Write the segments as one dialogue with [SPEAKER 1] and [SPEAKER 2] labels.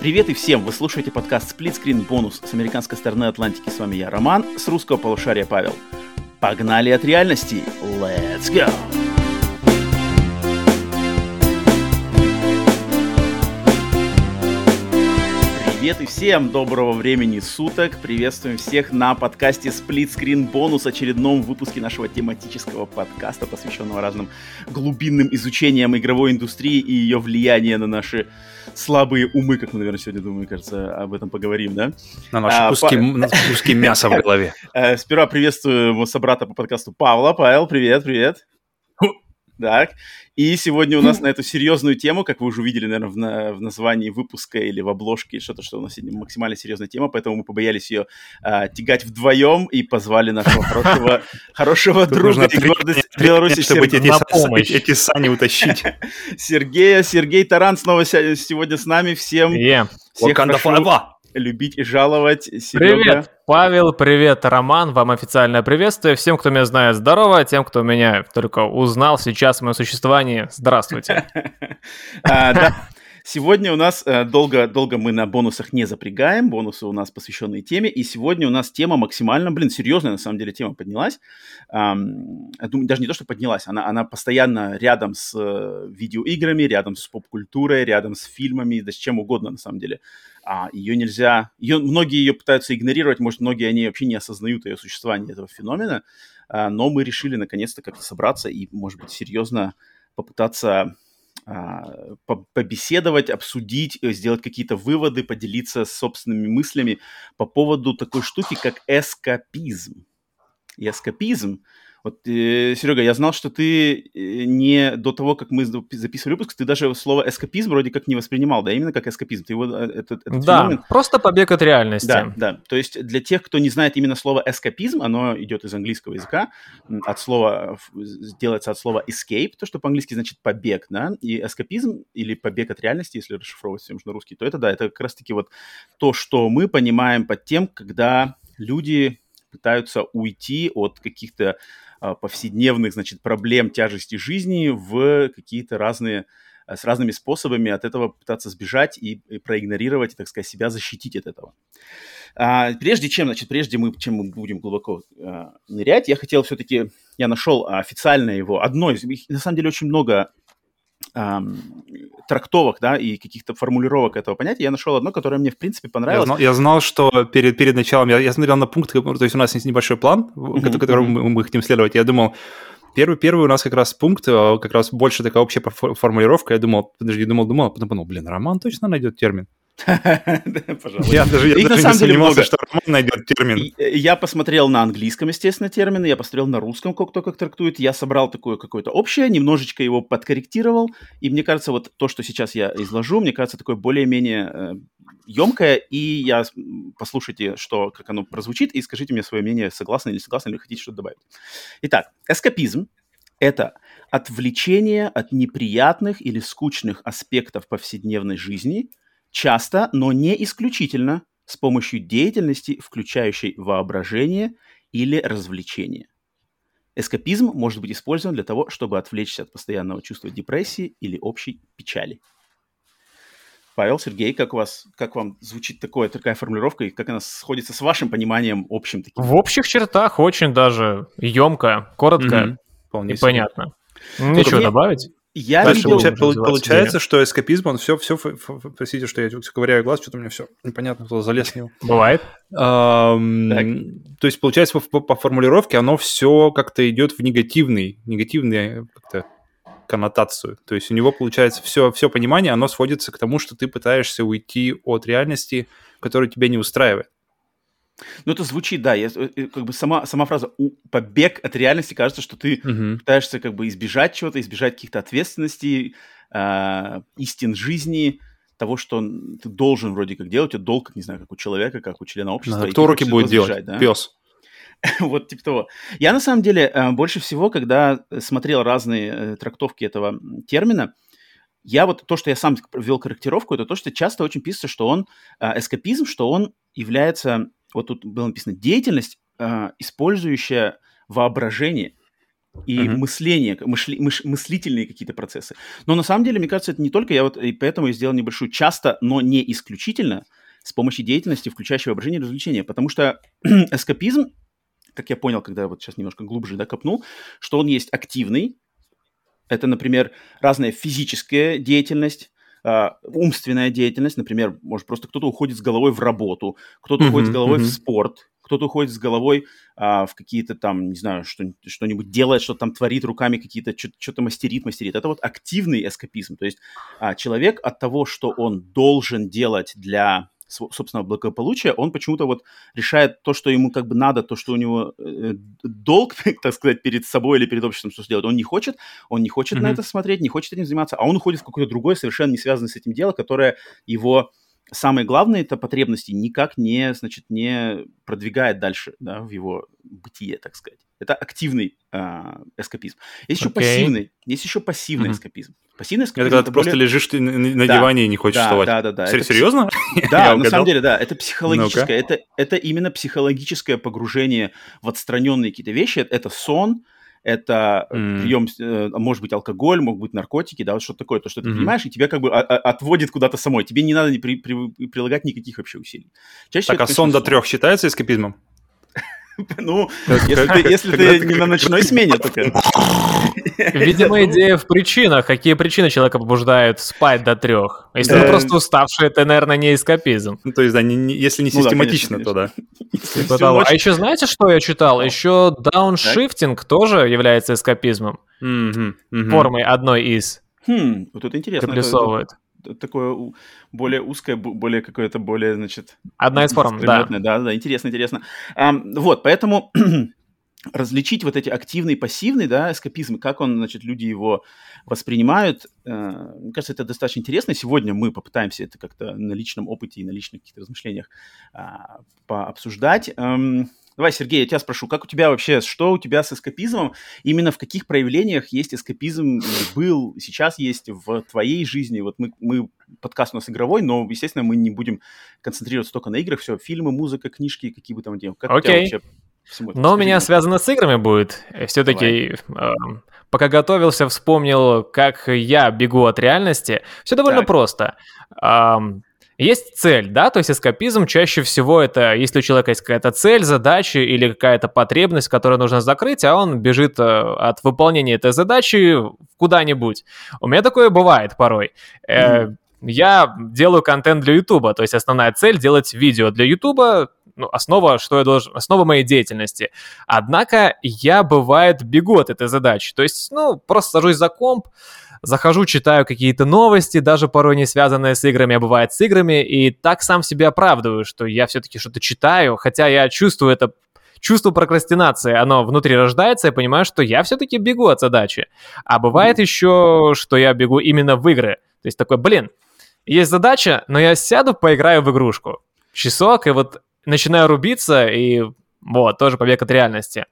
[SPEAKER 1] Привет и всем! Вы слушаете подкаст Split Screen Bonus с американской стороны Атлантики. С вами я, Роман, с русского полушария Павел. Погнали от реальности! Let's go! Привет и всем доброго времени суток. Приветствуем всех на подкасте Split Screen Bonus, очередном выпуске нашего тематического подкаста, посвященного разным глубинным изучениям игровой индустрии и ее влияния на наши слабые умы, как мы, наверное, сегодня, думаю, кажется, об этом поговорим, да?
[SPEAKER 2] На наши а, куски, куски мяса в голове.
[SPEAKER 1] Э, сперва приветствую собрата по подкасту Павла. Павел, привет, привет. Так, и сегодня у нас на эту серьезную тему, как вы уже увидели, наверное, в, на, в названии выпуска или в обложке, что-то, что у нас сегодня максимально серьезная тема, поэтому мы побоялись ее а, тягать вдвоем и позвали нашего хорошего, хорошего друга и гордость Беларуси,
[SPEAKER 2] чтобы эти, эти сани утащить.
[SPEAKER 1] Сергея, Сергей Таран снова сегодня с нами. Всем, всех хорошо, любить и жаловать.
[SPEAKER 3] Серега. Привет, Павел, привет, Роман, вам официальное приветствие. Всем, кто меня знает, здорово, тем, кто меня только узнал сейчас в моем существовании, здравствуйте.
[SPEAKER 1] А, сегодня у нас э, долго, долго мы на бонусах не запрягаем, бонусы у нас посвященные теме, и сегодня у нас тема максимально, блин, серьезная на самом деле тема поднялась. Думаю, даже не то, что поднялась, она, она постоянно рядом с э, видеоиграми, рядом с поп-культурой, рядом с фильмами, да с чем угодно на самом деле а, ее нельзя, ее, многие ее пытаются игнорировать, может, многие они вообще не осознают ее существование этого феномена, а, но мы решили наконец-то как-то собраться и, может быть, серьезно попытаться а, побеседовать, обсудить, э, сделать какие-то выводы, поделиться собственными мыслями по поводу такой штуки, как эскапизм. И эскапизм вот, э, Серега, я знал, что ты э, не до того, как мы записывали выпуск, ты даже слово эскапизм вроде как не воспринимал, да, именно как эскапизм. Ты его, э, этот, этот
[SPEAKER 3] да, феномен... просто побег от реальности.
[SPEAKER 1] Да, да. То есть для тех, кто не знает именно слово эскапизм, оно идет из английского языка, от слова, делается от слова escape, то, что по-английски значит побег, да, и эскапизм или побег от реальности, если расшифровывать все на русский, то это, да, это как раз-таки вот то, что мы понимаем под тем, когда люди пытаются уйти от каких-то а, повседневных, значит, проблем тяжести жизни в какие-то разные а, с разными способами от этого пытаться сбежать и, и проигнорировать, и, так сказать, себя защитить от этого. А, прежде чем, значит, прежде мы, чем мы будем глубоко а, нырять, я хотел все-таки, я нашел официально его, одно из, на самом деле очень много эм, трактовок, да, и каких-то формулировок этого понятия, я нашел одно, которое мне, в принципе, понравилось.
[SPEAKER 2] Я знал, я знал что перед, перед началом, я, я смотрел на пункты, то есть у нас есть небольшой план, mm-hmm. которым мы, мы хотим следовать, я думал, Первый, первый у нас как раз пункт, э, как раз больше такая общая формулировка. Я думал, подожди, думал, думал, а потом подумал, блин, Роман точно найдет термин. Я даже, я даже на самом деле много. что Роман найдет термин.
[SPEAKER 1] Я посмотрел на английском, естественно, термины, я посмотрел на русском, как кто как трактует, я собрал такое какое-то общее, немножечко его подкорректировал, и мне кажется, вот то, что сейчас я изложу, мне кажется, такое более-менее э, емкое, и я послушайте, что, как оно прозвучит, и скажите мне свое мнение, согласны или согласны, или хотите что-то добавить. Итак, эскапизм – это отвлечение от неприятных или скучных аспектов повседневной жизни – часто, но не исключительно, с помощью деятельности, включающей воображение или развлечение. Эскапизм может быть использован для того, чтобы отвлечься от постоянного чувства депрессии или общей печали. Павел, Сергей, как у вас, как вам звучит такое, такая формулировка, и как она сходится с вашим пониманием общим? Таким?
[SPEAKER 3] В общих чертах очень даже емко, коротко mm-hmm. и понятно. Ничего добавить?
[SPEAKER 1] Я Дальше видел...
[SPEAKER 2] Получается, получается что эскапизм, он все, все, простите, что я ковыряю глаз, что-то у меня все непонятно, кто залез в него.
[SPEAKER 3] Бывает.
[SPEAKER 2] то есть, получается, по, по формулировке оно все как-то идет в негативный, негативный как-то коннотацию. То есть у него, получается, все, все понимание, оно сводится к тому, что ты пытаешься уйти от реальности, которая тебя не устраивает.
[SPEAKER 1] Ну, это звучит, да, я, э, как бы сама, сама фраза «побег от реальности» кажется, что ты угу. пытаешься как бы избежать чего-то, избежать каких-то ответственностей, э, истин жизни, того, что ты должен вроде как делать, это долг, не знаю, как у человека, как у члена общества. Да,
[SPEAKER 2] кто уроки будет делать? Да? Пес.
[SPEAKER 1] вот типа того. Я на самом деле э, больше всего, когда смотрел разные э, трактовки этого термина, я вот то, что я сам ввел корректировку, это то, что часто очень пишется, что он эскапизм, что он является вот тут было написано деятельность, э, использующая воображение. и
[SPEAKER 2] Мгм.
[SPEAKER 1] мышление, мышли- мыш- мыслительные какие-то процессы. Но на самом деле, мне кажется, это не только я вот, и поэтому я сделал небольшую часто, но не исключительно с помощью деятельности, включающей воображение и развлечения, потому что эскапизм, как я понял, когда вот сейчас немножко глубже да, копнул, что он есть активный, это, например, разная физическая деятельность, а, умственная деятельность, например, может просто кто-то уходит с головой в работу, кто-то
[SPEAKER 2] Мгм,
[SPEAKER 1] уходит с головой в
[SPEAKER 2] мгм.
[SPEAKER 1] спорт, кто-то уходит с головой а, в какие-то там, не знаю, что, что-нибудь делает, что там творит руками какие-то, что- что-то мастерит, мастерит. Это вот активный эскапизм. То есть а, человек от того, что он должен делать для собственного благополучия, он почему-то вот решает то, что ему как бы надо, то, что у него э, долг, так сказать, перед собой или перед обществом, что сделать. Он не хочет, он не хочет на
[SPEAKER 2] Мгм.
[SPEAKER 1] это смотреть, не хочет этим заниматься, а он уходит в какое-то другое, совершенно не связанное с этим дело, которое его самое главное это потребности никак не, значит, не продвигает дальше, да, в его бытие, так сказать. Это активный а, эскапизм. Есть еще
[SPEAKER 3] Окей.
[SPEAKER 1] пассивный, есть еще пассивный
[SPEAKER 2] Мгм.
[SPEAKER 1] эскапизм. Пассивный
[SPEAKER 2] Это
[SPEAKER 1] эскапизм
[SPEAKER 2] когда ты просто
[SPEAKER 1] более-
[SPEAKER 2] лежишь ты на, на
[SPEAKER 1] Да,
[SPEAKER 2] диване и не хочешь
[SPEAKER 1] да,
[SPEAKER 2] вставать.
[SPEAKER 1] да, да, да.
[SPEAKER 2] Сер-
[SPEAKER 1] Это
[SPEAKER 2] Серьезно?
[SPEAKER 1] Да, на самом деле, да, это психологическое, это, это именно психологическое погружение в отстраненные какие-то вещи. Это сон, это
[SPEAKER 2] М.
[SPEAKER 1] прием, э, может быть, алкоголь, могут быть наркотики, да, вот что-то такое, то, что ты
[SPEAKER 2] Мгм.
[SPEAKER 1] понимаешь, и тебя как бы а- а- отводит куда-то самой. Тебе не надо при- при- прилагать никаких вообще усилий. Чаще
[SPEAKER 2] Так, а сон до трех считается эскапизмом?
[SPEAKER 1] Ну, если ты, не на ночной смене только.
[SPEAKER 3] Видимо, идея в причинах. Какие причины человека побуждают спать до трех? Если
[SPEAKER 1] Э,
[SPEAKER 3] вы просто уставший, это, наверное, не эскапизм.
[SPEAKER 2] Ну, то есть, да, если не
[SPEAKER 1] Ну
[SPEAKER 2] систематично, то да.
[SPEAKER 3] Типа А еще знаете, что я читал? Еще дауншифтинг тоже является эскапизмом. Формой одной из
[SPEAKER 1] Хм, вот это интересно.
[SPEAKER 3] приплюсовывает.
[SPEAKER 1] это такое более узкое, более какое-то, более, значит,
[SPEAKER 3] Одна из форм, да.
[SPEAKER 1] Да, да, интересно, интересно. Ам, вот, поэтому различить вот эти активные и пассивные, да, эскапизмы, как он, значит, люди его воспринимают, э, мне кажется, это достаточно интересно. Сегодня мы попытаемся это как-то на личном опыте и на личных каких-то размышлениях а, пообсуждать. Эм, Давай, Сергей, я тебя спрошу, как у тебя вообще, что у тебя с эскапизмом? Именно в каких проявлениях есть эскапизм, был, сейчас есть в твоей жизни? Вот мы, мы подкаст у нас игровой, но, естественно, мы не будем концентрироваться только на играх, все, фильмы, музыка, книжки, какие бы там было. Как у тебя
[SPEAKER 3] Окей.
[SPEAKER 1] вообще всему?
[SPEAKER 3] Но у меня связано с играми будет. Все-таки, пока готовился, вспомнил, как я бегу от реальности. Все довольно
[SPEAKER 1] Так.
[SPEAKER 3] просто. Есть цель, да, то есть эскапизм чаще всего это, если у человека есть какая-то цель, задача или какая-то потребность, которую нужно закрыть, а он бежит э, от выполнения этой задачи куда-нибудь. У меня такое бывает порой. Э, Я делаю контент для Ютуба, то есть основная цель делать видео для Ютуба, ну, основа, что я должен, основа моей деятельности. Однако я, бывает, бегу от этой задачи. То есть, ну, просто сажусь за комп, захожу, читаю какие-то новости, даже порой не связанные с играми, а бывает с играми, и так сам себе оправдываю, что я все-таки что-то читаю, хотя я чувствую это чувство прокрастинации, оно внутри рождается, я понимаю, что я все-таки бегу от задачи. А бывает еще, что я бегу именно в игры. То есть такой, блин, есть задача, но я сяду, поиграю в игрушку. Часок, и вот начинаю рубиться, и вот, тоже побег от реальности.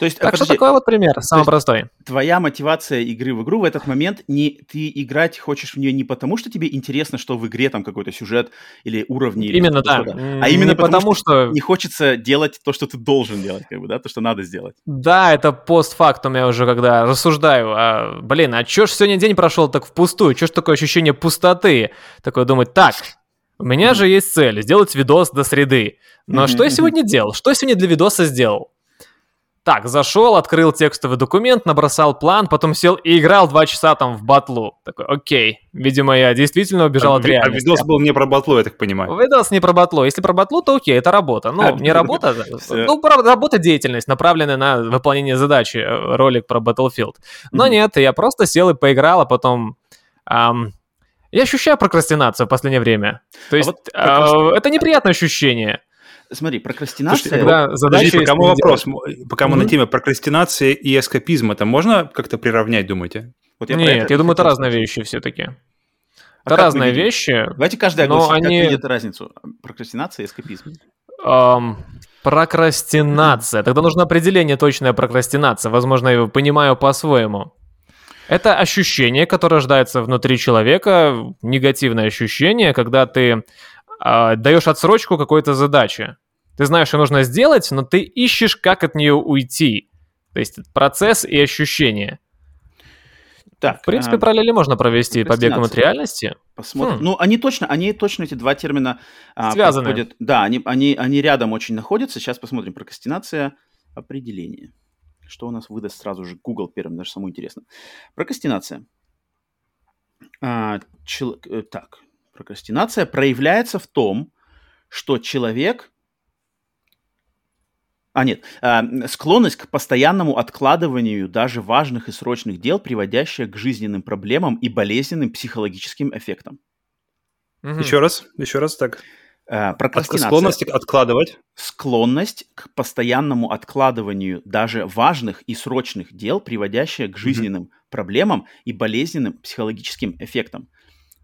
[SPEAKER 1] То есть,
[SPEAKER 3] Так что
[SPEAKER 1] подожди,
[SPEAKER 3] такой вот пример, самый простой.
[SPEAKER 1] твоя мотивация игры в игру в этот момент не ты играть хочешь в нее не потому, что тебе интересно, что в игре там какой-то сюжет или уровни, или
[SPEAKER 3] Именно,
[SPEAKER 1] что-то
[SPEAKER 3] да.
[SPEAKER 1] а именно
[SPEAKER 3] не потому, что...
[SPEAKER 1] не хочется делать то, что ты должен делать, как бы, да, то, что надо сделать.
[SPEAKER 3] Да, это постфактум я уже когда рассуждаю. А, блин, а чё ж сегодня день прошел так впустую? Чё ж такое ощущение пустоты? Такое думать, так, у меня же есть цель сделать видос до среды. Но что я сегодня делал? Что я сегодня для видоса сделал? Так, зашел, открыл текстовый документ, набросал план, потом сел и играл два часа там в батлу. Такой, окей, видимо, я действительно убежал
[SPEAKER 2] а,
[SPEAKER 3] от
[SPEAKER 2] а
[SPEAKER 3] реальности.
[SPEAKER 2] видос был не про батлу, я так понимаю.
[SPEAKER 3] Видос не про батло. Если про батло, то окей, это работа. Ну,
[SPEAKER 1] А,
[SPEAKER 3] не работа, ну, работа деятельность, направленная на выполнение задачи, э, ролик про Battlefield. Но нет, я просто сел и поиграл, а потом... я ощущаю прокрастинацию в последнее время. То есть,
[SPEAKER 1] вот
[SPEAKER 3] а,
[SPEAKER 1] прокрасти-
[SPEAKER 3] это неприятное ощущение.
[SPEAKER 1] Смотри, прокрастинация...
[SPEAKER 2] Слушайте,
[SPEAKER 3] Когда задача
[SPEAKER 2] Подожди, пока
[SPEAKER 3] есть не
[SPEAKER 2] вопрос, пока мы на теме прокрастинации и эскапизма, это можно как-то приравнять, думаете?
[SPEAKER 1] вот я
[SPEAKER 3] Нет, я думаю, это разные вещи все-таки.
[SPEAKER 1] А
[SPEAKER 3] Это разные вещи.
[SPEAKER 1] Давайте каждый
[SPEAKER 3] Но
[SPEAKER 1] огласит, как
[SPEAKER 3] они-
[SPEAKER 1] видит разницу. Прокрастинация и эскапизм.
[SPEAKER 3] Ам, прокрастинация. Тогда нужно определение точное прокрастинация. Возможно, я его понимаю по-своему. Это ощущение, которое рождается внутри человека, негативное ощущение, когда ты а, даешь отсрочку какой-то задаче. Ты знаешь, что нужно сделать, но ты ищешь, как от нее уйти. То есть процесс и ощущение.
[SPEAKER 1] Так,
[SPEAKER 3] В принципе,
[SPEAKER 1] а,
[SPEAKER 3] параллели можно провести побег от
[SPEAKER 1] прокрастинация.
[SPEAKER 3] реальности.
[SPEAKER 1] Посмотрим.
[SPEAKER 3] Хм.
[SPEAKER 1] Ну, они точно, они точно эти два термина а,
[SPEAKER 3] Связаны.
[SPEAKER 1] подходят. Да, они, они, они рядом очень находятся. Сейчас посмотрим. Прокрастинация, определение. Что у нас выдаст сразу же Google первым, даже самому интересно. Прокрастинация. А, чел- э, так, прокрастинация проявляется в том, что человек... А, нет. а, склонность к постоянному откладыванию даже важных и срочных дел, приводящая к жизненным проблемам и болезненным психологическим эффектам.
[SPEAKER 3] Мгм.
[SPEAKER 2] Еще раз, еще раз так. От,
[SPEAKER 1] прокрастинация.
[SPEAKER 2] склонность откладывать.
[SPEAKER 1] Склонность к постоянному откладыванию даже важных и срочных дел, приводящая к жизненным проблемам и болезненным психологическим эффектам.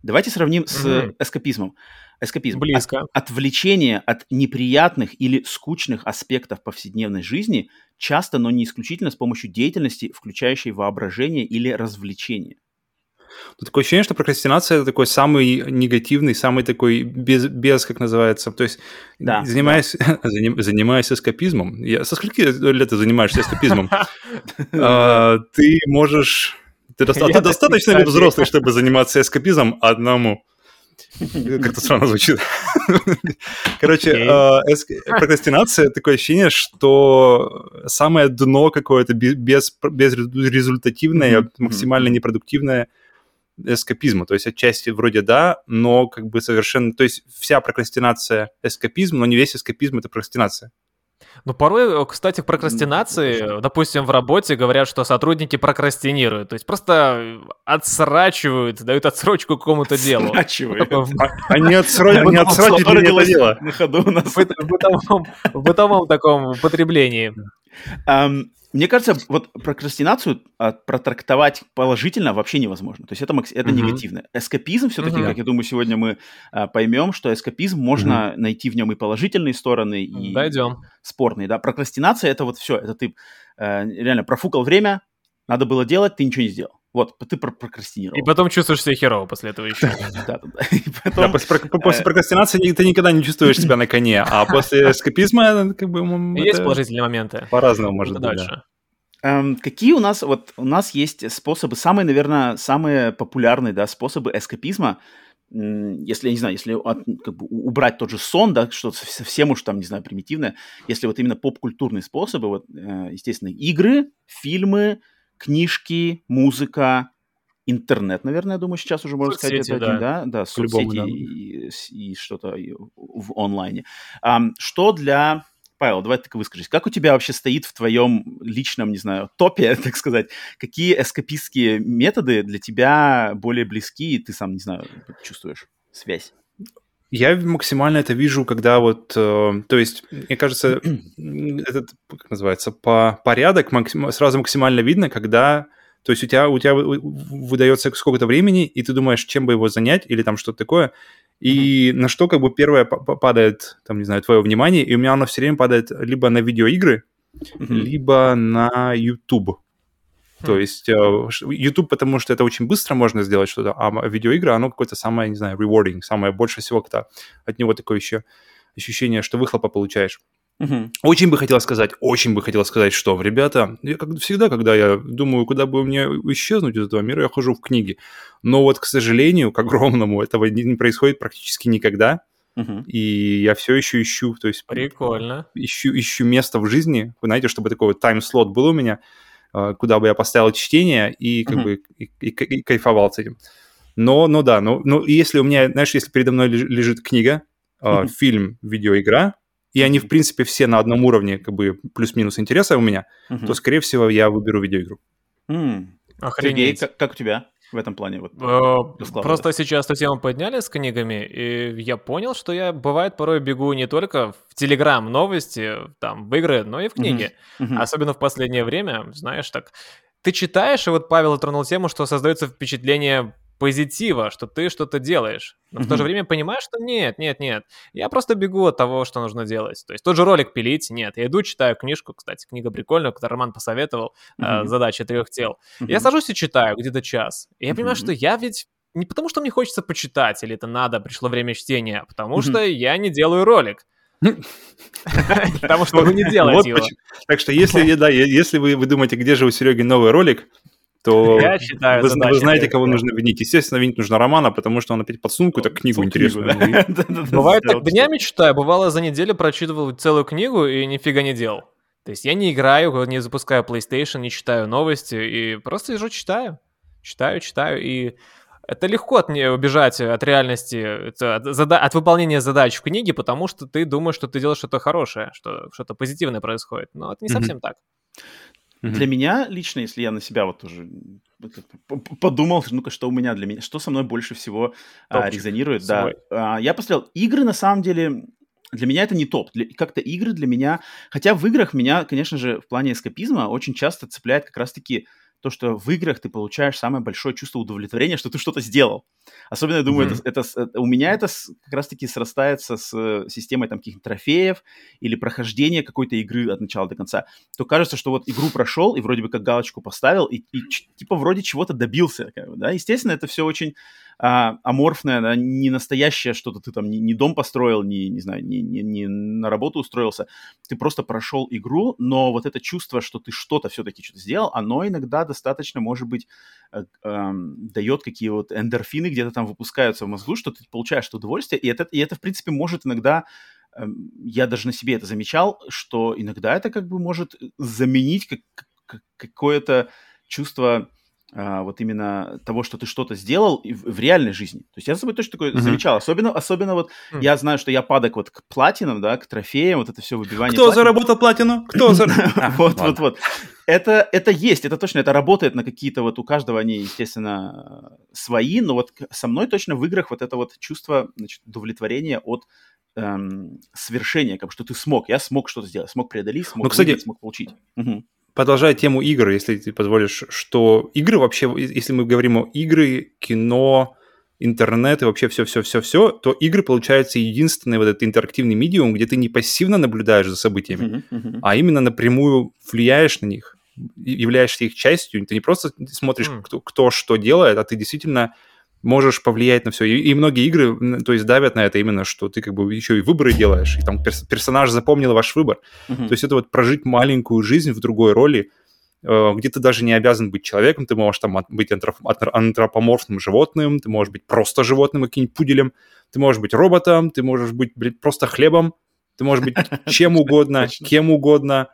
[SPEAKER 1] Давайте сравним с
[SPEAKER 3] Мгм.
[SPEAKER 1] эскапизмом. Эскапизм.
[SPEAKER 3] Близко.
[SPEAKER 1] От- отвлечение от неприятных или скучных аспектов повседневной жизни часто, но не исключительно с помощью деятельности, включающей воображение или развлечение.
[SPEAKER 2] Тут такое ощущение, что прокрастинация это такой самый негативный, самый такой без, без как называется, то есть
[SPEAKER 1] Да,
[SPEAKER 2] занимаясь, заним- занимаясь эскапизмом. Я, со скольки лет ты занимаешься эскапизмом? А, Ты можешь... Ты, достаточно ли
[SPEAKER 3] 30.
[SPEAKER 2] взрослый, чтобы заниматься эскапизмом одному? Как-то странно звучит. Короче,
[SPEAKER 3] Окей.
[SPEAKER 2] а, эск- прокрастинация такое ощущение, что самое дно какое-то бе- без, безрезультативное,
[SPEAKER 1] Мгм,
[SPEAKER 2] максимально непродуктивное эскапизма. То есть отчасти вроде да, но как бы совершенно... То есть вся прокрастинация эскапизм, но не весь эскапизм это прокрастинация.
[SPEAKER 3] Ну, порой, э, кстати, в прокрастинации, допустим, в работе говорят, что сотрудники прокрастинируют. То есть просто отсрачивают, дают отсрочку какому-то делу. В
[SPEAKER 2] Они
[SPEAKER 1] родилось
[SPEAKER 2] дело.
[SPEAKER 1] На ходу у нас.
[SPEAKER 3] в бытовом таком употреблении.
[SPEAKER 1] Мне кажется, вот прокрастинацию а, протрактовать положительно вообще невозможно. То есть это, это
[SPEAKER 3] Мгм.
[SPEAKER 1] негативно. Эскапизм все-таки,
[SPEAKER 3] Мгм.
[SPEAKER 1] как я думаю, сегодня мы а, поймем, что эскапизм можно найти в нем и положительные стороны, и
[SPEAKER 3] Дойдем.
[SPEAKER 1] спорные. Да? Прокрастинация это вот все. Это ты э, реально профукал время, надо было делать, ты ничего не сделал. Вот, ты про- прокрастинировал.
[SPEAKER 3] И потом чувствуешь себя херово после этого еще.
[SPEAKER 1] Да, да, да. И
[SPEAKER 2] Да,
[SPEAKER 1] потом,
[SPEAKER 2] после,
[SPEAKER 1] э,
[SPEAKER 2] прокрастинации ты никогда не чувствуешь себя на коне, а после эскапизма как бы м,
[SPEAKER 3] Есть положительные моменты.
[SPEAKER 2] по-разному может быть. да.
[SPEAKER 3] дальше?
[SPEAKER 1] Эм, какие у нас, вот у нас есть способы, самые, наверное, самые популярные, да, способы эскапизма, если, я не знаю, если от- как бы убрать тот же сон, да, что сов- совсем уж там, не знаю, примитивное, если вот именно поп-культурные способы, вот, э, естественно, игры, фильмы, книжки, музыка, интернет, наверное, я думаю, сейчас уже можно сказать,
[SPEAKER 3] Соцсети,
[SPEAKER 1] это один, да, да, соцсети
[SPEAKER 2] да.
[SPEAKER 1] и, и что-то в онлайне. Ам, что для Павел, давай ты выскажись. Как у тебя вообще стоит в твоем личном, не знаю, топе, так сказать, какие эскапистские методы для тебя более близки, и ты сам, не знаю, чувствуешь связь?
[SPEAKER 2] Я максимально это вижу, когда вот, э, то есть, мне кажется, этот, как называется, по порядок максим- сразу максимально видно, когда, то есть у тебя, у тебя вы- выдается сколько-то времени, и ты думаешь, чем бы его занять, или там что-то такое, и на что как бы первое па- па- падает, там, не знаю, твое внимание, и у меня оно все время падает либо на видеоигры,
[SPEAKER 1] Мгм.
[SPEAKER 2] либо на YouTube. То
[SPEAKER 3] Хм.
[SPEAKER 2] есть э, YouTube, потому что это очень быстро можно сделать что-то, а видеоигры, оно какое-то самое, не знаю, rewarding, самое больше всего, когда от него такое еще ощущение, что выхлопа получаешь.
[SPEAKER 1] Мгм.
[SPEAKER 2] Очень бы хотел сказать, очень бы хотел сказать, что, ребята, я как всегда, когда я думаю, куда бы мне исчезнуть из этого мира, я хожу в книги. Но вот, к сожалению, к огромному, этого не происходит практически никогда.
[SPEAKER 1] Мгм.
[SPEAKER 2] И я все еще ищу, то есть
[SPEAKER 3] Прикольно.
[SPEAKER 2] ищу, ищу место в жизни, вы знаете, чтобы такой вот тайм-слот был у меня, куда бы я поставил чтение и как
[SPEAKER 1] Мгм.
[SPEAKER 2] бы и, и- и кайфовал с этим. Но, ну да, ну, ну и если у меня, знаешь, если передо мной леж- лежит книга, э,
[SPEAKER 1] Мгм.
[SPEAKER 2] фильм, видеоигра, и они, в принципе, все на одном уровне, как бы плюс-минус интереса у меня,
[SPEAKER 1] Мгм.
[SPEAKER 2] то, скорее всего, я выберу видеоигру.
[SPEAKER 1] Сергей,
[SPEAKER 3] Охренеть.
[SPEAKER 1] как, как у тебя в этом плане? Вот,
[SPEAKER 3] Э? Просто сейчас эту тему подняли с книгами, и я понял, что я, бывает, порой бегу не только в Телеграм новости, там, в игры, но и в книги. Особенно в последнее время, знаешь, так... Ты читаешь, и вот Павел тронул тему, что создается впечатление позитива, что ты что-то делаешь. Но в то же время понимаешь, что нет, нет, нет. Я просто бегу от того, что нужно делать. То есть тот же ролик пилить, нет. Я иду, читаю книжку, кстати, книга прикольная, которую Роман посоветовал, э,
[SPEAKER 1] Мгм.
[SPEAKER 3] «Задача трех тел». Я
[SPEAKER 1] Мгм.
[SPEAKER 3] сажусь и читаю где-то час. И я понимаю,
[SPEAKER 1] Мгм.
[SPEAKER 3] что я ведь не потому, что мне хочется почитать, или это надо, пришло время чтения, а потому
[SPEAKER 1] Мгм.
[SPEAKER 3] что я не делаю ролик. Потому что вы не делаете его.
[SPEAKER 2] Так что если, да, если вы, вы думаете, где же у Сереги новый ролик, то
[SPEAKER 3] Я считаю,
[SPEAKER 2] вы, вы знаете, кого
[SPEAKER 3] для-
[SPEAKER 2] нужно винить. Естественно, винить нужно Романа, потому что он опять подсунул какую-то книгу интересную.
[SPEAKER 3] Бывает так днями читаю, бывало за неделю прочитывал целую книгу и нифига не делал. То есть я не играю, не запускаю PlayStation, не читаю новости и просто сижу читаю. Читаю, читаю, и это легко от не убежать от реальности, от, зада- от выполнения задач в книге, потому что ты думаешь, что ты делаешь что-то хорошее, что что-то позитивное происходит. Но это не совсем так.
[SPEAKER 2] Мгм.
[SPEAKER 1] Для меня лично, если я на себя вот тоже подумал, ну-ка, что у меня для меня, что со мной больше всего а, резонирует, да.
[SPEAKER 3] свой.
[SPEAKER 1] А, я посмотрел, игры на самом деле, для меня это не топ. Для- как-то игры для меня, хотя в играх меня, конечно же, в плане эскапизма очень часто цепляет как раз-таки то, что в играх ты получаешь самое большое чувство удовлетворения, что ты что-то сделал. Особенно, я думаю,
[SPEAKER 2] Мгм.
[SPEAKER 1] это, это у меня это с- как раз-таки срастается с э, системой там каких-то трофеев или прохождения какой-то игры от начала до конца. То кажется, что вот игру прошел и вроде бы как галочку поставил и, и типа вроде чего-то добился, как бы, да. Естественно, это все очень а, аморфное, да, не настоящее что-то. Ты там не, не дом построил, не, не знаю, не, не, не на работу устроился. Ты просто прошел игру, но вот это чувство, что ты что-то все-таки что-то сделал, оно иногда достаточно, может быть, э, эм, дает какие вот эндорфины где-то там выпускаются в мозгу, что ты получаешь удовольствие, и это, и это, в принципе, может иногда, эм, я даже на себе это замечал, что иногда это как бы может заменить как- как- какое-то чувство а, вот именно того, что ты что-то сделал в, в реальной жизни. То есть я за собой точно такое
[SPEAKER 2] Мгм.
[SPEAKER 1] замечал. Особенно, особенно вот
[SPEAKER 3] Хм.
[SPEAKER 1] я знаю, что я падок вот к платинам, да, к трофеям, вот это все выбивание.
[SPEAKER 2] Кто
[SPEAKER 1] платин.
[SPEAKER 2] заработал платину? Кто за... А,
[SPEAKER 1] Вот, вот, вот. Это, это есть, это точно, это работает на какие-то вот у каждого они, естественно, свои, но вот со мной точно в играх вот это вот чувство значит, удовлетворения от эм, свершения, как бы, что ты смог, я смог что-то сделать, смог преодолеть, смог,
[SPEAKER 2] Ну, кстати,
[SPEAKER 1] смог получить. Мгм.
[SPEAKER 2] Продолжая тему игр, если ты позволишь, что игры вообще, если мы говорим о игры, кино, интернет и вообще все-все-все-все, то игры, получается, единственный вот этот интерактивный медиум, где ты не пассивно наблюдаешь за событиями,
[SPEAKER 1] Мгм, мгм.
[SPEAKER 2] а именно напрямую влияешь на них, являешься их частью. Ты не просто смотришь,
[SPEAKER 3] М.
[SPEAKER 2] кто, кто что делает, а ты действительно можешь повлиять на все. И, и многие игры, то есть, давят на это именно, что ты как бы еще и выборы делаешь, и там перс- персонаж запомнил ваш выбор.
[SPEAKER 1] Мгм.
[SPEAKER 2] То есть это вот прожить маленькую жизнь в другой роли, э, где ты даже не обязан быть человеком, ты можешь там быть антроп- антро- антропоморфным животным, ты можешь быть просто животным, каким-нибудь пуделем, ты можешь быть роботом, ты можешь быть, блин, просто хлебом, ты можешь быть чем угодно, кем угодно.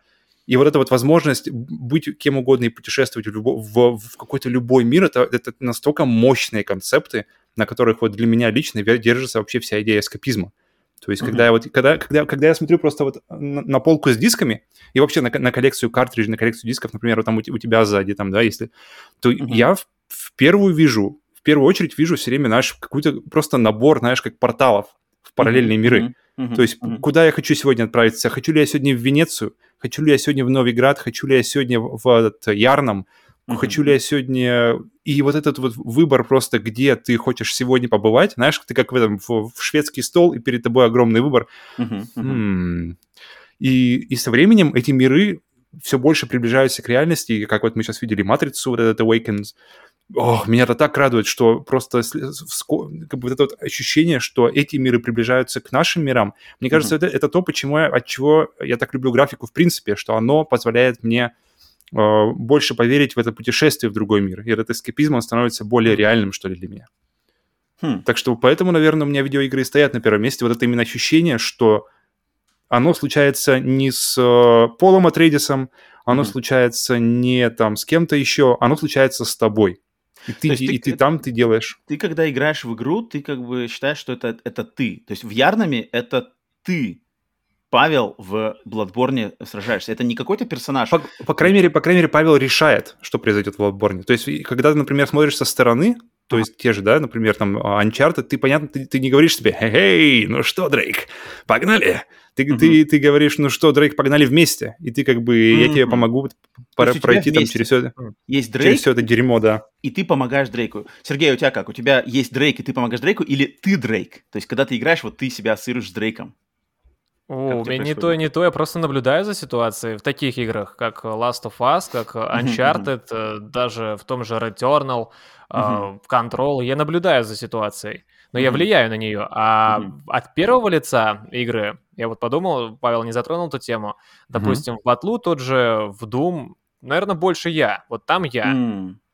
[SPEAKER 2] И вот эта вот возможность быть кем угодно и путешествовать в, любо- в- в какой-то любой мир, это, это настолько мощные концепты, на которых вот для меня лично держится вообще вся идея эскапизма. То есть,
[SPEAKER 1] Мгм.
[SPEAKER 2] когда, я вот, когда, когда, когда я смотрю просто вот на, на полку с дисками и вообще на, на коллекцию картриджей, на коллекцию дисков, например, вот там у, у тебя сзади, там, да, если, то
[SPEAKER 1] Мгм.
[SPEAKER 2] я в, в первую вижу, в первую очередь вижу все время, знаешь, какой-то просто набор, знаешь, как порталов в параллельные
[SPEAKER 1] Мгм,
[SPEAKER 2] миры.
[SPEAKER 1] мгм,
[SPEAKER 2] То есть,
[SPEAKER 1] мгм.
[SPEAKER 2] куда я хочу сегодня отправиться? Хочу ли я сегодня в Венецию? Хочу ли я сегодня в Новиград? Хочу ли я сегодня в, в этот Ярном?
[SPEAKER 1] Мгм.
[SPEAKER 2] Хочу ли я сегодня... И вот этот вот выбор просто, где ты хочешь сегодня побывать, знаешь, ты как в этом, в, в шведский стол, и перед тобой огромный выбор.
[SPEAKER 1] Мгм.
[SPEAKER 2] М. И, и со временем эти миры все больше приближаются к реальности, и как вот мы сейчас видели «Матрицу», вот этот «Awakens», Ох, меня это так радует, что просто как бы вот это вот ощущение, что эти миры приближаются к нашим мирам. Мне кажется, это, это то, почему я, от чего я так люблю графику в принципе, что оно позволяет мне э, больше поверить в это путешествие в другой мир. И этот эскапизм, он становится более реальным, что ли, для меня.
[SPEAKER 1] Хм.
[SPEAKER 2] Так что поэтому, наверное, у меня видеоигры и стоят на первом месте. Вот это именно ощущение, что оно случается не с э, Полом Атрейдисом, оно
[SPEAKER 1] Мгм.
[SPEAKER 2] случается не там с кем-то еще, оно случается с тобой. И ты,
[SPEAKER 1] есть ты-
[SPEAKER 2] и ты там, ты делаешь.
[SPEAKER 1] Ты, когда играешь в игру, ты как бы считаешь, что это, это ты. То есть в Ярнаме это ты, Павел, в Бладборне сражаешься. Это не какой-то персонаж.
[SPEAKER 2] По, по крайней мере, по крайней мере, Павел решает, что произойдет в Bloodborne. То есть, и когда ты, например, смотришь со стороны, то есть те же, да, например, там а, Uncharted, ты, понятно, ты, ты не говоришь себе, «Эй, ну что, Дрейк, погнали!» Ты,
[SPEAKER 1] Мгм.
[SPEAKER 2] ты, ты говоришь, ну что, Дрейк, погнали вместе. И ты как бы, я тебе помогу пора- пройти там через все,
[SPEAKER 1] Есть
[SPEAKER 2] через
[SPEAKER 1] Дрейк,
[SPEAKER 2] все это дерьмо, да.
[SPEAKER 1] и ты помогаешь Дрейку. Сергей, у тебя как? У тебя есть Дрейк, и ты помогаешь Дрейку, или ты Дрейк? То есть когда ты играешь, вот ты себя ассоциируешь с Дрейком.
[SPEAKER 3] О, у меня не то, не то, я просто наблюдаю за ситуацией в таких играх, как Last of Us, как Uncharted, uh-huh. даже в том же Returnal, uh-huh. Control, я наблюдаю за ситуацией, но я влияю на нее. А от первого лица игры, я вот подумал, Павел не затронул эту тему, допустим, в Батлу тот же, в Doom, наверное, больше я, вот там я.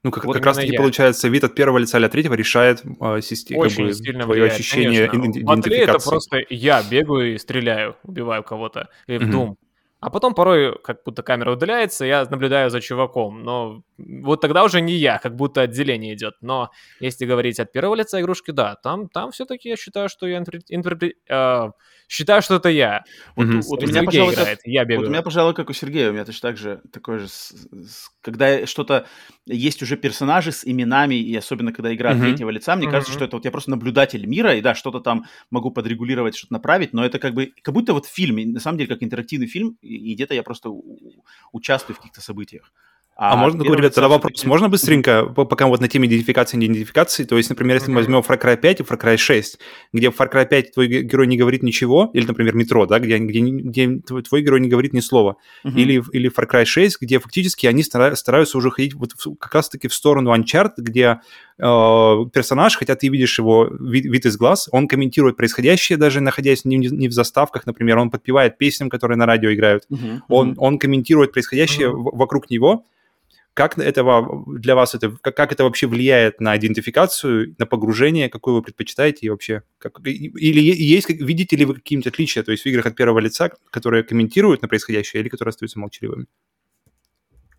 [SPEAKER 2] Ну, как, вот как раз-таки, я. получается, вид от первого лица или от третьего решает э, систему,
[SPEAKER 3] Очень как бы, сильно твое влияет, ощущение идентификации. это просто я бегаю и стреляю, убиваю кого-то, или в mm-hmm. Doom. А потом порой как будто камера удаляется, я наблюдаю за чуваком, но вот тогда уже не я, как будто отделение идет. Но если говорить от первого лица игрушки, да, там, там все-таки я считаю, что я интерпре... интерпре... Э, считаю, что это я.
[SPEAKER 1] Вот, mm-hmm. вот у меня, пожалуй, играет, как, я бегаю. Вот у меня, пожалуй, как у Сергея, у меня точно так же такое же, с, с, когда что-то есть уже персонажи с именами, и особенно когда игра mm-hmm. от третьего лица, мне mm-hmm. кажется, что это вот я просто наблюдатель мира, и да, что-то там могу подрегулировать, что-то направить, но это как бы, как будто вот в фильме, на самом деле, как интерактивный фильм, и, и где-то я просто участвую в каких-то событиях.
[SPEAKER 2] А, а можно, такой, ребят, тогда вопрос. Можно быстренько, пока вот на теме идентификации и идентификации, то есть, например, если мы возьмем Far Cry 5 и Far Cry 6, где в Far Cry 5 твой герой не говорит ничего, или, например, метро, да, где, где, где твой, твой герой не говорит ни слова, uh-huh. или, или Far Cry 6, где фактически они стараются уже ходить вот как раз-таки в сторону Uncharted, где э, персонаж, хотя ты видишь его вид, вид из глаз, он комментирует происходящее, даже находясь не, не в заставках, например, он подпевает песням, которые на радио играют, uh-huh. Он, он комментирует происходящее uh-huh. вокруг него, как это для вас это, как, как это вообще влияет на идентификацию, на погружение, какое вы предпочитаете и вообще? Как, или есть, видите ли вы какие-нибудь отличия, то есть в играх от первого лица, которые комментируют на происходящее или которые остаются молчаливыми?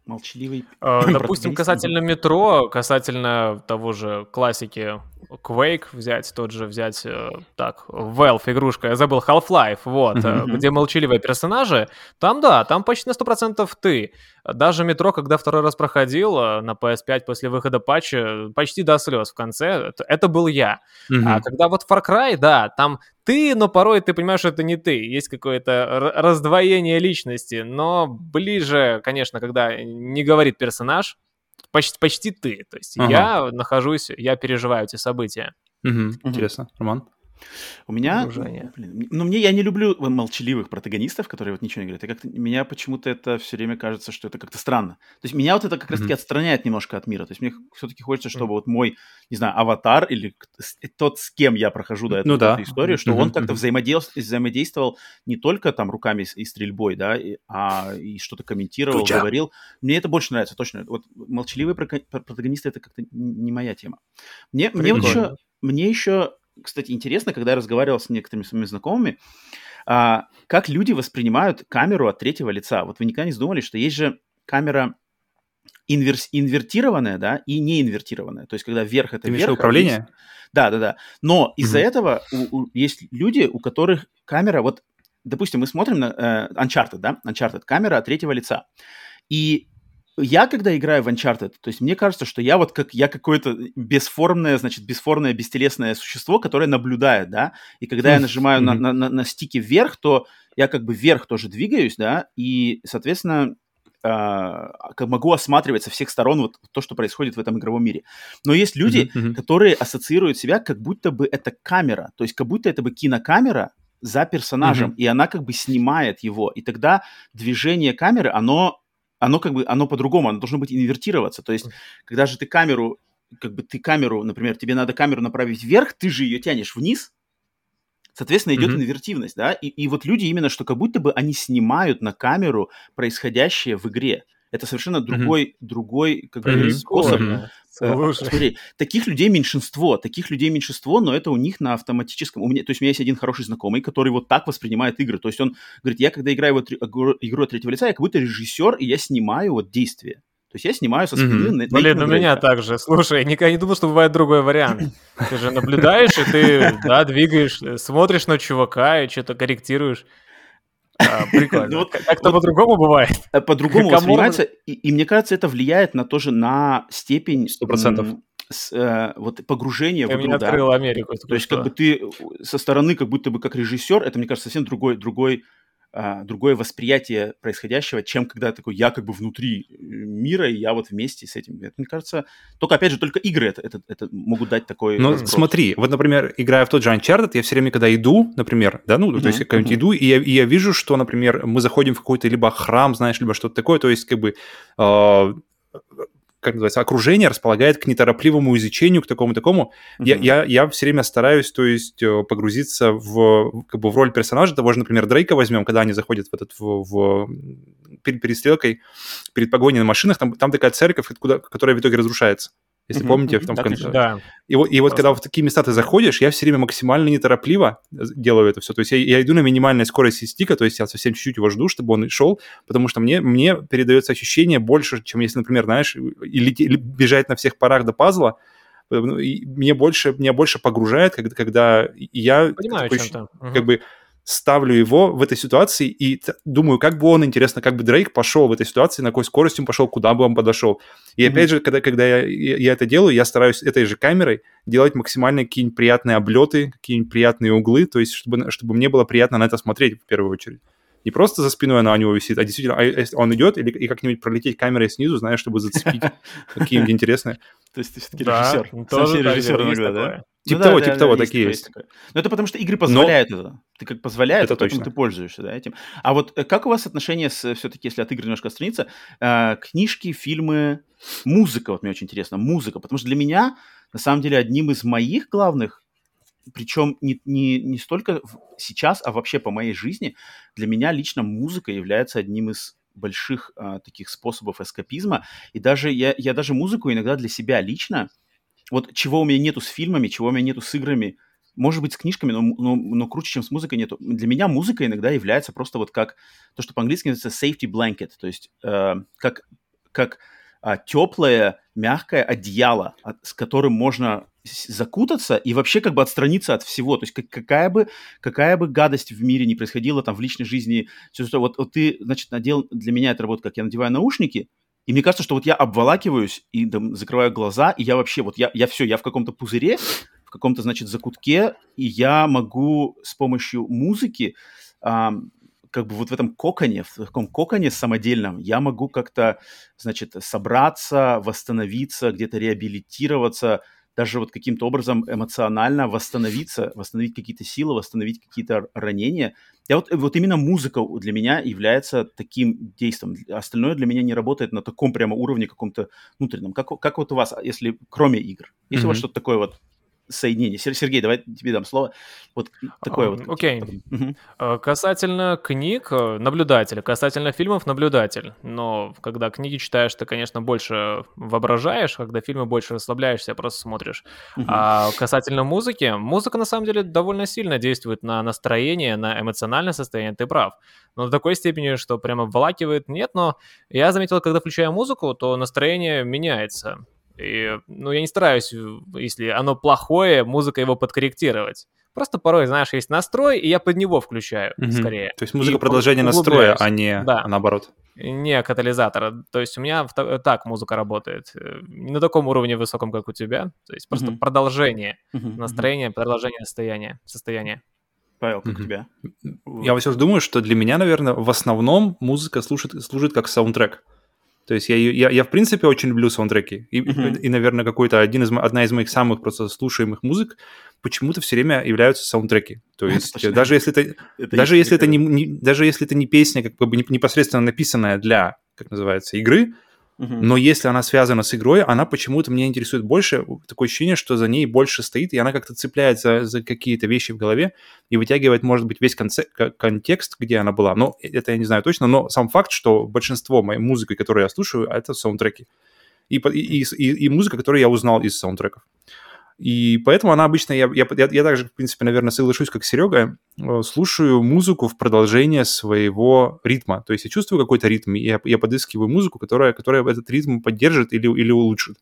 [SPEAKER 1] Молчаливый.
[SPEAKER 3] А, допустим, касательно метро, касательно того же классики Quake взять, тот же взять, э, так, Valve игрушка, я забыл, Half-Life, вот, uh-huh. где молчаливые персонажи, там да, там почти на 100% ты. Даже метро, когда второй раз проходил э, на PS5 после выхода патча, почти до слез в конце, это, это был я. Uh-huh. А когда вот Far Cry, да, там ты, но порой ты понимаешь, что это не ты. Есть какое-то раздвоение личности, но ближе, конечно, когда не говорит персонаж, почти, почти ты. То есть ага. я нахожусь, я переживаю эти события.
[SPEAKER 2] Угу. Интересно. Роман?
[SPEAKER 1] У меня, блин, ну мне я не люблю молчаливых протагонистов, которые вот ничего не говорят. И как-то меня почему-то это все время кажется, что это как-то странно. То есть меня вот это как раз-таки mm-hmm. отстраняет немножко от мира. То есть мне все-таки хочется, чтобы mm-hmm. вот мой, не знаю, аватар или тот, с кем я прохожу до этого, ну, да. историю, что mm-hmm. он как-то взаимодействовал, взаимодействовал не только там руками и стрельбой, да, и, а и что-то комментировал, Куча. говорил. Мне это больше нравится, точно. Вот молчаливые протагонисты это как-то не моя тема. Мне, мне вот еще, мне еще кстати, интересно, когда я разговаривал с некоторыми своими знакомыми, а, как люди воспринимают камеру от третьего лица. Вот вы никогда не задумывались, что есть же камера инверс, инвертированная, да, и не инвертированная. То есть, когда вверх это Ты вверх.
[SPEAKER 2] управление? А
[SPEAKER 1] да, да, да. Но из-за этого у, у, есть люди, у которых камера, вот, допустим, мы смотрим на э, Uncharted, да, Uncharted, камера от третьего лица. И я, когда играю в Uncharted, то есть мне кажется, что я вот как я какое-то бесформное, значит, бесформное, бестелесное существо, которое наблюдает, да, и когда я нажимаю на, на, на, на стике вверх, то я как бы вверх тоже двигаюсь, да, и, соответственно, э, могу осматривать со всех сторон вот то, что происходит в этом игровом мире. Но есть люди, mm-hmm, mm-hmm. которые ассоциируют себя, как будто бы это камера, то есть как будто это бы кинокамера за персонажем, mm-hmm. и она как бы снимает его, и тогда движение камеры, оно оно как бы, оно по-другому, оно должно быть инвертироваться. То есть, когда же ты камеру, как бы ты камеру, например, тебе надо камеру направить вверх, ты же ее тянешь вниз, соответственно, идет mm-hmm. инвертивность, да, и, и вот люди именно, что как будто бы они снимают на камеру происходящее в игре. Это совершенно другой, mm-hmm. другой как бы, способ. Mm-hmm. Слушай. Смотри, таких людей меньшинство, таких людей меньшинство, но это у них на автоматическом. У меня, то есть у меня есть один хороший знакомый, который вот так воспринимает игры. То есть он говорит, я когда играю вот игру от третьего лица, я как будто режиссер, и я снимаю вот действие. То есть я снимаю со спины. Mm-hmm.
[SPEAKER 3] На, Блин, у меня так же. Слушай, я никогда не думал, что бывает другой вариант. Ты же наблюдаешь, и ты, да, двигаешь, смотришь на чувака и что-то корректируешь. А, прикольно. Ну, вот, Как-то вот, по-другому бывает.
[SPEAKER 1] Э, по-другому воспринимается, и, и мне кажется, это влияет на тоже на степень...
[SPEAKER 2] Сто процентов.
[SPEAKER 1] Э, вот погружение
[SPEAKER 3] Ты в игру, открыл Америку.
[SPEAKER 1] То есть, как бы ты со стороны, как будто бы как режиссер, это, мне кажется, совсем другой, другой а, другое восприятие происходящего, чем когда такой я как бы внутри э, мира, и я вот вместе с этим. Это, мне кажется, только, опять же, только игры это, это, это могут дать такой
[SPEAKER 2] Ну, разброс. смотри, вот, например, играя в тот же Uncharted, я все время, когда иду, например, да, ну, mm-hmm. то есть я когда-нибудь mm-hmm. иду, и я, и я вижу, что, например, мы заходим в какой-то либо храм, знаешь, либо что-то такое, то есть как бы э, как называется, окружение располагает к неторопливому изучению, к такому такому. Mm-hmm. Я, я, я все время стараюсь, то есть, э, погрузиться в, как бы, в роль персонажа, того же, например, Дрейка возьмем, когда они заходят в этот, в, в перед перестрелкой, перед погоней на машинах, там, там такая церковь, откуда, которая в итоге разрушается. Если mm-hmm. помните, в том в конце. Да. И, вот, и вот когда в такие места ты заходишь, я все время максимально неторопливо делаю это все. То есть я, я иду на минимальной скорости стика, то есть я совсем чуть-чуть его жду, чтобы он шел, потому что мне, мне передается ощущение больше, чем если, например, знаешь, или, или бежать на всех парах до пазла, ну, и мне больше, меня больше погружает, когда, когда я
[SPEAKER 3] Понимаю, такой,
[SPEAKER 2] как бы ставлю его в этой ситуации и думаю, как бы он, интересно, как бы Дрейк пошел в этой ситуации, на какой скорости он пошел, куда бы он подошел. И mm-hmm. опять же, когда, когда я, я это делаю, я стараюсь этой же камерой делать максимально какие-нибудь приятные облеты, какие-нибудь приятные углы, то есть чтобы, чтобы мне было приятно на это смотреть в первую очередь. Не просто за спиной она у него висит, а действительно, а он идет или и как-нибудь пролететь камерой снизу, знаешь, чтобы зацепить какие-нибудь интересные.
[SPEAKER 1] То есть ты все-таки режиссер. Тоже режиссер иногда, да?
[SPEAKER 2] Типа ну, того, да, типа да, того, да, такие есть. есть.
[SPEAKER 1] Но это потому что игры позволяют Но... это. Ты как позволяет, это точно. ты пользуешься да, этим. А вот э, как у вас отношения с, все-таки, если от игр немножко страница, э, книжки, фильмы, музыка, вот мне очень интересно, музыка, потому что для меня, на самом деле, одним из моих главных, причем не, не, не столько сейчас, а вообще по моей жизни, для меня лично музыка является одним из больших а, таких способов эскапизма. И даже я, я даже музыку иногда для себя лично, вот чего у меня нету с фильмами, чего у меня нету с играми, может быть, с книжками, но, но, но круче, чем с музыкой нету. Для меня музыка иногда является просто вот как то, что по-английски называется safety blanket, то есть э, как, как э, теплое, мягкое одеяло, от, с которым можно закутаться и вообще как бы отстраниться от всего. То есть как, какая, бы, какая бы гадость в мире не происходила, там в личной жизни, все, что, вот, вот ты, значит, надел, для меня это работает, как я надеваю наушники, и мне кажется, что вот я обволакиваюсь и там, закрываю глаза, и я вообще, вот я, я все, я в каком-то пузыре, в каком-то, значит, закутке, и я могу с помощью музыки, а, как бы вот в этом коконе, в таком коконе самодельном, я могу как-то, значит, собраться, восстановиться, где-то реабилитироваться, даже вот каким-то образом эмоционально восстановиться, восстановить какие-то силы, восстановить какие-то ранения. Я вот, вот именно музыка для меня является таким действием. Остальное для меня не работает на таком прямо уровне каком-то внутреннем. Как, как вот у вас, если кроме игр? Есть mm-hmm. у вас что-то такое вот соединение. Сергей, давай тебе дам слово. Вот такое вот.
[SPEAKER 3] Окей. Okay. Угу. Касательно книг, э, наблюдатель. Касательно фильмов, наблюдатель. Но когда книги читаешь, ты, конечно, больше воображаешь, когда фильмы больше расслабляешься, просто смотришь. Угу. А касательно музыки, музыка, на самом деле, довольно сильно действует на настроение, на эмоциональное состояние, ты прав. Но в такой степени, что прямо вволакивает, нет, но я заметил, когда включаю музыку, то настроение меняется. И, ну, я не стараюсь, если оно плохое, музыка его подкорректировать. Просто порой, знаешь, есть настрой, и я под него включаю mm-hmm. скорее.
[SPEAKER 2] То есть музыка и продолжение настроя, а не да. а наоборот.
[SPEAKER 3] Не катализатора. То есть у меня так музыка работает. Э, не на таком уровне высоком, как у тебя. То есть просто mm-hmm. продолжение mm-hmm. настроения, продолжение состояния. состояния.
[SPEAKER 1] Павел, как mm-hmm. у тебя?
[SPEAKER 2] Я все же думаю, что для меня, наверное, в основном музыка служит, служит как саундтрек. То есть я, я, я в принципе очень люблю саундтреки. И, uh-huh. и, наверное, какой-то один из, одна из моих самых просто слушаемых музык почему-то все время являются саундтреки. То есть даже если это, это даже если это не, не даже если это не песня как бы непосредственно написанная для, как называется, игры, но если она связана с игрой, она почему-то меня интересует больше. Такое ощущение, что за ней больше стоит, и она как-то цепляется за какие-то вещи в голове и вытягивает, может быть, весь конце- контекст, где она была. Но это я не знаю точно, но сам факт, что большинство моей музыки, которую я слушаю, это саундтреки. И, и, и, и музыка, которую я узнал из саундтреков. И поэтому она обычно, я, я, я, также, в принципе, наверное, соглашусь, как Серега, э, слушаю музыку в продолжение своего ритма. То есть я чувствую какой-то ритм, и я, я подыскиваю музыку, которая, которая этот ритм поддержит или, или улучшит.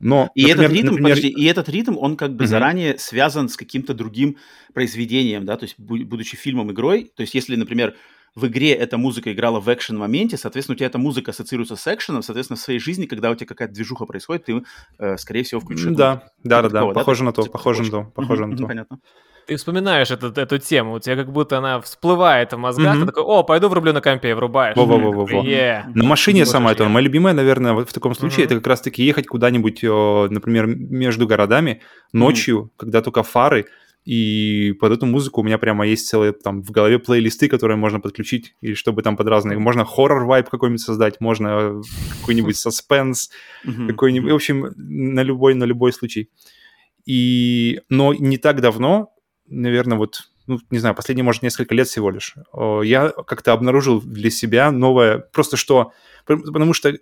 [SPEAKER 1] Но, и например, этот ритм, например... подожди, и этот ритм, он как бы uh-huh. заранее связан с каким-то другим произведением, да, то есть будучи фильмом, игрой, то есть если, например, в игре эта музыка играла в экшен-моменте, соответственно, у тебя эта музыка ассоциируется с экшеном, соответственно, в своей жизни, когда у тебя какая-то движуха происходит, ты, э, скорее всего, включишь.
[SPEAKER 2] Да, да, да, да, похоже на то, похоже на то, похоже на то.
[SPEAKER 1] Понятно.
[SPEAKER 3] Ты вспоминаешь эту, эту тему, у тебя как будто она всплывает в мозгах, mm-hmm. ты такой, о, пойду врублю на компе, и врубаешь.
[SPEAKER 2] Во-во-во-во.
[SPEAKER 3] Yeah.
[SPEAKER 2] На машине сама это, моя любимая, наверное, в таком случае, mm-hmm. это как раз-таки ехать куда-нибудь, например, между городами ночью, mm-hmm. когда только фары, и под эту музыку у меня прямо есть целые там в голове плейлисты, которые можно подключить, и чтобы там под разные... Можно хоррор-вайп какой-нибудь создать, можно какой-нибудь саспенс, какой-нибудь... В общем, на любой, на любой случай. И... Но не так давно, наверное, вот ну, не знаю, последние, может, несколько лет всего лишь, я как-то обнаружил для себя новое, просто что, потому что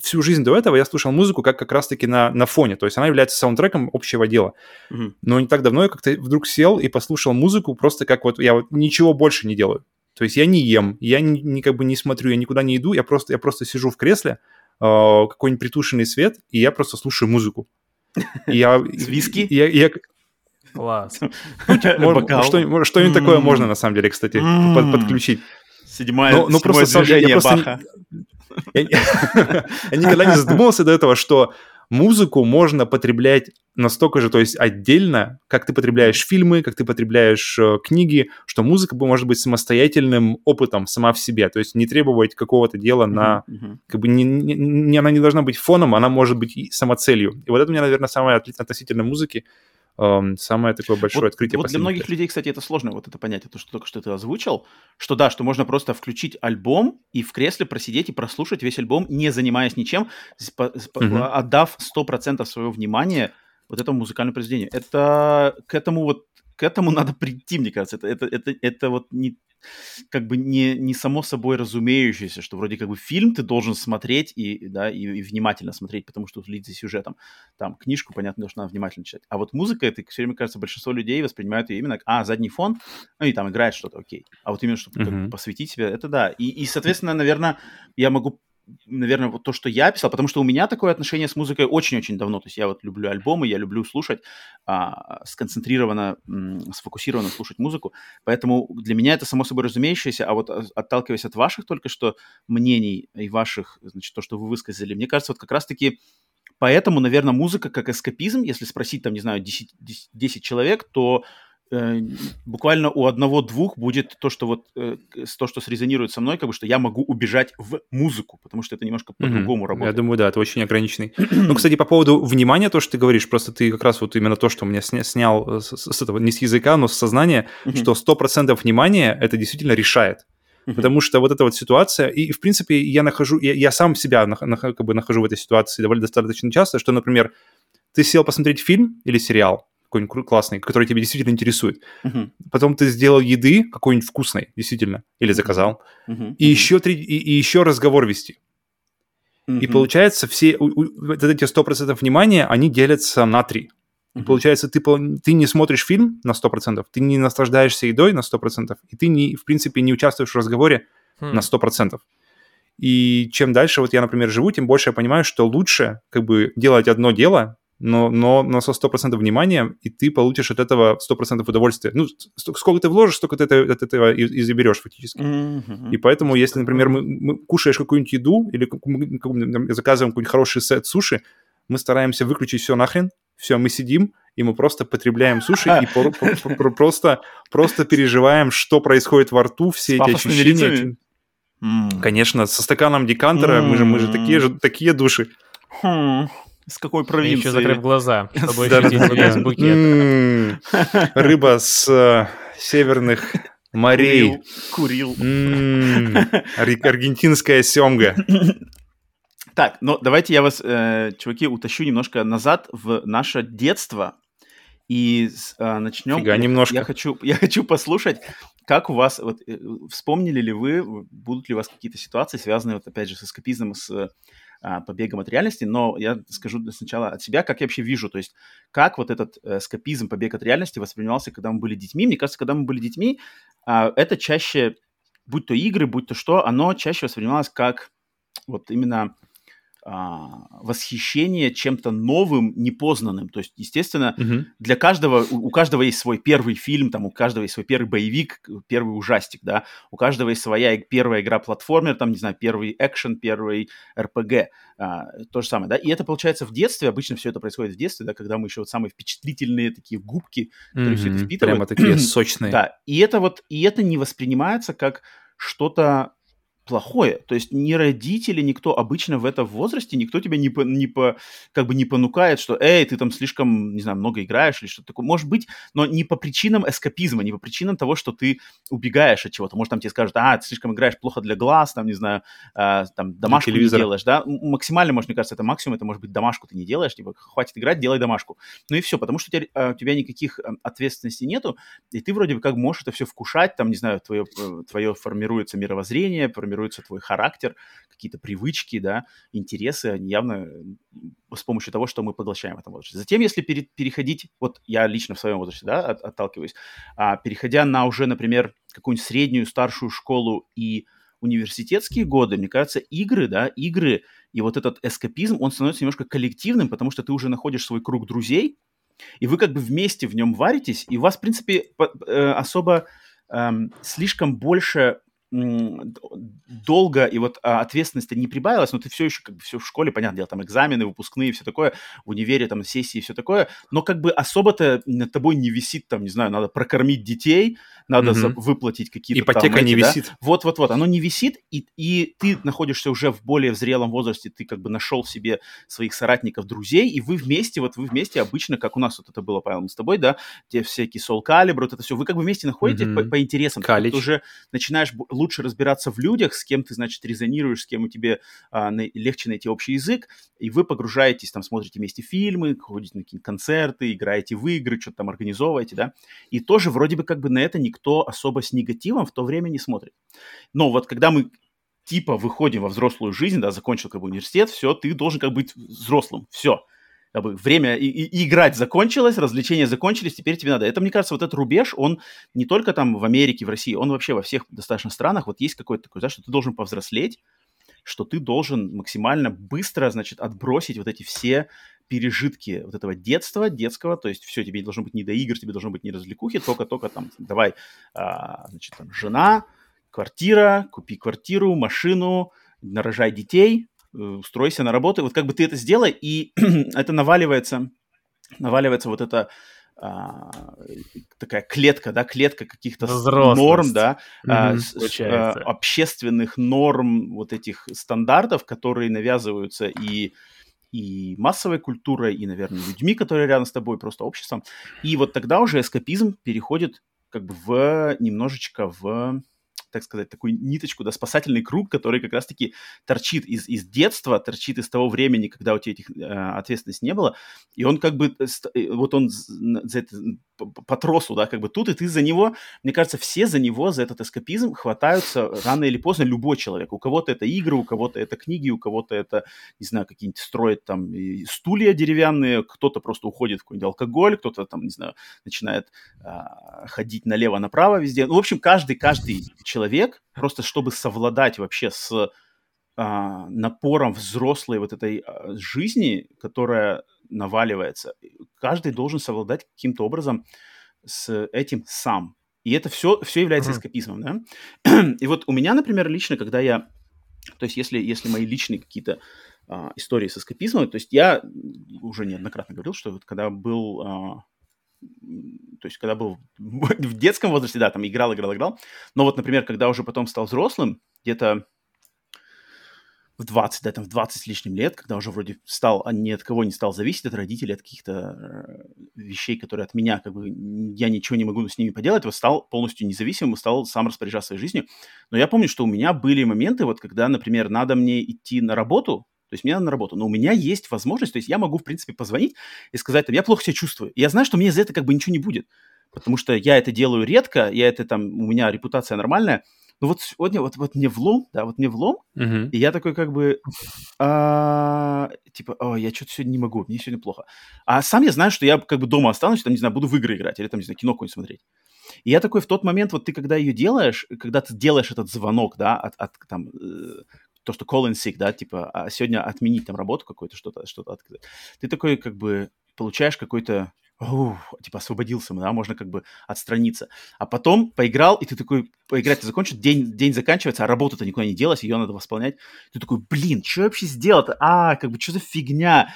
[SPEAKER 2] всю жизнь до этого я слушал музыку как как раз-таки на, на фоне, то есть она является саундтреком общего дела. Mm-hmm. Но не так давно я как-то вдруг сел и послушал музыку просто как вот я вот ничего больше не делаю. То есть я не ем, я не, не как бы не смотрю, я никуда не иду, я просто, я просто сижу в кресле, э, какой-нибудь притушенный свет, и я просто слушаю музыку.
[SPEAKER 1] Я, С виски?
[SPEAKER 2] Я, я,
[SPEAKER 3] Класс.
[SPEAKER 2] Что-нибудь такое можно, на самом деле, кстати, подключить.
[SPEAKER 1] Седьмое, просто я, я просто
[SPEAKER 2] я, я никогда не задумывался до этого, что музыку можно потреблять настолько же, то есть отдельно, как ты потребляешь фильмы, как ты потребляешь э, книги, что музыка может быть самостоятельным опытом сама в себе, то есть не требовать какого-то дела на, mm-hmm. как бы не, не, не, она не должна быть фоном, она может быть и самоцелью. И вот это у меня, наверное, самое относительно музыки, самое такое большое
[SPEAKER 1] вот,
[SPEAKER 2] открытие.
[SPEAKER 1] Вот для многих людей, кстати, это сложно, вот это понятие, то, что только что ты озвучил, что да, что можно просто включить альбом и в кресле просидеть и прослушать весь альбом, не занимаясь ничем, mm-hmm. отдав 100% своего внимания вот этому музыкальному произведению. Это к этому вот к этому надо прийти, мне кажется. Это, это, это, это вот не, как бы не, не само собой разумеющееся, что вроде как бы фильм ты должен смотреть и, да, и, и внимательно смотреть, потому что следить за сюжетом. Там книжку, понятно, что надо внимательно читать. А вот музыка, это все время, кажется, большинство людей воспринимают ее именно как, а, задний фон, ну и там играет что-то, окей. А вот именно, чтобы mm-hmm. посвятить себе, это да. И, и, соответственно, наверное, я могу наверное, вот то, что я писал, потому что у меня такое отношение с музыкой очень-очень давно. То есть я вот люблю альбомы, я люблю слушать, а, сконцентрированно, м, сфокусированно слушать музыку. Поэтому для меня это само собой разумеющееся. А вот отталкиваясь от ваших только что мнений и ваших, значит, то, что вы высказали, мне кажется, вот как раз-таки поэтому, наверное, музыка как эскапизм, если спросить, там, не знаю, 10, 10, 10 человек, то буквально у одного-двух будет то, что вот э, то, что срезонирует со мной, как бы, что я могу убежать в музыку, потому что это немножко по-другому mm-hmm. работает.
[SPEAKER 2] Я думаю, да, это очень ограниченный. ну, кстати, по поводу внимания, то, что ты говоришь, просто ты как раз вот именно то, что у меня сня- снял э, с, с этого, не с языка, но с сознания, mm-hmm. что 100% внимания это действительно решает. Mm-hmm. Потому что вот эта вот ситуация, и, в принципе, я нахожу, я, я сам себя нах, нах, как бы нахожу в этой ситуации довольно достаточно часто, что, например, ты сел посмотреть фильм или сериал, какой-нибудь классный, который тебя действительно интересует. Uh-huh. Потом ты сделал еды какой-нибудь вкусной, действительно, или заказал. Uh-huh. И, uh-huh. Еще три, и, и еще разговор вести. Uh-huh. И получается, все у, у, вот эти 100% внимания, они делятся на три. Uh-huh. И получается, ты, ты не смотришь фильм на 100%, ты не наслаждаешься едой на 100%, и ты, не, в принципе, не участвуешь в разговоре uh-huh. на 100%. И чем дальше вот я, например, живу, тем больше я понимаю, что лучше как бы делать одно дело, но, но, но со 100% внимания, и ты получишь от этого 100% удовольствия. Ну, сколько ты вложишь, столько ты это, от этого и, и заберешь фактически. Mm-hmm. И поэтому, если, например, мы, мы кушаешь какую-нибудь еду или мы заказываем какой-нибудь хороший сет суши, мы стараемся выключить все нахрен, все, мы сидим, и мы просто потребляем суши и просто, просто переживаем, что происходит во рту, все эти ощущения. Конечно, со стаканом декантера, мы же, мы же такие же такие души.
[SPEAKER 1] Хм. С какой провинции?
[SPEAKER 3] еще закрыв глаза, чтобы ощутить весь букет.
[SPEAKER 2] Рыба с э, северных морей.
[SPEAKER 1] Курил.
[SPEAKER 2] Аргентинская семга.
[SPEAKER 1] Так, ну давайте я вас, э, чуваки, утащу немножко назад в наше детство. И э, начнем.
[SPEAKER 2] Фига, немножко.
[SPEAKER 1] Я хочу, я хочу послушать, как у вас, вот, вспомнили ли вы, будут ли у вас какие-то ситуации, связанные, вот, опять же, с эскапизмом, с а, побегом от реальности, но я скажу сначала от себя, как я вообще вижу, то есть как вот этот э, скапизм, побег от реальности воспринимался, когда мы были детьми. Мне кажется, когда мы были детьми, э, это чаще, будь то игры, будь то что, оно чаще воспринималось как вот именно а, восхищение чем-то новым, непознанным. То есть, естественно,
[SPEAKER 2] Мгм.
[SPEAKER 1] для каждого, у у каждого есть свой первый фильм, там, у каждого есть свой первый боевик, первый ужастик, да, у каждого есть своя первая игра-платформер, там, не знаю, первый экшен, первый РПГ, а, то же самое, да, и это получается в детстве, обычно все это происходит в детстве, да, когда мы еще вот самые впечатлительные такие губки, которые всё это
[SPEAKER 2] Мгм.
[SPEAKER 1] впитывают.
[SPEAKER 2] Прямо такие сочные.
[SPEAKER 1] да, и это вот, и это не воспринимается как что-то плохое. То есть ни родители, никто обычно в этом возрасте, никто тебя не по, не по, как бы не понукает, что, эй, ты там слишком, не знаю, много играешь или что-то такое. Может быть, но не по причинам эскапизма, не по причинам того, что ты убегаешь от чего-то. Может, там тебе скажут, а, ты слишком играешь плохо для глаз, там, не знаю, а, там, домашку не делаешь, да. Максимально, может, мне кажется, это максимум, это может быть домашку ты не делаешь, типа, хватит играть, делай домашку. Ну и все, потому что у тебя, а, у тебя никаких а, ответственностей нету, и ты вроде бы как можешь это все вкушать, там, не знаю, твое, э, твое формируется мировоззрение, формируется твой характер, какие-то привычки, да, интересы, они явно с помощью того, что мы поглощаем в этом возрасте. Затем, если пере- переходить, вот я лично в своем возрасте, да, от- отталкиваюсь, а, переходя на уже, например, какую-нибудь среднюю, старшую школу и университетские годы, мне кажется, игры, да, игры и вот этот эскапизм, он становится немножко коллективным, потому что ты уже находишь свой круг друзей, и вы как бы вместе в нем варитесь, и у вас, в принципе, э, особо эм, слишком больше долго и вот а, ответственности не прибавилось, но ты все еще как бы все в школе, понятное дело, там экзамены, выпускные, все такое, в универе там сессии, все такое, но как бы особо-то над тобой не висит, там, не знаю, надо прокормить детей, надо
[SPEAKER 2] Мгм.
[SPEAKER 1] выплатить какие-то там
[SPEAKER 2] Ипотека не
[SPEAKER 1] эти, да,
[SPEAKER 2] висит.
[SPEAKER 1] вот-вот-вот, оно не висит, и, и ты находишься уже в более зрелом возрасте, ты как бы нашел себе своих соратников, друзей, и вы вместе, вот вы вместе обычно, как у нас вот это было, Павел, мы с тобой, да, те всякие Soul Calibur, вот это все, вы как бы вместе находитесь
[SPEAKER 2] Мгм.
[SPEAKER 1] по, по интересам, ты уже начинаешь лучше разбираться в людях, с кем ты, значит, резонируешь, с кем у тебе а, на- легче найти общий язык, и вы погружаетесь, там, смотрите вместе фильмы, ходите на какие-то концерты, играете в игры, что-то там организовываете, да, и тоже вроде бы как бы на это никто особо с негативом в то время не смотрит. Но вот когда мы типа выходим во взрослую жизнь, да, закончил как бы университет, все, ты должен как бы быть взрослым, все. Как бы время и, и- играть закончилось, развлечения закончились, теперь тебе надо. Это, мне кажется, вот этот рубеж, он не только там в Америке, в России, он вообще во всех достаточно странах, вот есть какой-то такой, да, что ты должен повзрослеть, что ты должен максимально быстро, значит, отбросить вот эти все пережитки вот этого детства, детского, то есть все, тебе не должно быть ни до игр, тебе должно быть ни развлекухи, только-только там, давай, а, значит, там, жена, квартира, купи квартиру, машину, нарожай детей, устройся на работу, вот как бы ты это сделай, и это наваливается, наваливается вот это а, такая клетка, да, клетка каких-то норм, да, а, с- с-
[SPEAKER 3] Получается.
[SPEAKER 1] а, общественных норм, вот этих стандартов, которые навязываются и и массовой культурой, и, наверное, людьми, которые рядом с тобой, просто обществом. И вот тогда уже эскапизм переходит как бы в немножечко в так сказать, такую ниточку, да, спасательный круг, который как раз-таки торчит из, из детства, торчит из того времени, когда у тебя этих э, ответственности не было, и он как бы, э, э, вот он за это, по, тросу, да, как бы тут, и ты за него, мне кажется, все за него, за этот эскапизм хватаются рано или поздно любой человек. У кого-то это игры, у кого-то это книги, у кого-то это, не знаю, какие-нибудь строят там стулья деревянные, кто-то просто уходит в какой-нибудь алкоголь, кто-то там, не знаю, начинает а, ходить налево-направо везде. Ну, в общем, каждый, каждый человек, просто чтобы совладать вообще с а, напором взрослой вот этой а, жизни, которая наваливается, каждый должен совладать каким-то образом с этим сам. И это все, все является эскапизмом, да? И вот у меня, например, лично, когда я... То есть если, если мои личные какие-то а, истории с эскапизмом, то есть я уже неоднократно говорил, что вот когда был... а, то есть когда был в детском возрасте, да, там играл, играл, играл. Но вот, например, когда уже потом стал взрослым, где-то в 20, да, там в 20 с лишним лет, когда уже вроде стал, а ни от кого не стал зависеть, от родителей, от каких-то э, вещей, которые от меня, как бы, я ничего не могу с ними поделать, вот стал полностью независимым, стал сам распоряжаться своей жизнью. Но я помню, что у меня были моменты, вот когда, например, надо мне идти на работу, то есть мне надо на работу, но у меня есть возможность, то есть я могу, в принципе, позвонить и сказать, там, я плохо себя чувствую. И я знаю, что мне за это как бы ничего не будет, потому что я это делаю редко, я это там, у меня репутация нормальная, но вот сегодня вот, вот мне влом, да, вот мне влом,
[SPEAKER 2] Мгм.
[SPEAKER 1] и я такой как бы, а, типа, о, я что-то сегодня не могу, мне сегодня плохо. А сам я знаю, что я как бы дома останусь, там, не знаю, буду в игры играть или там, не знаю, кино какое-нибудь смотреть. И я такой в тот момент, вот ты когда ее делаешь, когда ты делаешь этот звонок, да, от, от там, э, то, что call in sick, да, типа, а сегодня отменить там работу какую-то, что-то, что-то открыть. Ты такой, как бы, получаешь какой-то типа освободился, да, можно как бы отстраниться. А потом поиграл, и ты такой, поиграть ты закончишь, день, день заканчивается, а работа-то никуда не делась, ее надо восполнять. Ты такой, блин, что вообще сделал-то? А, как бы, что за фигня?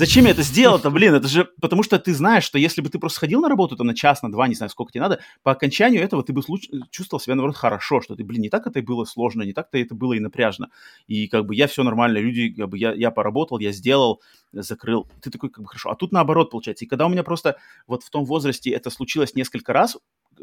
[SPEAKER 1] Зачем я это сделал-то, блин? Это же потому что ты знаешь, что если бы ты просто сходил на работу там на час, на два, не знаю, сколько тебе надо, по окончанию этого ты бы чувствовал себя, наоборот, хорошо, что ты, блин, не так это было сложно, не так-то это было и напряжно. И как бы я все нормально, люди, как бы я, я поработал, я сделал, закрыл. Ты такой, как бы, хорошо. А тут наоборот получается. И когда у меня просто вот в том возрасте это случилось несколько раз,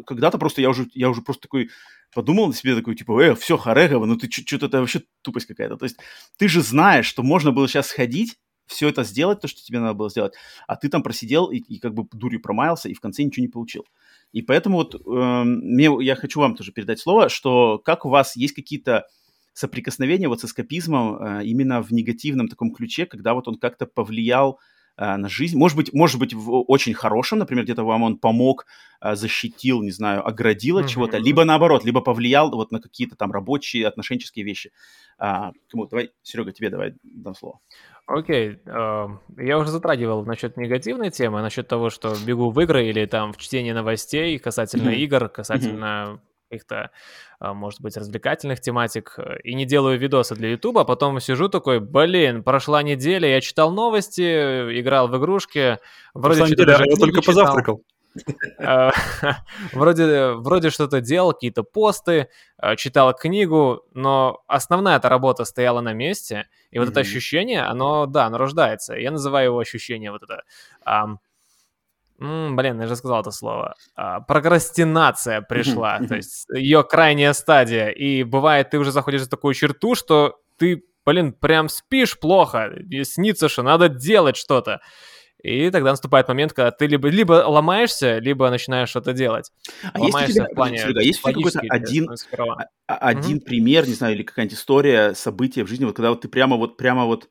[SPEAKER 1] когда-то просто я уже, я уже просто такой подумал на себе, такой, типа, э, все, Харегово, ну ты что-то, это вообще тупость какая-то. То есть ты же знаешь, что можно было сейчас сходить, все это сделать, то, что тебе надо было сделать, а ты там просидел и, и как бы дурью промаялся, и в конце ничего не получил. И поэтому вот э, мне, я хочу вам тоже передать слово, что как у вас есть какие-то соприкосновения вот с эскапизмом э, именно в негативном таком ключе, когда вот он как-то повлиял э, на жизнь, может быть, может быть, в очень хорошем, например, где-то вам он помог, э, защитил, не знаю, оградил от mm-hmm. чего-то, либо наоборот, либо повлиял вот на какие-то там рабочие, отношенческие вещи. А, кому? Давай, Серега, тебе давай дам слово.
[SPEAKER 3] Окей, э, я уже затрагивал насчет негативной темы, насчет того, что бегу в игры или там в чтение новостей касательно mm-hmm. игр, касательно mm-hmm. каких-то, э, может быть, развлекательных тематик, и не делаю видосы для Ютуба, а потом сижу такой, блин, прошла неделя, я читал новости, играл в игрушки,
[SPEAKER 2] вроде прошла неделя, я только читал. позавтракал.
[SPEAKER 3] Э, вроде, вроде что-то делал, какие-то посты, э, читал книгу, но основная эта работа стояла на месте, и вот это ощущение, оно, да, оно рождается. Я называю его ощущение вот это... блин, я же сказал это слово. А, прокрастинация пришла, то есть ее крайняя стадия. И бывает, ты уже заходишь за такую черту, что ты, блин, прям спишь плохо, и снится, что надо делать что-то. И тогда наступает момент, когда ты либо, либо ломаешься, либо начинаешь что-то делать.
[SPEAKER 1] А есть у тебя, в плане Серега, есть у тебя какой-то один, а, а, один mm-hmm. пример, не знаю, или какая-нибудь история, события в жизни, вот когда вот ты прямо вот, прямо вот,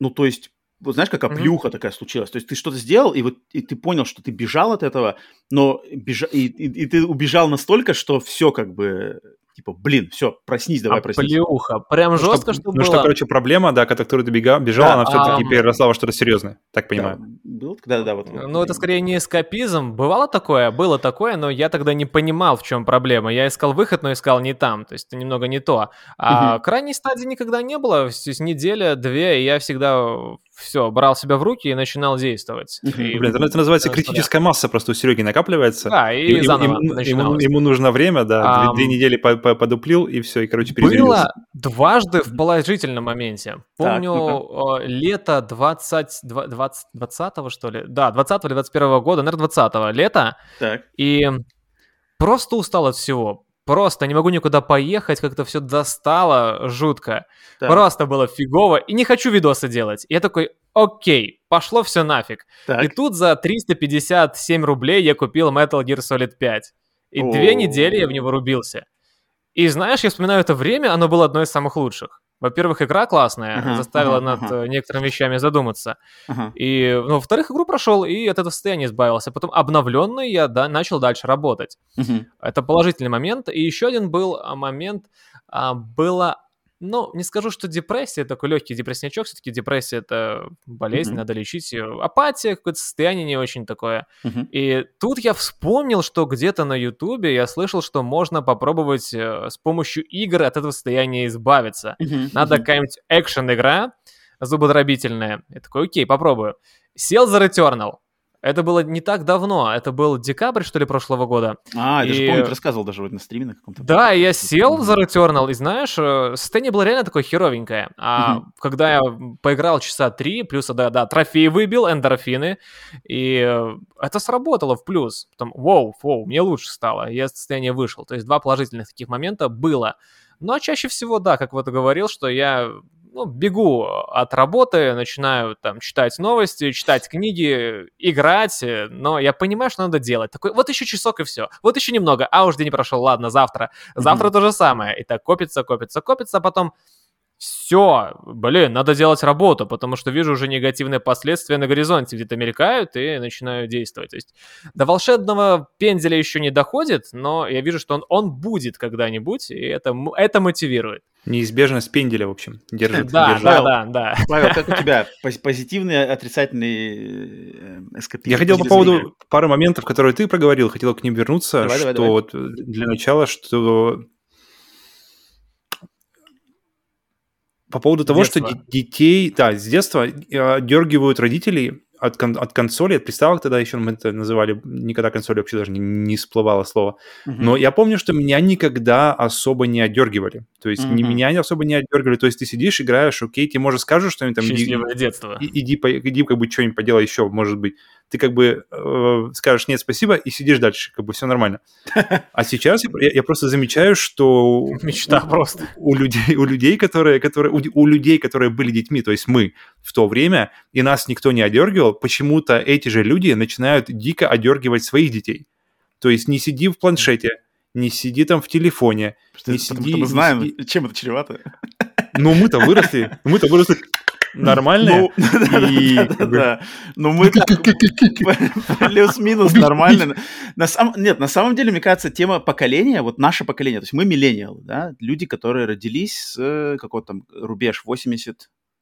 [SPEAKER 1] ну, то есть, вот знаешь, как оплюха mm-hmm. такая случилась. То есть ты что-то сделал, и вот и ты понял, что ты бежал от этого, но бежа... и, и, и ты убежал настолько, что все как бы типа, блин, все, проснись, давай а проснись.
[SPEAKER 3] Плюха, прям ну, жестко, что, что
[SPEAKER 2] Ну, было. что, короче, проблема, да, которую ты бегал, бежал, да, она все-таки а... переросла во что-то серьезное, так понимаю. Да,
[SPEAKER 1] был, да, да, вот.
[SPEAKER 3] Ну, это скорее не эскапизм. Бывало такое, было такое, но я тогда не понимал, в чем проблема. Я искал выход, но искал не там, то есть это немного не то. А угу. крайней стадии никогда не было, то есть неделя, две, и я всегда все, брал себя в руки и начинал действовать.
[SPEAKER 2] И, Блин, это называется критическая масса, просто у Сереги накапливается.
[SPEAKER 3] Да, и, и заново
[SPEAKER 2] ему, ему, ему нужно время, да, а, две, две недели по, по, подуплил, и все, и, короче,
[SPEAKER 3] Было дважды в положительном моменте. Помню, так, э, лето 20, 20, 20 что ли? Да, 20 или 21 года, наверное, 20 лета.
[SPEAKER 1] Так.
[SPEAKER 3] И просто устал от всего Просто не могу никуда поехать, как-то все достало жутко. Так. Просто было фигово, и не хочу видосы делать. И я такой, окей, пошло все нафиг. Так. И тут за 357 рублей я купил Metal Gear Solid 5. И О-о-о. две недели я в него рубился. И знаешь, я вспоминаю это время, оно было одно из самых лучших. Во-первых, игра классная, uh-huh, заставила uh-huh, над uh-huh. некоторыми вещами задуматься. Uh-huh. И, ну, во-вторых, игру прошел и от этого состояния избавился. Потом обновленный я да, начал дальше работать. Uh-huh. Это положительный момент. И еще один был а, момент, а, было ну, не скажу, что депрессия, такой легкий депресснячок, все-таки депрессия это болезнь, mm-hmm. надо лечить ее. Апатия, какое-то состояние не очень такое. Mm-hmm. И тут я вспомнил, что где-то на Ютубе я слышал, что можно попробовать э, с помощью игр от этого состояния избавиться. Mm-hmm. Надо какая-нибудь экшен-игра зубодробительная. Я такой, окей, попробую. Сел за Returnal. Это было не так давно, это был декабрь, что ли, прошлого года.
[SPEAKER 1] А, и... я же помню, ты рассказывал даже вот на стриме на каком-то.
[SPEAKER 3] Да, я сел за Returnal, и знаешь, э, состояние было реально такое херовенькое. А угу. когда я поиграл часа три, плюс, да, да, трофей выбил, эндорфины, и э, это сработало в плюс. Потом, воу, воу, мне лучше стало, я из состояния вышел. То есть два положительных таких момента было. Но чаще всего, да, как вот говорил, что я ну, бегу от работы, начинаю там читать новости, читать книги, играть, но я понимаю, что надо делать. Такой, вот еще часок и все. Вот еще немного, а уж день прошел, ладно, завтра. Завтра mm-hmm. то же самое. И так копится, копится, копится, а потом все, блин, надо делать работу, потому что вижу уже негативные последствия на горизонте где-то мелькают и начинаю действовать. То есть до волшебного пенделя еще не доходит, но я вижу, что он, он будет когда-нибудь, и это, это мотивирует.
[SPEAKER 2] Неизбежность пенделя, в общем, держит.
[SPEAKER 3] Да,
[SPEAKER 2] держит.
[SPEAKER 3] да, да, да.
[SPEAKER 1] Павел, как у тебя? Позитивный, отрицательный э, эскапизм?
[SPEAKER 2] Я хотел по поводу пары моментов, которые ты проговорил, хотел к ним вернуться,
[SPEAKER 1] Давай,
[SPEAKER 2] что
[SPEAKER 1] давай, давай.
[SPEAKER 2] вот для начала, что по поводу того, что
[SPEAKER 3] детства.
[SPEAKER 2] де- детей, да, с детства э, дергивают родителей от, кон- от консоли, от приставок тогда еще мы это называли, никогда консоли вообще даже не, не всплывало слово.
[SPEAKER 1] Мгм.
[SPEAKER 2] Но я помню, что меня никогда особо не отдергивали. То есть не-
[SPEAKER 1] Мгм.
[SPEAKER 2] меня не особо не отдергивали. То есть ты сидишь, играешь, окей, тебе может скажут что-нибудь там, иди,
[SPEAKER 3] Счастливое детство.
[SPEAKER 2] и- иди, по- иди как бы что-нибудь поделай еще, может быть. Ты как бы э, скажешь нет, спасибо, и сидишь дальше, как бы все нормально. А сейчас я, я просто замечаю, что
[SPEAKER 3] Мечта просто.
[SPEAKER 2] у людей, у людей, которые, которые, у, у людей, которые были детьми, то есть мы в то время, и нас никто не одергивал, почему-то эти же люди начинают дико одергивать своих детей. То есть не сиди в планшете, не сиди там в телефоне.
[SPEAKER 1] Что-
[SPEAKER 2] не
[SPEAKER 1] Потому
[SPEAKER 2] сиди-
[SPEAKER 1] что мы знаем,
[SPEAKER 2] сиди.
[SPEAKER 1] чем это чревато.
[SPEAKER 2] Ну мы-то выросли, мы-то выросли нормальные.
[SPEAKER 1] Ну,
[SPEAKER 2] и
[SPEAKER 1] да, да, да. Ну, мы плюс-минус нормально. На самом, нет, на самом деле, мне кажется, тема поколения, вот наше поколение, то есть мы миллениалы, да, люди, которые родились с э, какой-то там рубеж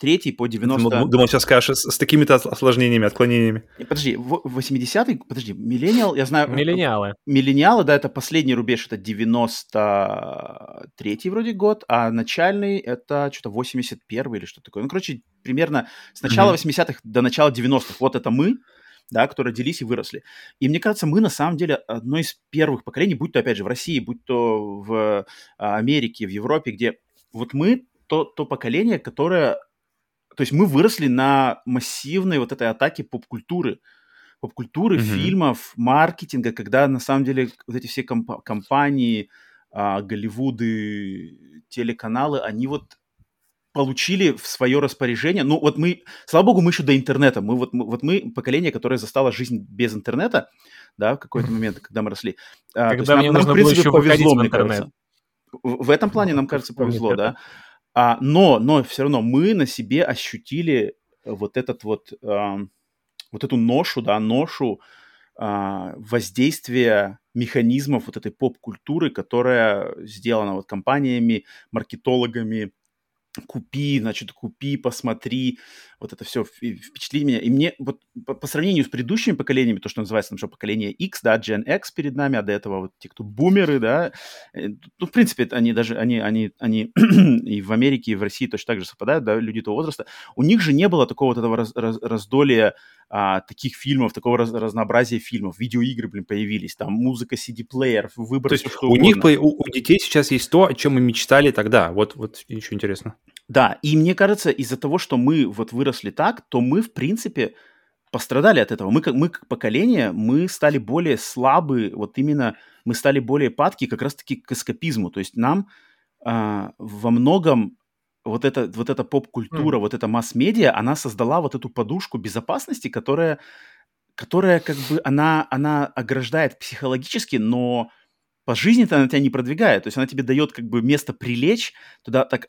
[SPEAKER 1] 83 по 90...
[SPEAKER 2] Думал, думал, сейчас скажешь с, с такими-то осложнениями, отклонениями.
[SPEAKER 1] Не, Подожди, в- 80-й, подожди, миллениал, я знаю...
[SPEAKER 3] Миллениалы.
[SPEAKER 1] Миллениалы, да, это последний рубеж, это 93-й вроде год, а начальный это что-то 81 или что-то такое. Ну, короче, примерно с начала
[SPEAKER 2] Мгм.
[SPEAKER 1] 80-х до начала 90-х. Вот это мы, да, которые родились и выросли. И мне кажется, мы на самом деле одно из первых поколений, будь то, опять же, в России, будь то в а, Америке, в Европе, где вот мы то, то поколение, которое... То есть мы выросли на массивной вот этой атаке поп-культуры поп-культуры,
[SPEAKER 2] Мгм.
[SPEAKER 1] фильмов, маркетинга, когда на самом деле вот эти все комп- компании, а, Голливуды, телеканалы, они вот получили в свое распоряжение. Ну вот мы, слава богу, мы еще до интернета. Мы вот, мы, вот мы поколение, которое застало жизнь без интернета, да, в какой-то момент, когда мы росли. А, есть
[SPEAKER 3] Когда
[SPEAKER 1] нам-
[SPEAKER 3] мне
[SPEAKER 1] нам,
[SPEAKER 3] нужно
[SPEAKER 1] в
[SPEAKER 3] было еще
[SPEAKER 1] повезло,
[SPEAKER 3] в
[SPEAKER 1] мне
[SPEAKER 3] интернет.
[SPEAKER 1] кажется. В, в этом плане нам, кажется, повезло,
[SPEAKER 3] это.
[SPEAKER 1] А, но, но все равно мы на себе ощутили вот этот вот, ам, вот эту ношу, да, ношу а, воздействия механизмов вот этой поп-культуры, которая сделана вот компаниями, маркетологами, купи, значит, купи, посмотри, вот это все впечатли меня. И мне вот по, по сравнению с предыдущими поколениями, то, что называется там что поколение X, да, Gen X перед нами, а до этого вот те, кто бумеры, да, э, ну, в принципе, они даже, они, они, они и в Америке, и в России точно так же совпадают, да, люди того возраста. У них же не было такого вот этого раз, раз, раздолия а, таких фильмов, такого раз, разнообразия фильмов. Видеоигры, блин, появились, там музыка CD-плеер, выбор
[SPEAKER 2] То есть
[SPEAKER 1] что
[SPEAKER 2] у них,
[SPEAKER 1] угодно.
[SPEAKER 2] по- у, у детей сейчас есть то, о чем мы мечтали тогда. Вот, вот еще интересно.
[SPEAKER 1] Да, и мне кажется, из-за того, что мы вот выросли так, то мы, в принципе, пострадали от этого. Мы как, мы как поколение, мы стали более слабы, вот именно мы стали более падки как раз-таки к эскапизму. То есть нам а, во многом вот эта, вот эта поп-культура,
[SPEAKER 3] Мгм.
[SPEAKER 1] вот эта масс-медиа, она создала вот эту подушку безопасности, которая, которая как бы, она, она ограждает психологически, но по жизни-то она тебя не продвигает. То есть она тебе дает как бы место прилечь, туда так,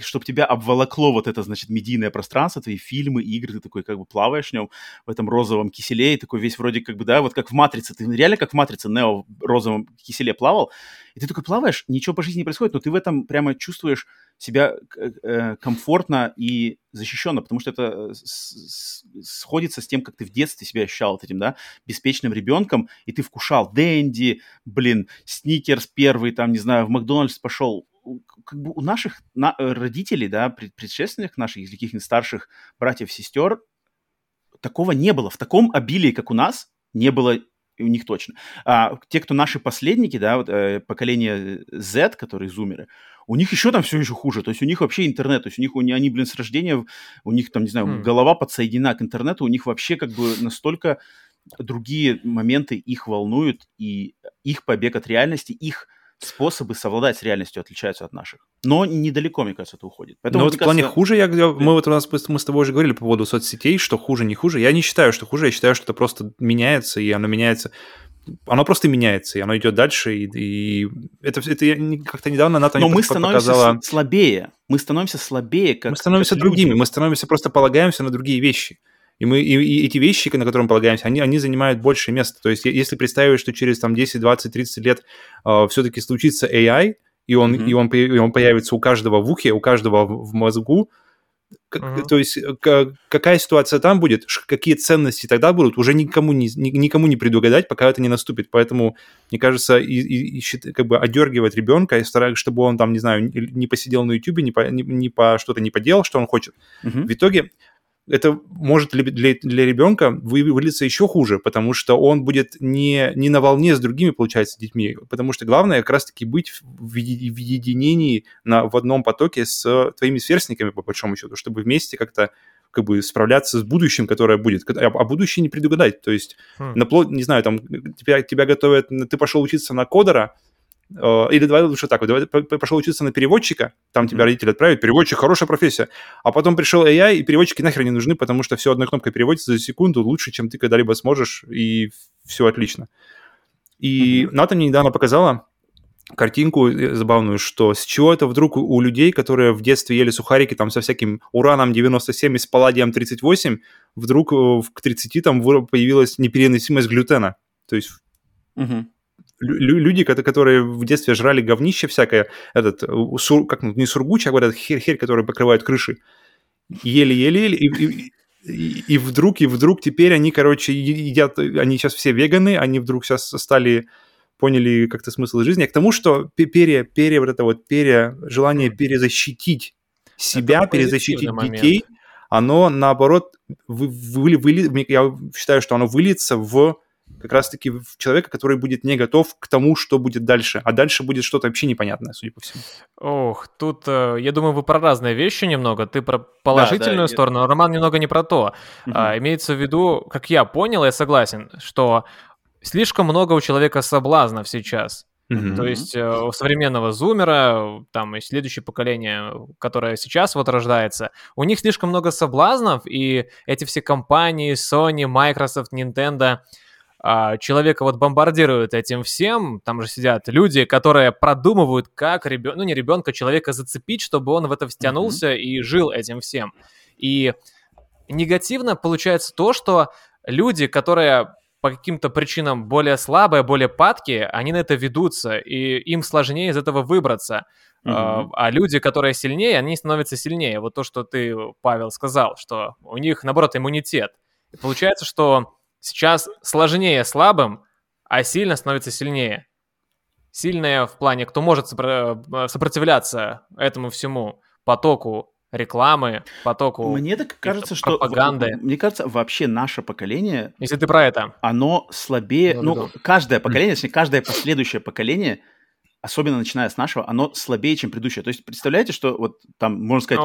[SPEAKER 1] чтобы тебя обволокло вот это, значит, медийное пространство, твои фильмы, игры, ты такой как бы плаваешь в нем, в этом розовом киселе, и такой весь вроде как бы, да, вот как в «Матрице», ты реально как в «Матрице» Нео в розовом киселе плавал, и ты такой плаваешь, ничего по жизни не происходит, но ты в этом прямо чувствуешь себя э, комфортно и защищенно, потому что это с- сходится с тем, как ты в детстве себя ощущал вот этим, да, беспечным ребенком, и ты вкушал Дэнди, блин, Сникерс первый, там, не знаю, в Макдональдс пошел, как бы у наших на, э, родителей, да, пред, предшественников наших, или каких-нибудь старших братьев, сестер, такого не было. В таком обилии, как у нас, не было у них точно. А те, кто наши последники, да, вот, э, поколение Z, которые зумеры, у них еще там все еще хуже. То есть у них вообще интернет, то есть у них, у, они, блин, с рождения, у них там, не знаю,
[SPEAKER 3] Хм.
[SPEAKER 1] голова подсоединена к интернету, у них вообще как бы настолько другие моменты их волнуют, и их побег от реальности, их способы совладать с реальностью отличаются от наших. Но недалеко, мне кажется, это уходит.
[SPEAKER 2] Но вот в плане
[SPEAKER 1] кажется,
[SPEAKER 2] хуже, я, я- мы вот у нас мы с тобой уже говорили по поводу соцсетей, что хуже, не хуже. Я не считаю, что хуже, я считаю, что это просто меняется, и оно меняется оно просто меняется, и оно идет дальше, и, и это, это как-то недавно НАТО
[SPEAKER 1] Но мы становимся показала... слабее, мы становимся слабее, как
[SPEAKER 2] Мы становимся
[SPEAKER 1] как
[SPEAKER 2] другими,
[SPEAKER 1] люди.
[SPEAKER 2] мы становимся просто полагаемся на другие вещи. И, мы, и, и эти вещи, на которые мы полагаемся, они, они занимают больше места. То есть если представить, что через там, 10, 20, 30 лет э, все-таки случится AI, и он, mm-hmm. и, он, и он появится у каждого в ухе, у каждого в мозгу, Uh-huh. То есть какая ситуация там будет, какие ценности тогда будут, уже никому не, никому не предугадать, пока это не наступит. Поэтому, мне кажется, и, и, и как бы одергивать ребенка и стараться, чтобы он там, не знаю, не посидел на YouTube, не по, не, не по что-то не поделал, что он хочет. Uh-huh. В итоге это может для, для, для ребенка вылиться еще хуже, потому что он будет не, не на волне с другими, получается, детьми. Потому что главное как раз-таки быть в, в единении на, в одном потоке с твоими сверстниками, по большому счету, чтобы вместе как-то как бы справляться с будущим, которое будет. А, а будущее не предугадать. То есть, хм. на, не знаю, там тебя, тебя готовят, ты пошел учиться на кодера, или давай лучше так, давай пошел учиться на переводчика, там тебя родители отправят, переводчик хорошая профессия, а потом пришел AI, и переводчики нахер не нужны, потому что все одной кнопкой переводится за секунду лучше, чем ты когда-либо сможешь, и все отлично. И mm-hmm. Ната мне недавно показала картинку э, забавную, что с чего это вдруг у людей, которые в детстве ели сухарики там со всяким ураном 97 и с палладием 38, вдруг э, к 30 там появилась непереносимость глютена. То есть
[SPEAKER 1] угу
[SPEAKER 2] люди, которые в детстве жрали говнище всякое, этот, сур, как, ну, не сургуч, а вот этот херь, херь, который покрывает крыши, ели-ели-ели, и, и, и, и вдруг, и вдруг теперь они, короче, едят, они сейчас все веганы, они вдруг сейчас стали поняли как-то смысл жизни, а к тому, что пере, пере, вот это вот пере, желание перезащитить себя, перезащитить детей, момент. оно, наоборот, вы, вы, вы, я считаю, что оно выльется в как раз-таки в человека, который будет не готов к тому, что будет дальше. А дальше будет что-то вообще непонятное, судя по всему.
[SPEAKER 3] Ох, тут, э, я думаю, вы про разные вещи немного. Ты про положительную да, да, сторону, а Роман немного не про то. Угу. А, имеется в виду, как я понял, я согласен, что слишком много у человека соблазнов сейчас. Mm-hmm. То есть э, у современного зумера, там и следующее поколение, которое сейчас вот рождается, у них слишком много соблазнов, и эти все компании, Sony, Microsoft, Nintendo, а, человека вот бомбардируют этим всем, там же сидят люди, которые продумывают, как ребенка, ну не ребенка, человека зацепить, чтобы он в это втянулся mm-hmm. и жил этим всем. И негативно получается то, что люди, которые по каким-то причинам более слабые, более падкие, они на это ведутся, и им сложнее из этого выбраться. Mm-hmm. А, а люди, которые сильнее, они становятся сильнее. Вот то, что ты, Павел, сказал, что у них, наоборот, иммунитет. И получается, что Сейчас сложнее слабым, а сильно становится сильнее. Сильное в плане, кто может э, сопротивляться этому всему потоку рекламы, потоку
[SPEAKER 1] Мне так кажется, что
[SPEAKER 3] пропаганды.
[SPEAKER 1] мне кажется, вообще наше поколение.
[SPEAKER 3] Если ты про это.
[SPEAKER 1] Оно слабее. Ну, ну каждое поколение, если каждое последующее поколение, особенно начиная с нашего, оно слабее, чем предыдущее. То есть представляете, что вот там можно сказать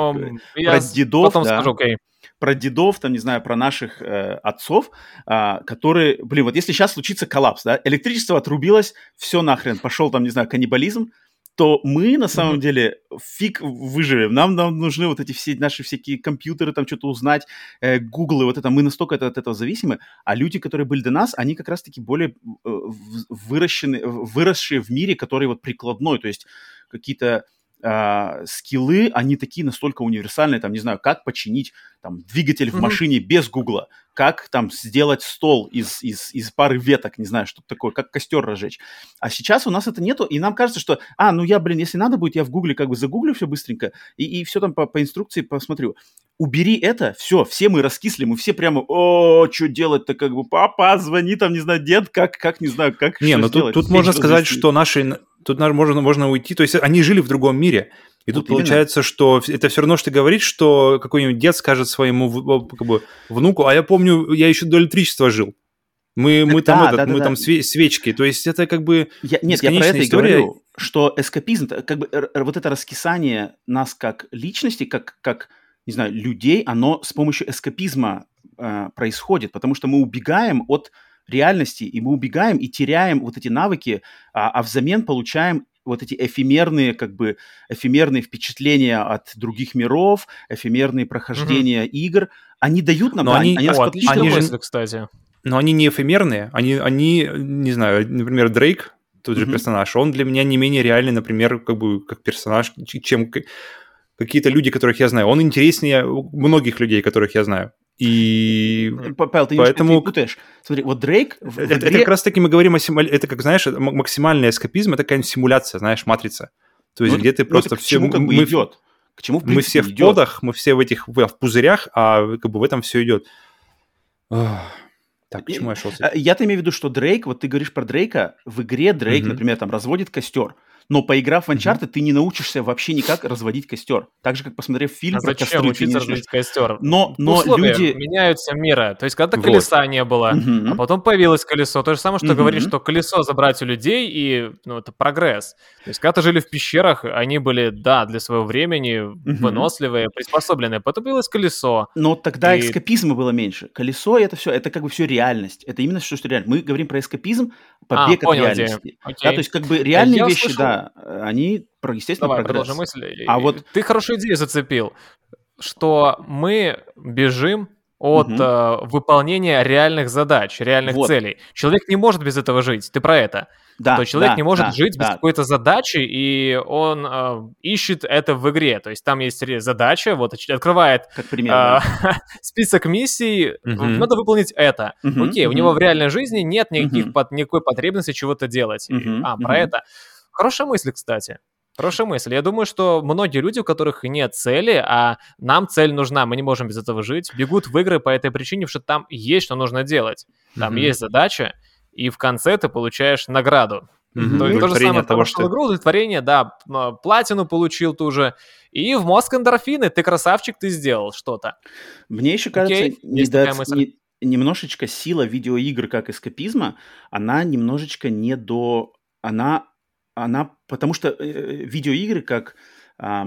[SPEAKER 3] э, про дедов, потом да, скажу, okay
[SPEAKER 1] про дедов, там, не знаю, про наших э, отцов, э, которые, блин, вот если сейчас случится коллапс, да, электричество отрубилось, все нахрен, пошел там, не знаю, каннибализм, то мы на самом mm-hmm. деле фиг выживем. Нам, нам нужны вот эти все наши всякие компьютеры, там что-то узнать, э, гуглы, вот это, мы настолько от, от этого зависимы, а люди, которые были до нас, они как раз-таки более э, выращены, выросшие в мире, который вот прикладной, то есть какие-то э, скиллы, они такие настолько универсальные, там, не знаю, как починить там, двигатель mm-hmm. в машине без гугла, как там сделать стол из, из, из пары веток, не знаю, что такое, как костер разжечь. А сейчас у нас это нету, и нам кажется, что, а, ну я, блин, если надо будет, я в гугле как бы загуглю все быстренько, и, и все там по, по инструкции посмотрю. Убери это, все, все мы раскисли, мы все прямо, о, что делать-то, как бы, папа, звони там, не знаю, дед, как, как, не знаю, как,
[SPEAKER 2] Не, ну тут, тут можно сказать, что наши Тут можно, можно уйти. То есть они жили в другом мире. И вот тут именно. получается, что это все равно, что ты говоришь, что какой-нибудь дед скажет своему как бы, внуку, а я помню, я еще до электричества жил. Мы, мы да, там, этот, да, мы да. там свечки. То есть это как бы
[SPEAKER 1] я, Нет, я про это история. и говорю, что эскапизм, как бы вот это раскисание нас как личности, как, как не знаю, людей, оно с помощью эскапизма э, происходит, потому что мы убегаем от реальности, и мы убегаем и теряем вот эти навыки, а, а взамен получаем вот эти эфемерные, как бы, эфемерные впечатления от других миров, эфемерные прохождения mm-hmm. игр, они дают нам...
[SPEAKER 2] Но
[SPEAKER 1] да,
[SPEAKER 2] они,
[SPEAKER 3] они, вот, они же,
[SPEAKER 2] кстати. но они не эфемерные, они, они не знаю, например, Дрейк, тот же mm-hmm. персонаж, он для меня не менее реальный, например, как бы как персонаж, чем какие-то люди, которых я знаю. Он интереснее многих людей, которых я знаю. И
[SPEAKER 1] Павел, ты поэтому... не путаешь. Смотри, вот Дрейк...
[SPEAKER 2] Это, игре... это как раз-таки мы говорим о симуля... Это как, знаешь, максимальный эскапизм, это какая-нибудь симуляция, знаешь, матрица. То есть ну, где ты ну, просто
[SPEAKER 1] все... К чему как бы мы... идет? К чему, в
[SPEAKER 2] принципе, Мы все идет? в подах, мы все в этих в, в пузырях, а как бы в этом все идет. Так, почему я шел?
[SPEAKER 1] Я-то имею в виду, что Дрейк, вот ты говоришь про Дрейка, в игре Дрейк, например, там разводит костер но поиграв в Uncharted, mm-hmm. ты не научишься вообще никак разводить костер. Так же, как посмотрев фильм
[SPEAKER 3] а про зачем костры, учиться разводить костер?
[SPEAKER 1] Но, но
[SPEAKER 3] Условия
[SPEAKER 1] люди...
[SPEAKER 3] меняются мира. То есть, когда вот. колеса не было, mm-hmm. а потом появилось колесо. То же самое, что mm-hmm. говоришь, что колесо забрать у людей, и ну, это прогресс. То есть, когда-то жили в пещерах, они были, да, для своего времени mm-hmm. выносливые, приспособленные. Потом появилось колесо.
[SPEAKER 1] Но тогда и... эскапизма было меньше. Колесо — это все, это как бы все реальность. Это именно все, что реально. Мы говорим про эскапизм, побег а, от реальности. Да, то есть, как бы реальные я вещи, слышал... да, они про, естественно, Давай, прогресс.
[SPEAKER 3] мысль. А вот... Ты хорошую идею зацепил, что мы бежим от угу. э, выполнения реальных задач, реальных вот. целей. Человек не может без этого жить. Ты про это? Да. То человек да, не может да, жить да. без какой-то задачи, и он э, ищет это в игре. То есть там есть задача, вот открывает
[SPEAKER 1] как пример, э,
[SPEAKER 3] да. список миссий, угу. надо выполнить это. Угу, Окей, угу. у него в реальной жизни нет никаких угу. под, никакой потребности чего-то делать. Угу, а, про угу. это. Хорошая мысль, кстати. Хорошая мысль. Я думаю, что многие люди, у которых нет цели, а нам цель нужна, мы не можем без этого жить, бегут в игры по этой причине, что там есть что нужно делать. Там mm-hmm. есть задача, и в конце ты получаешь награду. Mm-hmm. То, то же самое, того, что... игру, удовлетворение, да, платину получил ту же, и в мозг эндорфины, ты красавчик, ты сделал что-то.
[SPEAKER 1] Мне еще кажется, okay, недо... не, немножечко сила видеоигр как эскапизма, она немножечко не до... Она она, потому что э, видеоигры как э,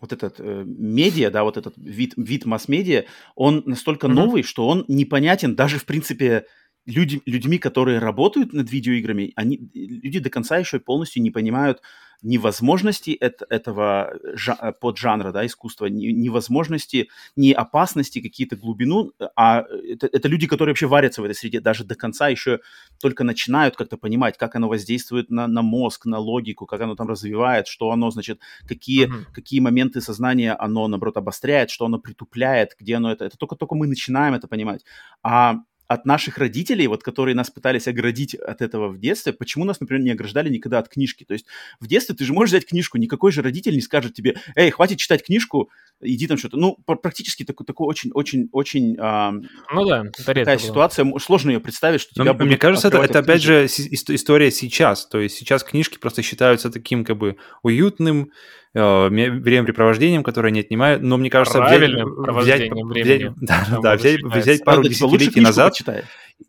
[SPEAKER 1] вот этот э, медиа, да, вот этот вид, вид масс-медиа, он настолько mm-hmm. новый, что он непонятен даже, в принципе, люди, людьми, которые работают над видеоиграми, они, люди до конца еще полностью не понимают, невозможности это, этого жа- поджанра, да, искусства, невозможности, не опасности, какие-то глубину, а это, это люди, которые вообще варятся в этой среде, даже до конца еще только начинают как-то понимать, как оно воздействует на, на мозг, на логику, как оно там развивает, что оно, значит, какие, mm-hmm. какие моменты сознания оно, наоборот, обостряет, что оно притупляет, где оно это. Это только-только мы начинаем это понимать. А от наших родителей, вот которые нас пытались оградить от этого в детстве, почему нас, например, не ограждали никогда от книжки? То есть в детстве ты же можешь взять книжку, никакой же родитель не скажет тебе, эй, хватит читать книжку, иди там что-то. Ну, практически такой, такой очень, очень, очень
[SPEAKER 3] ну да, это
[SPEAKER 1] такая ситуация, было. сложно ее представить, что тебя
[SPEAKER 2] Мне кажется, это, это опять же история сейчас. То есть сейчас книжки просто считаются таким как бы уютным, времяпрепровождением, которое не отнимает, но мне кажется, взять, взять, взять, да, да, взять, взять пару Надо, десятилетий назад,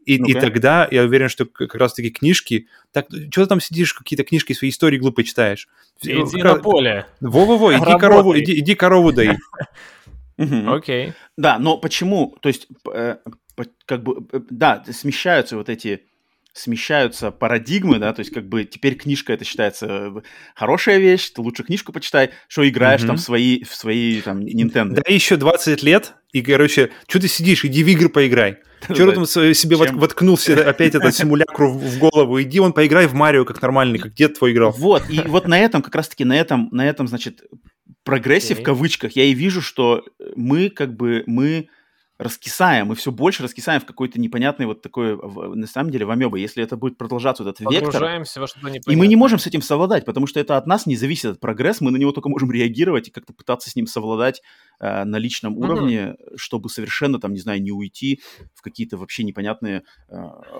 [SPEAKER 2] и, и тогда я уверен, что как раз-таки книжки, так, что ты там сидишь, какие-то книжки свои истории глупые читаешь?
[SPEAKER 3] Иди как, на поле.
[SPEAKER 2] Во-во-во, иди корову, иди, иди корову дай.
[SPEAKER 3] Окей.
[SPEAKER 1] Да, но почему, то есть, э, как бы, э, да, смещаются вот эти смещаются парадигмы, да, то есть как бы теперь книжка это считается э, хорошая вещь, ты лучше книжку почитай, что играешь mm-hmm. там в свои, в свои там Nintendo.
[SPEAKER 2] Да еще 20 лет, и, короче, что ты сидишь, иди в игры поиграй. Что ты там себе воткнулся опять этот симулякр в голову? Иди он поиграй в Марио как нормальный, как дед твой играл.
[SPEAKER 1] Вот, и вот на этом, как раз-таки на этом, на этом, значит, прогрессе в кавычках я и вижу, что мы как бы, мы раскисаем, мы все больше раскисаем в какой-то непонятный вот такой, на самом деле, в амебе. Если это будет продолжаться вот этот вектор...
[SPEAKER 3] во что-то
[SPEAKER 1] непонятное. И мы не можем с этим совладать, потому что это от нас не зависит этот прогресс, мы на него только можем реагировать и как-то пытаться с ним совладать э, на личном угу. уровне, чтобы совершенно, там, не знаю, не уйти в какие-то вообще непонятные, э,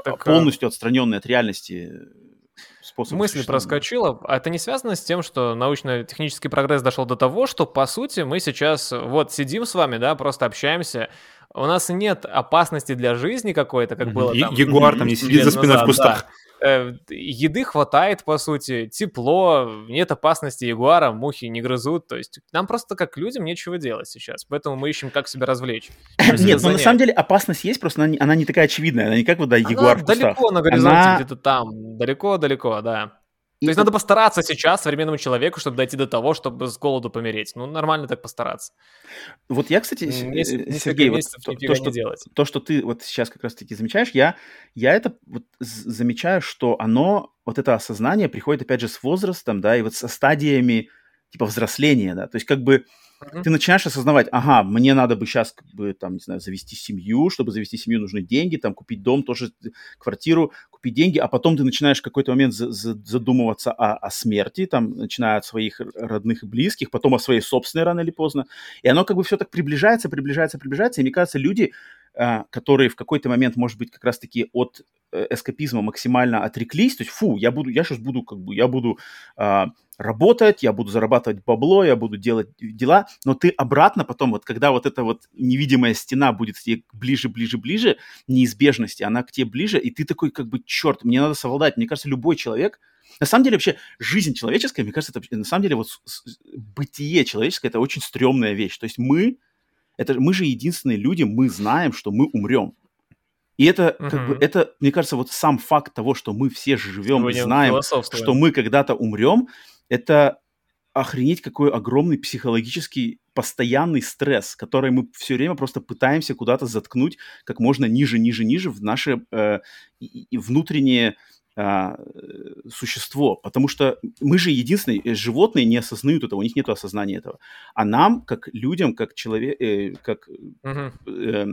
[SPEAKER 1] так, а полностью отстраненные от реальности
[SPEAKER 3] способ Мысль проскочила. А это не связано с тем, что научно-технический прогресс дошел до того, что, по сути, мы сейчас вот сидим с вами, да, просто общаемся, у нас нет опасности для жизни какой-то, как было там.
[SPEAKER 2] Ягуар там не сидит за спиной в кустах.
[SPEAKER 3] Э, еды хватает, по сути, тепло, нет опасности ягуара, мухи не грызут, то есть нам просто как людям нечего делать сейчас, поэтому мы ищем, как себя развлечь.
[SPEAKER 1] Нет, но на самом деле опасность есть, просто она не, она не такая очевидная, она не как вот, да, ягуар
[SPEAKER 3] в далеко на горизонте, где-то там, далеко-далеко, да. То есть надо постараться сейчас современному человеку, чтобы дойти до того, чтобы с голоду помереть. Ну, нормально так постараться.
[SPEAKER 1] Вот я, кстати, Сергей, вот то, то, что, делать. то, что ты вот сейчас как раз-таки замечаешь, я, я это вот замечаю, что оно, вот это осознание приходит, опять же, с возрастом, да, и вот со стадиями, типа, взросления, да, то есть как бы Mm-hmm. Ты начинаешь осознавать, ага, мне надо бы сейчас, как бы, там, не знаю, завести семью, чтобы завести семью нужны деньги, там, купить дом, тоже квартиру, купить деньги, а потом ты начинаешь в какой-то момент задумываться о, о смерти, там, начиная от своих родных и близких, потом о своей собственной рано или поздно, и оно как бы все так приближается, приближается, приближается, и мне кажется, люди, а, которые в какой-то момент, может быть, как раз-таки от э, эскапизма максимально отреклись, то есть, фу, я буду, я сейчас буду, как бы, я буду а, работать, я буду зарабатывать бабло, я буду делать дела, но ты обратно потом, вот когда вот эта вот невидимая стена будет тебе ближе, ближе, ближе, неизбежности, она к тебе ближе, и ты такой как бы, черт, мне надо совладать. Мне кажется, любой человек, на самом деле вообще жизнь человеческая, мне кажется, это на самом деле вот бытие человеческое, это очень стрёмная вещь. То есть мы, это, мы же единственные люди, мы знаем, что мы умрем. И это, угу. как бы, это, мне кажется, вот сам факт того, что мы все живем и знаем, что мы когда-то умрем, это охренеть какой огромный психологический постоянный стресс, который мы все время просто пытаемся куда-то заткнуть как можно ниже, ниже, ниже в наше э, внутреннее а, существо, потому что мы же единственные, э, животные не осознают этого, у них нет осознания этого. А нам, как людям, как человек, э, как uh-huh. э,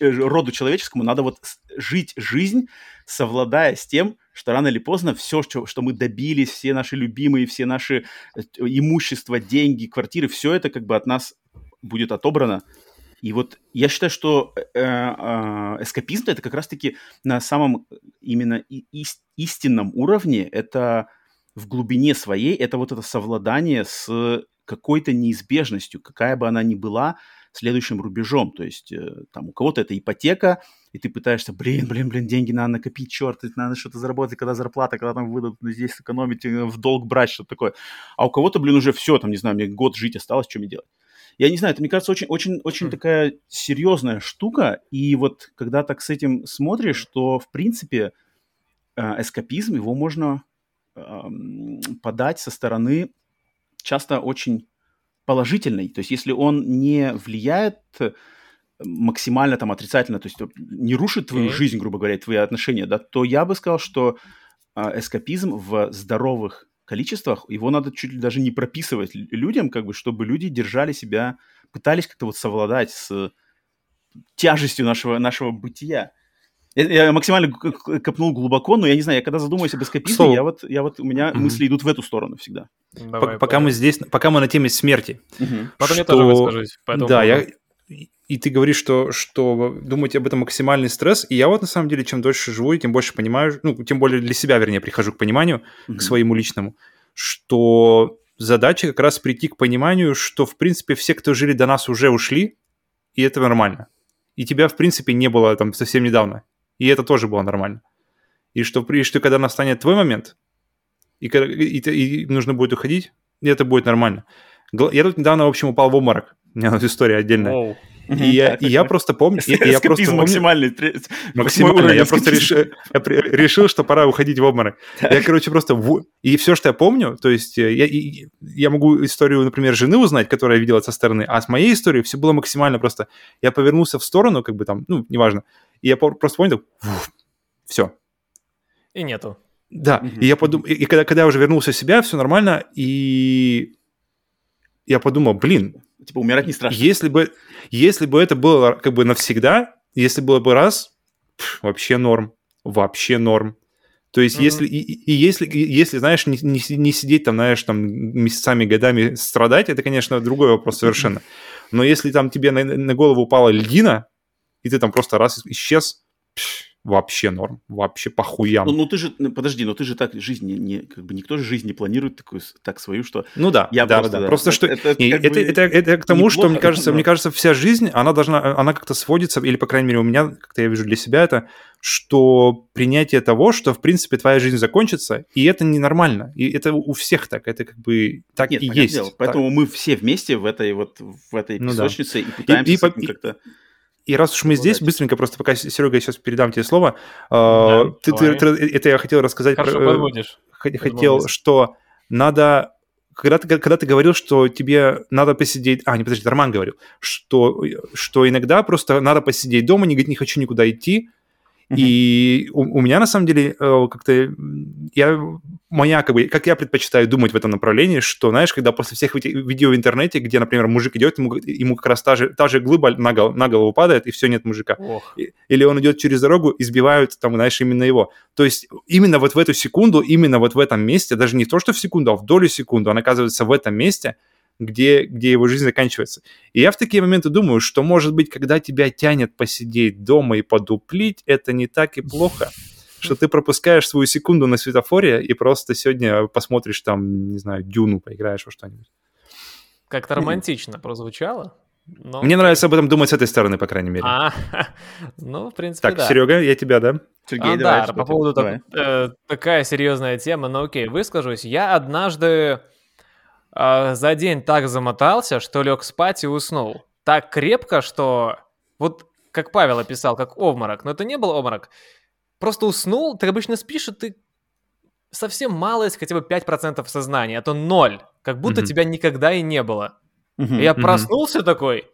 [SPEAKER 1] э, роду человеческому, надо вот жить жизнь, совладая с тем, что рано или поздно все, что, что мы добились, все наши любимые, все наши э, имущества, деньги, квартиры, все это как бы от нас будет отобрано, и вот я считаю, что э, э, эскапизм это как раз-таки на самом именно ис- истинном уровне, это в глубине своей, это вот это совладание с какой-то неизбежностью, какая бы она ни была, следующим рубежом. То есть э, там у кого-то это ипотека, и ты пытаешься, блин, блин, блин, деньги надо накопить, черт, надо что-то заработать, когда зарплата, когда там выдадут, здесь сэкономить, в долг брать, что-то такое. А у кого-то, блин, уже все, там, не знаю, мне год жить осталось, что мне делать? Я не знаю, это, мне кажется, очень, очень, очень mm. такая серьезная штука. И вот когда так с этим смотришь, то, в принципе, э, эскапизм, его можно э, подать со стороны часто очень положительной. То есть если он не влияет максимально там отрицательно, то есть не рушит твою mm-hmm. жизнь, грубо говоря, твои отношения, да, то я бы сказал, что э, эскапизм в здоровых количествах, его надо чуть ли даже не прописывать людям, как бы, чтобы люди держали себя, пытались как-то вот совладать с тяжестью нашего, нашего бытия. Я максимально копнул глубоко, но я не знаю, я когда задумываюсь об эскапизме, я вот, я вот, у меня mm-hmm. мысли идут в эту сторону всегда.
[SPEAKER 2] Давай, пока мы здесь, пока мы на теме смерти.
[SPEAKER 3] Mm-hmm. Потом что... я тоже выскажусь.
[SPEAKER 2] Да, я, и ты говоришь, что, что думаете об этом максимальный стресс, и я вот на самом деле, чем дольше живу, тем больше понимаю, ну, тем более для себя, вернее, прихожу к пониманию, mm-hmm. к своему личному, что задача как раз прийти к пониманию, что, в принципе, все, кто жили до нас, уже ушли, и это нормально. И тебя, в принципе, не было там совсем недавно, и это тоже было нормально. И что, и что когда настанет твой момент, и, и, и, и нужно будет уходить, и это будет нормально. Я тут недавно, в общем, упал в обморок. У меня история отдельная. Wow. И, я, и я просто помню... И, я просто помню,
[SPEAKER 1] максимальный.
[SPEAKER 2] Максимально. Я просто решил, я решил, что пора уходить в обморок. Я, короче, просто... В... И все, что я помню, то есть э, я, я могу историю, например, жены узнать, которую я видела со стороны, а с моей историей все было максимально просто... Я повернулся в сторону, как бы там, ну, неважно, и я просто понял, все.
[SPEAKER 3] И нету.
[SPEAKER 2] Да, и я подумал... И когда, когда я уже вернулся в себя, все нормально, и я подумал, блин,
[SPEAKER 1] Типа умирать не страшно.
[SPEAKER 2] Если бы, если бы это было как бы навсегда, если было бы раз, пф, вообще норм, вообще норм. То есть, mm-hmm. если, и, и если, и, если, знаешь, не, не, не сидеть там, знаешь, там месяцами, годами страдать, это, конечно, другой вопрос совершенно. Но если там тебе на, на голову упала льдина, и ты там просто раз исчез, пш, вообще норм, вообще похуям.
[SPEAKER 1] Ну, ну ты же, ну, подожди, но ты же так жизнь не, не как бы никто же жизнь не планирует такую так свою, что.
[SPEAKER 2] Ну да, я да, просто, да, да. Просто что это, это, это, бы это, это, это к тому, что мне кажется, но... мне кажется, вся жизнь, она должна, она как-то сводится, или по крайней мере у меня, как-то я вижу для себя это, что принятие того, что в принципе твоя жизнь закончится, и это ненормально, и это у всех так, это как бы так Нет, и есть. Дело.
[SPEAKER 1] Поэтому
[SPEAKER 2] так.
[SPEAKER 1] мы все вместе в этой вот в этой песочнице ну, да. и пытаемся и, и, как-то
[SPEAKER 2] и раз уж мы здесь, быстренько, просто пока, Серега, я сейчас передам тебе слово. Да, ты, ты, ты, это я хотел рассказать.
[SPEAKER 3] Хорошо про, подводишь.
[SPEAKER 2] хотел, что надо когда ты, когда ты говорил, что тебе надо посидеть... А, не, подожди, Роман говорил, что, что иногда просто надо посидеть дома, не, не хочу никуда идти, и у, у меня, на самом деле, э, как-то... Я, моя, как бы, как я предпочитаю думать в этом направлении, что, знаешь, когда после всех видео в интернете, где, например, мужик идет, ему, ему как раз та же, та же глыба на, гол, на голову падает, и все, нет мужика. Ох. Или он идет через дорогу, избивают, там, знаешь, именно его. То есть именно вот в эту секунду, именно вот в этом месте, даже не то, что в секунду, а в долю секунды, он оказывается в этом месте – где, где его жизнь заканчивается. И я в такие моменты думаю, что, может быть, когда тебя тянет посидеть дома и подуплить, это не так и плохо, что ты пропускаешь свою секунду на светофоре и просто сегодня посмотришь там, не знаю, Дюну, поиграешь во что-нибудь.
[SPEAKER 3] Как-то романтично прозвучало.
[SPEAKER 2] Но... Мне нравится об этом думать с этой стороны, по крайней мере.
[SPEAKER 3] А, ну, в принципе,
[SPEAKER 2] так,
[SPEAKER 3] да.
[SPEAKER 2] Серега, я тебя, да?
[SPEAKER 3] Сергей, а, давай, да, по поводу так, э, такая серьезная тема, но окей, выскажусь. Я однажды э, за день так замотался, что лег спать и уснул. Так крепко, что вот как Павел описал, как обморок, но это не был обморок. Просто уснул, ты обычно спишь, и ты совсем малость, хотя бы 5% сознания, а то ноль, как будто mm-hmm. тебя никогда и не было. Mm-hmm. И я проснулся mm-hmm. такой,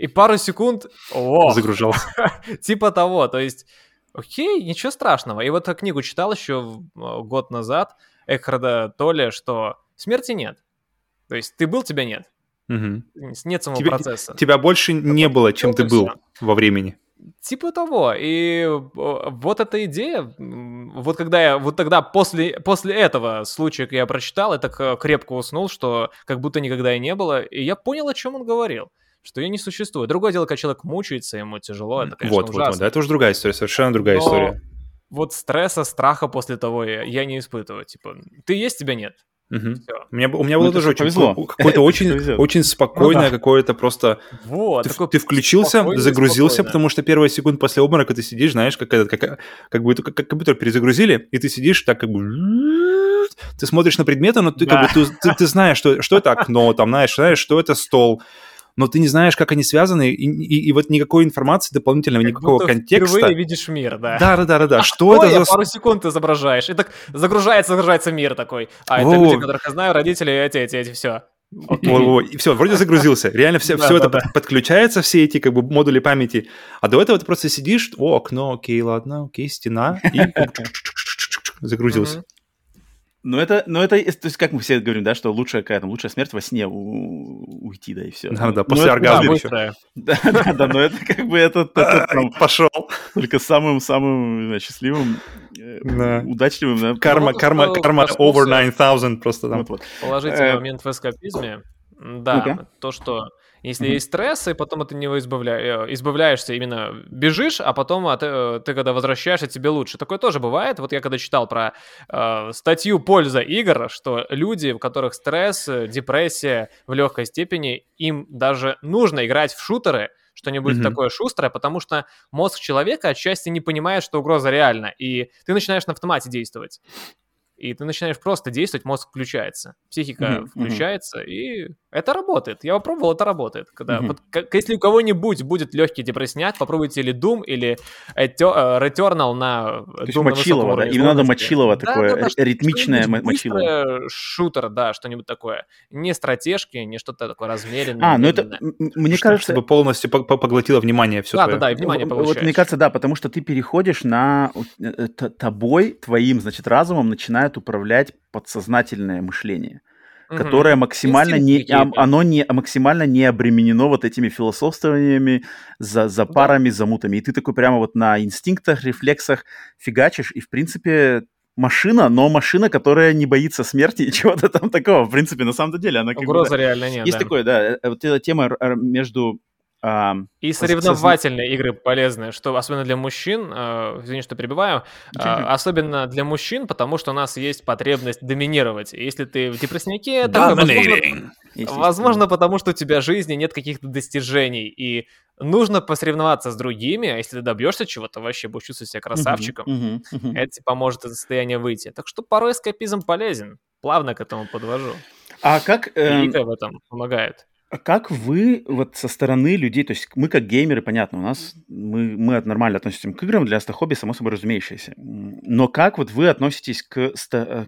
[SPEAKER 3] и пару секунд...
[SPEAKER 2] О, Загружался.
[SPEAKER 3] типа того, то есть, окей, ничего страшного. И вот эту книгу читал еще э, год назад, Экхарда Толли, что Смерти нет. То есть ты был, тебя нет.
[SPEAKER 2] Угу.
[SPEAKER 3] Нет самого
[SPEAKER 2] тебя,
[SPEAKER 3] процесса.
[SPEAKER 2] Тебя больше не было, чем ты был во времени.
[SPEAKER 3] Типа того. И вот эта идея, вот когда я, вот тогда после, после этого случая, я прочитал, я так крепко уснул, что как будто никогда и не было, и я понял, о чем он говорил что ее не существует. Другое дело, когда человек мучается, ему тяжело, это, конечно,
[SPEAKER 2] вот, ужасно. Вот, вот, это уже другая история, совершенно другая Но история.
[SPEAKER 3] Вот стресса, страха после того я, я не испытываю. Типа, ты есть, тебя нет.
[SPEAKER 2] Угу. У, меня, у меня было ну, тоже очень какое-то очень, очень спокойное, ну, да. какое-то просто.
[SPEAKER 3] Вот,
[SPEAKER 2] ты, ты включился, загрузился, спокойно. потому что первые секунды после обморока ты сидишь, знаешь, как, этот, как, как, бы, как, как компьютер перезагрузили, и ты сидишь так как бы ты смотришь на предметы, но ты да. как бы ты, ты, ты знаешь, что, что это окно, там, знаешь, знаешь, что это стол, но ты не знаешь, как они связаны, и, и, и вот никакой информации дополнительного, как никакого будто контекста.
[SPEAKER 3] впервые видишь мир, да.
[SPEAKER 2] Да, да, да, да, да. Что это
[SPEAKER 3] за... пару секунд изображаешь, и так загружается, загружается мир такой. А это люди, которых я знаю, родители, эти, эти, эти, все.
[SPEAKER 2] Okay. И все, вроде загрузился. Реально все, все это подключается, все эти как бы модули памяти. А до этого ты просто сидишь, о, окно, окей, ладно, окей, стена, и загрузился.
[SPEAKER 1] Ну это, ну это, то есть как мы все говорим, да, что лучшая какая-то, лучшая смерть во сне у, уйти, да, и все.
[SPEAKER 2] Да, да, после оргазма
[SPEAKER 1] еще. Да, да, да, но это как бы это,
[SPEAKER 2] пошел.
[SPEAKER 1] Только самым-самым счастливым, э, удачливым, да.
[SPEAKER 2] Карма, карма, карма over 9000 просто там.
[SPEAKER 3] Положительный э, момент в эскапизме, да, то, что если mm-hmm. есть стресс, и потом от него избавля... Э, избавляешься, именно бежишь, а потом от... Э, ты, когда возвращаешься, тебе лучше. Такое тоже бывает. Вот я когда читал про э, статью «Польза игр», что люди, у которых стресс, депрессия в легкой степени, им даже нужно играть в шутеры, что-нибудь mm-hmm. такое шустрое, потому что мозг человека отчасти не понимает, что угроза реальна, и ты начинаешь на автомате действовать и ты начинаешь просто действовать, мозг включается, психика mm-hmm. включается, и это работает. Я попробовал, это работает. Когда, mm-hmm. вот, как, если у кого-нибудь будет легкий депрессняк, попробуйте или Doom, или э, Returnal на
[SPEAKER 1] То есть Мочилова, да? Им надо Мочилова да, такое, да, да, ритмичное Мочилово.
[SPEAKER 3] шутер, да, что-нибудь такое. Не стратежки, не что-то такое размеренное.
[SPEAKER 1] А, ну это, мне
[SPEAKER 2] чтобы,
[SPEAKER 1] кажется...
[SPEAKER 2] Чтобы полностью поглотило внимание все
[SPEAKER 3] Да, твое. да, да, и внимание
[SPEAKER 1] получаешь. Вот мне кажется, да, потому что ты переходишь на... Э, тобой, твоим, значит, разумом начинает управлять подсознательное мышление, угу. которое максимально не, оно не максимально не обременено вот этими философствованиями, за, за парами, да. замутами. И ты такой прямо вот на инстинктах, рефлексах фигачишь, и в принципе машина, но машина, которая не боится смерти и чего-то там такого. В принципе, на самом деле она как
[SPEAKER 3] бы, да, реально нет.
[SPEAKER 1] Есть
[SPEAKER 3] да.
[SPEAKER 1] такое, да, э, вот эта тема между
[SPEAKER 3] а, и соревновательные созна... игры полезные, что особенно для мужчин, э, извини, что перебиваю, э, особенно для мужчин, потому что у нас есть потребность доминировать. Если ты в депрессняке, то возможно, возможно, потому что у тебя в жизни нет каких-то достижений, и нужно посоревноваться с другими, а если ты добьешься чего-то, вообще будешь чувствовать себя красавчиком. Uh-huh, uh-huh, uh-huh. Это тебе поможет из состояния выйти. Так что порой эскапизм полезен. Плавно к этому подвожу.
[SPEAKER 1] А как...
[SPEAKER 3] Э... И в этом помогает.
[SPEAKER 1] А как вы вот со стороны людей, то есть мы как геймеры, понятно, у нас мы, мы нормально относимся к играм, для нас это хобби, само собой разумеющееся. Но как вот вы относитесь к,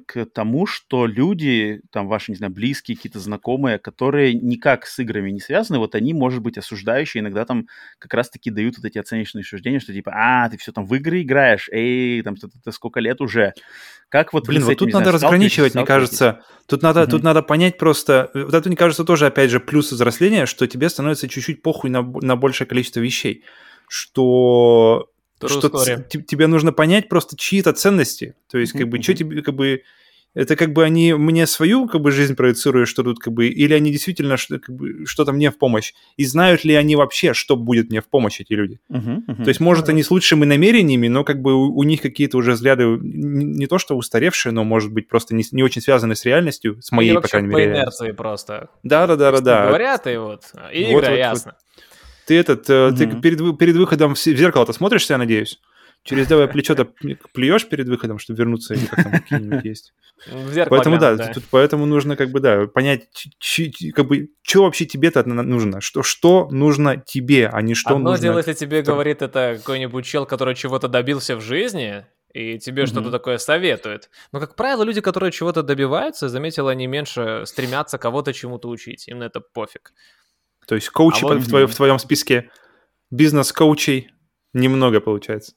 [SPEAKER 1] к тому, что люди, там ваши, не знаю, близкие, какие-то знакомые, которые никак с играми не связаны, вот они, может быть, осуждающие, иногда там как раз-таки дают вот эти оценочные суждения, что типа, а, ты все там в игры играешь, эй, там, ты, ты сколько лет уже. Как вот
[SPEAKER 2] Блин, вот тут надо знаю, разграничивать, мне кажется. Тут надо, mm-hmm. тут надо понять просто, вот это, мне кажется, тоже, опять же, плюс взросления, что тебе становится чуть-чуть похуй на, на большее количество вещей. Что, что тебе нужно понять просто чьи-то ценности. То есть, как бы, что тебе, как бы, это как бы они мне свою как бы жизнь проецируют, что тут как бы, или они действительно что, как бы, что-то мне в помощь, и знают ли они вообще, что будет мне в помощь эти люди. Uh-huh, uh-huh. То есть, может, они с лучшими намерениями, но как бы у, у них какие-то уже взгляды не, не то что устаревшие, но, может быть, просто не, не очень связаны с реальностью, с моей, по крайней
[SPEAKER 3] мере. по инерции просто.
[SPEAKER 2] Да-да-да-да-да.
[SPEAKER 3] Говорят, и вот, и игра, вот, вот, ясно. Вот.
[SPEAKER 2] Ты этот, uh-huh. ты перед, перед выходом в зеркало-то смотришься, я надеюсь? Через левое плечо-то плюешь перед выходом, чтобы вернуться, или как там какие-нибудь есть. Поэтому да, да. Тут, поэтому нужно как бы да понять, как бы что вообще тебе-то нужно, что что нужно тебе, а не что
[SPEAKER 3] Одно
[SPEAKER 2] нужно.
[SPEAKER 3] дело, если тебе говорит это какой-нибудь чел, который чего-то добился в жизни, и тебе mm-hmm. что-то такое советует. Но, как правило, люди, которые чего-то добиваются, заметил, они меньше стремятся кого-то чему-то учить. Им на это пофиг.
[SPEAKER 2] То есть коучи а вот... в, твоем, в твоем списке бизнес-коучей немного получается.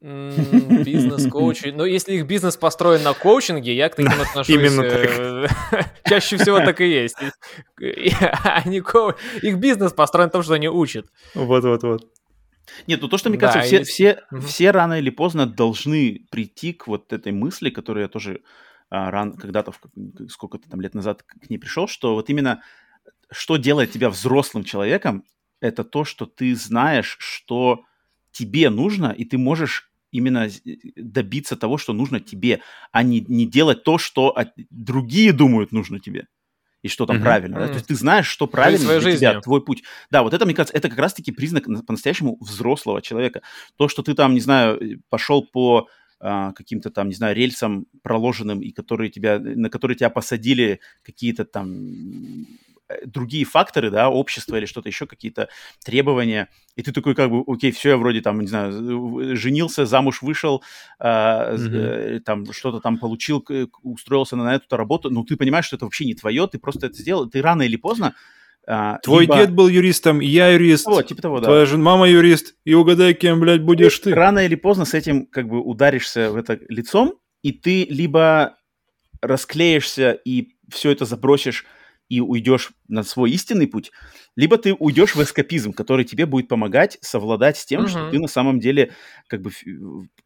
[SPEAKER 3] Бизнес-коучи. Но если их бизнес построен на коучинге, я к таким отношусь... Именно э, так. Чаще всего так и есть. Они. Их бизнес построен на том, что они учат.
[SPEAKER 2] Вот-вот-вот.
[SPEAKER 1] Нет, ну то, что, мне кажется, все, все, все рано или поздно должны прийти к вот этой мысли, которую я тоже а, ран, когда-то, сколько-то там лет назад к ней пришел, что вот именно что делает тебя взрослым человеком, это то, что ты знаешь, что тебе нужно, и ты можешь именно э, добиться того, что нужно тебе, а не, не делать то, что от... другие думают нужно тебе. И что там mm-hmm. правильно. Mm-hmm. Да? То есть ты знаешь, что правильно для жизнью. тебя, твой путь. Да, вот это, мне кажется, это как раз-таки признак по-настоящему взрослого человека. То, что ты там, не знаю, э, пошел по а, каким-то там, не знаю, рельсам проложенным, и которые тебя, на которые тебя посадили какие-то там Э, другие факторы, да, общество или что-то еще, какие-то требования, и ты такой как бы, окей, все, я вроде там, не знаю, женился, замуж вышел, э, mm-hmm. там что-то там получил, устроился на эту работу, но ты понимаешь, что это вообще не твое, ты просто это сделал, ты рано или поздно
[SPEAKER 2] а, Твой либо... дед был юристом, я юрист.
[SPEAKER 1] Вот, типа того, да.
[SPEAKER 2] Твоя жена, мама юрист, и угадай, кем, блядь, будешь ты.
[SPEAKER 1] Рано или поздно с этим как бы ударишься в это лицом, и ты либо расклеишься и все это забросишь и уйдешь на свой истинный путь, либо ты уйдешь в эскапизм, который тебе будет помогать совладать с тем, uh-huh. что ты на самом деле как бы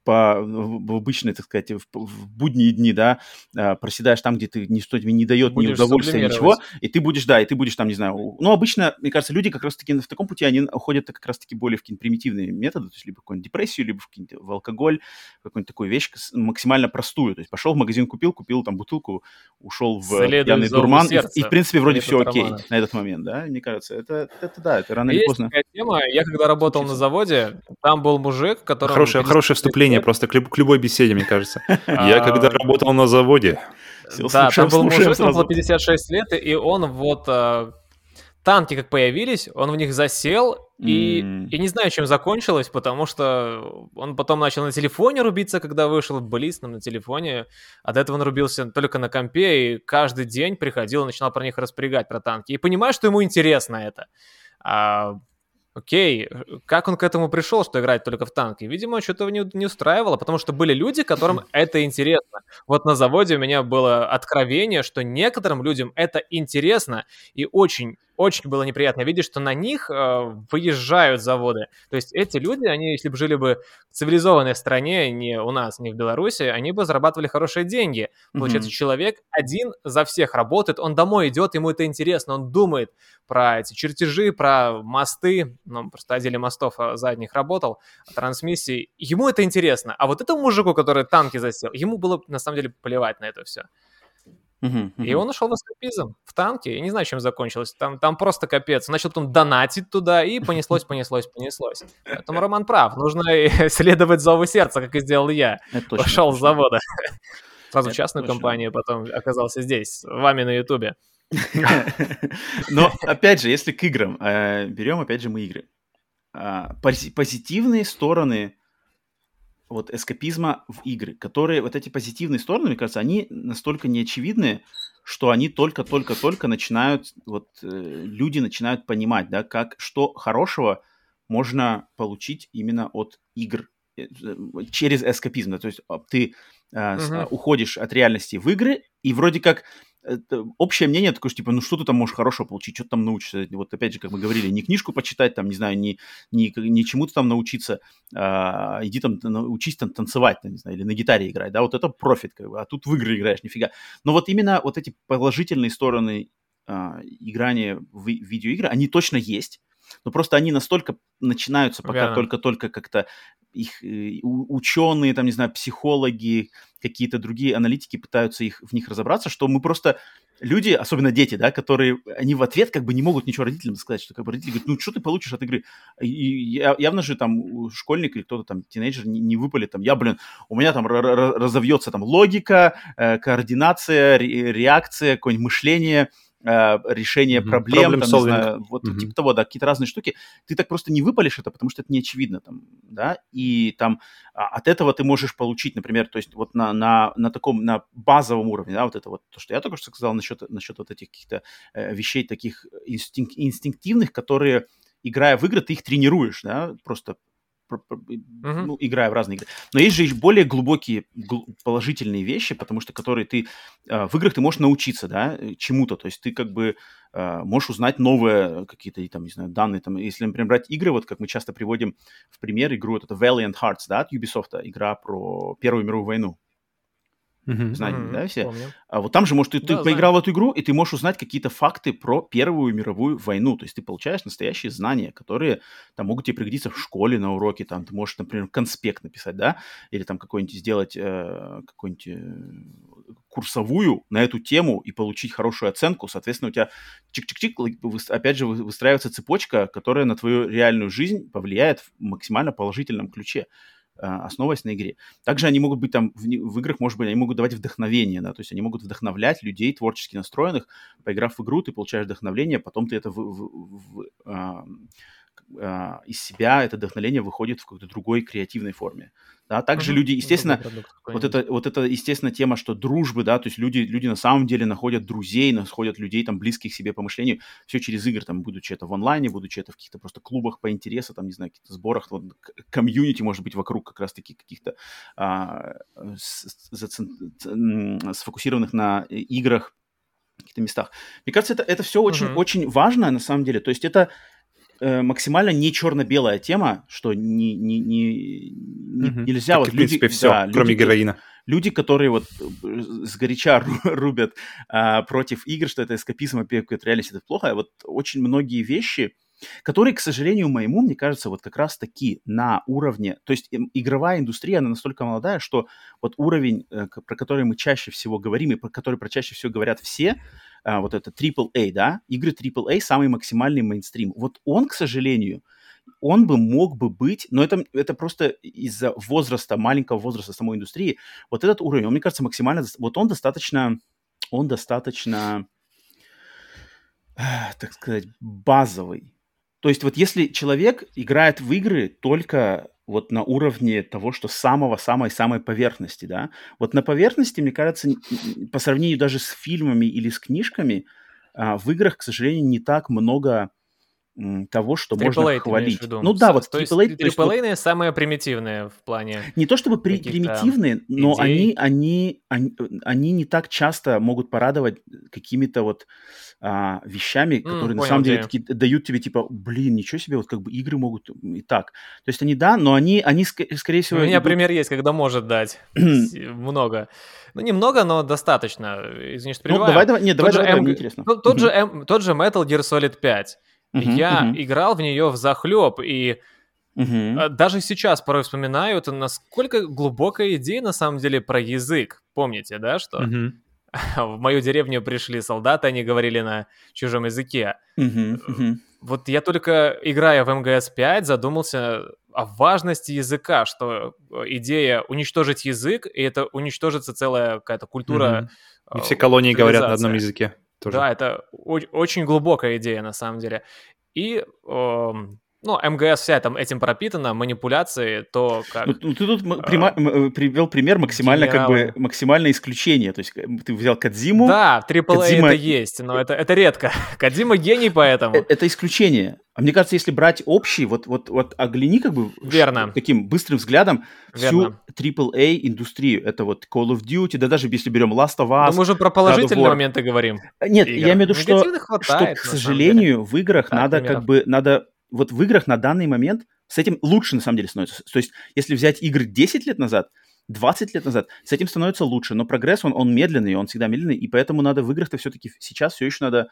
[SPEAKER 1] по, в обычные, так сказать, в, в будние дни, да, а, проседаешь там, где ты ничто тебе не дает будешь ни удовольствия, ничего, и ты будешь, да, и ты будешь там, не знаю, ну, обычно, мне кажется, люди как раз-таки в таком пути, они уходят как раз-таки более в какие-то примитивные методы, то есть либо какую-нибудь депрессию, либо в, в алкоголь, какую-нибудь такую вещь максимально простую, то есть пошел в магазин, купил, купил там бутылку, ушел в Следует пьяный дурман, и, и, в принципе, вроде все окей романа. на этот момент, да, мне кажется, это, это да, это рано Есть или поздно.
[SPEAKER 3] Такая тема, я когда работал на заводе, там был мужик, который...
[SPEAKER 2] Хорошее, хорошее вступление просто к, к любой беседе, мне кажется. Я когда работал на заводе...
[SPEAKER 3] Да, там был мужик, ему было 56 лет, и он вот а, танки как появились, он в них засел, и mm. я не знаю, чем закончилось, потому что он потом начал на телефоне рубиться, когда вышел в Близ, на телефоне, а до этого он рубился только на компе, и каждый день приходил и начинал про них распрягать, про танки. И понимаю, что ему интересно это. А Окей, как он к этому пришел, что играть только в танки? Видимо, что-то не, не устраивало, потому что были люди, которым это интересно. Вот на заводе у меня было откровение, что некоторым людям это интересно, и очень очень было неприятно видеть, что на них э, выезжают заводы. То есть эти люди, они, если бы жили бы в цивилизованной стране, не у нас, не в Беларуси, они бы зарабатывали хорошие деньги. Получается, mm-hmm. человек один за всех работает, он домой идет, ему это интересно, он думает про эти чертежи, про мосты, ну, просто отделе мостов а, задних работал, трансмиссии. Ему это интересно. А вот этому мужику, который танки засел, ему было на самом деле плевать на это все. Uh-huh, uh-huh. И он ушел в эскапизм, в танке. Я не знаю, чем закончилось. Там, там просто капец. Начал потом донатить туда, и понеслось, понеслось, понеслось. Поэтому Роман прав. Нужно следовать зову сердца, как и сделал я. Пошел с завода. Сразу частную компанию, потом оказался здесь, вами на Ютубе.
[SPEAKER 1] Но, опять же, если к играм, э, берем, опять же, мы игры. А, позитивные стороны вот эскапизма в игры, которые, вот эти позитивные стороны, мне кажется, они настолько неочевидны, что они только-только-только начинают, вот э, люди начинают понимать, да, как, что хорошего можно получить именно от игр э, через эскапизм. Да, то есть а, ты э, угу. уходишь от реальности в игры, и вроде как это общее мнение такое, что, типа, ну что ты там можешь хорошего получить, что ты там научишься. Вот опять же, как мы говорили, не книжку почитать, там, не знаю, не, не, не чему-то там научиться, а, иди там, учись там танцевать, там, не знаю, или на гитаре играть, да, вот это профит, как бы, а тут в игры играешь, нифига. Но вот именно вот эти положительные стороны а, играния в видеоигры, они точно есть, но просто они настолько начинаются пока Верно. только-только как-то их э, ученые, там, не знаю, психологи, какие-то другие аналитики пытаются их, в них разобраться, что мы просто люди, особенно дети, да, которые, они в ответ как бы не могут ничего родителям сказать, что как бы родители говорят, ну что ты получишь от игры? И явно же там школьник или кто-то там, тинейджер не, не выпалит там, я, блин, у меня там разовьется там логика, э, координация, реакция, какое-нибудь мышление, Э, решение mm-hmm. проблем, там, не знаю, вот mm-hmm. типа того, да, какие-то разные штуки, ты так просто не выпалишь это, потому что это не очевидно там, да, и там а, от этого ты можешь получить, например, то есть вот на, на, на таком, на базовом уровне, да, вот это вот, то, что я только что сказал насчет, насчет вот этих каких-то э, вещей таких инстинк, инстинктивных, которые, играя в игры, ты их тренируешь, да, просто. Ну, играя в разные игры. Но есть же более глубокие гл- положительные вещи, потому что которые ты э, в играх ты можешь научиться, да, э, чему-то. То есть ты как бы э, можешь узнать новые какие-то там, не знаю, данные. Там, если, например, брать игры, вот как мы часто приводим в пример игру, вот это Valiant Hearts, да, от Ubisoft, игра про Первую мировую войну. Mm-hmm. Знаете, mm-hmm. да, все? Помню. А вот там же, может, ты, да, ты поиграл в эту игру, и ты можешь узнать какие-то факты про Первую мировую войну. То есть ты получаешь настоящие знания, которые там могут тебе пригодиться в школе на уроке. Там ты можешь, например, конспект написать, да, или там какой-нибудь сделать э, какой-нибудь э, курсовую на эту тему и получить хорошую оценку. Соответственно, у тебя чик-чик-чик, опять же, выстраивается цепочка, которая на твою реальную жизнь повлияет в максимально положительном ключе. А, основываясь на игре. Также они могут быть там в, в играх, может быть, они могут давать вдохновение, да, то есть они могут вдохновлять людей творчески настроенных. Поиграв в игру, ты получаешь вдохновение, потом ты это в, в, в, а, а, из себя это вдохновение выходит в какой-то другой креативной форме. Да, также люди, естественно, вот это, вот это, естественно, тема, что дружбы, да, то есть люди, люди на самом деле находят друзей, находят людей там близких себе по мышлению, все через игры, там, будучи это в онлайне, будучи это в каких-то просто клубах по интересу, там, не знаю, каких-то сборах, вот, комьюнити, может быть, вокруг как раз-таки каких-то а, сфокусированных на играх, каких-то местах. Мне кажется, это, это все очень, uh-huh. очень важно на самом деле. То есть это Э, максимально не черно-белая тема, что не, не, не, не угу. нельзя
[SPEAKER 2] так
[SPEAKER 1] вот
[SPEAKER 2] и, в люди, принципе, все, да, кроме люди, героина.
[SPEAKER 1] Люди, которые вот э, с горяча рубят а, против игр, что это эскапизм, а реальность, это плохо, вот очень многие вещи, которые, к сожалению, моему, мне кажется, вот как раз таки на уровне, то есть эм, игровая индустрия, она настолько молодая, что вот уровень, э, про который мы чаще всего говорим и про который про чаще всего говорят все, а, вот это AAA, да, игры AAA самый максимальный мейнстрим. Вот он, к сожалению, он бы мог бы быть, но это, это просто из-за возраста, маленького возраста самой индустрии, вот этот уровень, он, мне кажется, максимально, вот он достаточно, он достаточно, так сказать, базовый. То есть вот если человек играет в игры только вот на уровне того, что самого-самой-самой поверхности, да. Вот на поверхности, мне кажется, по сравнению даже с фильмами или с книжками, а, в играх, к сожалению, не так много того, что AAA можно хвалить.
[SPEAKER 3] Ну да, вот то AAA... Есть, AAA вот, самые примитивные в плане...
[SPEAKER 1] Не то чтобы при, примитивные, но они, они, они, они не так часто могут порадовать какими-то вот а, вещами, которые mm, на самом деле такие, дают тебе типа, блин, ничего себе, вот как бы игры могут и так. То есть они да, но они, они ск- скорее всего...
[SPEAKER 3] У меня идут... пример есть, когда может дать много. Ну, немного, но достаточно. Извини, что
[SPEAKER 1] Ну, давай, давай, нет, давай, давай, давай, мне интересно.
[SPEAKER 3] Тот, тот, же, M, тот же Metal Gear Solid 5. Uh-huh, Я uh-huh. играл в нее в захлеб, и uh-huh. даже сейчас порой вспоминаю, это насколько глубокая идея на самом деле про язык. Помните, да, что... Uh-huh в мою деревню пришли солдаты, они говорили на чужом языке.
[SPEAKER 1] Uh-huh, uh-huh.
[SPEAKER 3] Вот я только, играя в МГС-5, задумался о важности языка, что э, идея уничтожить язык, и это уничтожится целая какая-то культура.
[SPEAKER 2] Uh-huh. И все колонии говорят на одном языке. Тоже.
[SPEAKER 3] Да, это очень глубокая идея на самом деле. И эм, ну, МГС вся там этим пропитана, манипуляции, то как... Ну,
[SPEAKER 1] ты тут а, прима- э, привел пример максимально генералы. как бы максимальное исключение, то есть э, ты взял Кадзиму...
[SPEAKER 3] Да, AAA Кадзима... это есть, но это, это редко. Кадзима гений поэтому.
[SPEAKER 1] Это, это исключение. А мне кажется, если брать общий, вот, вот, вот огляни как бы...
[SPEAKER 3] Верно.
[SPEAKER 1] Таким быстрым взглядом Верно. всю AAA индустрию. Это вот Call of Duty, да даже если берем Last of Us...
[SPEAKER 3] Но мы же про положительные моменты говорим.
[SPEAKER 1] Нет, игр. я имею в виду, что, хватает, что к сожалению, в играх так, надо примеров. как бы... надо вот в играх на данный момент с этим лучше, на самом деле, становится. То есть, если взять игры 10 лет назад, 20 лет назад, с этим становится лучше, но прогресс, он, он медленный, он всегда медленный, и поэтому надо в играх-то все-таки сейчас все еще надо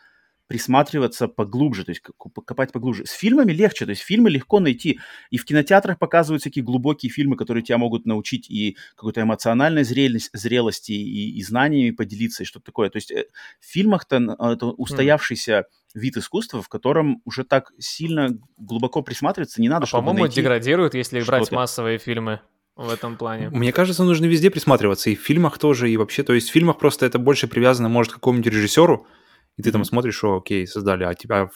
[SPEAKER 1] присматриваться поглубже, то есть копать поглубже. С фильмами легче, то есть фильмы легко найти. И в кинотеатрах показывают всякие глубокие фильмы, которые тебя могут научить и какой-то эмоциональной зрелость, зрелости, и, и знаниями поделиться, и что-то такое. То есть э, в фильмах-то это устоявшийся mm вид искусства, в котором уже так сильно глубоко присматриваться не надо, а,
[SPEAKER 3] чтобы по-моему, найти деградирует, если брать массовые фильмы в этом плане.
[SPEAKER 2] Мне кажется, нужно везде присматриваться, и в фильмах тоже, и вообще, то есть в фильмах просто это больше привязано, может, к какому-нибудь режиссеру, и ты там смотришь, что, окей, создали, а тебя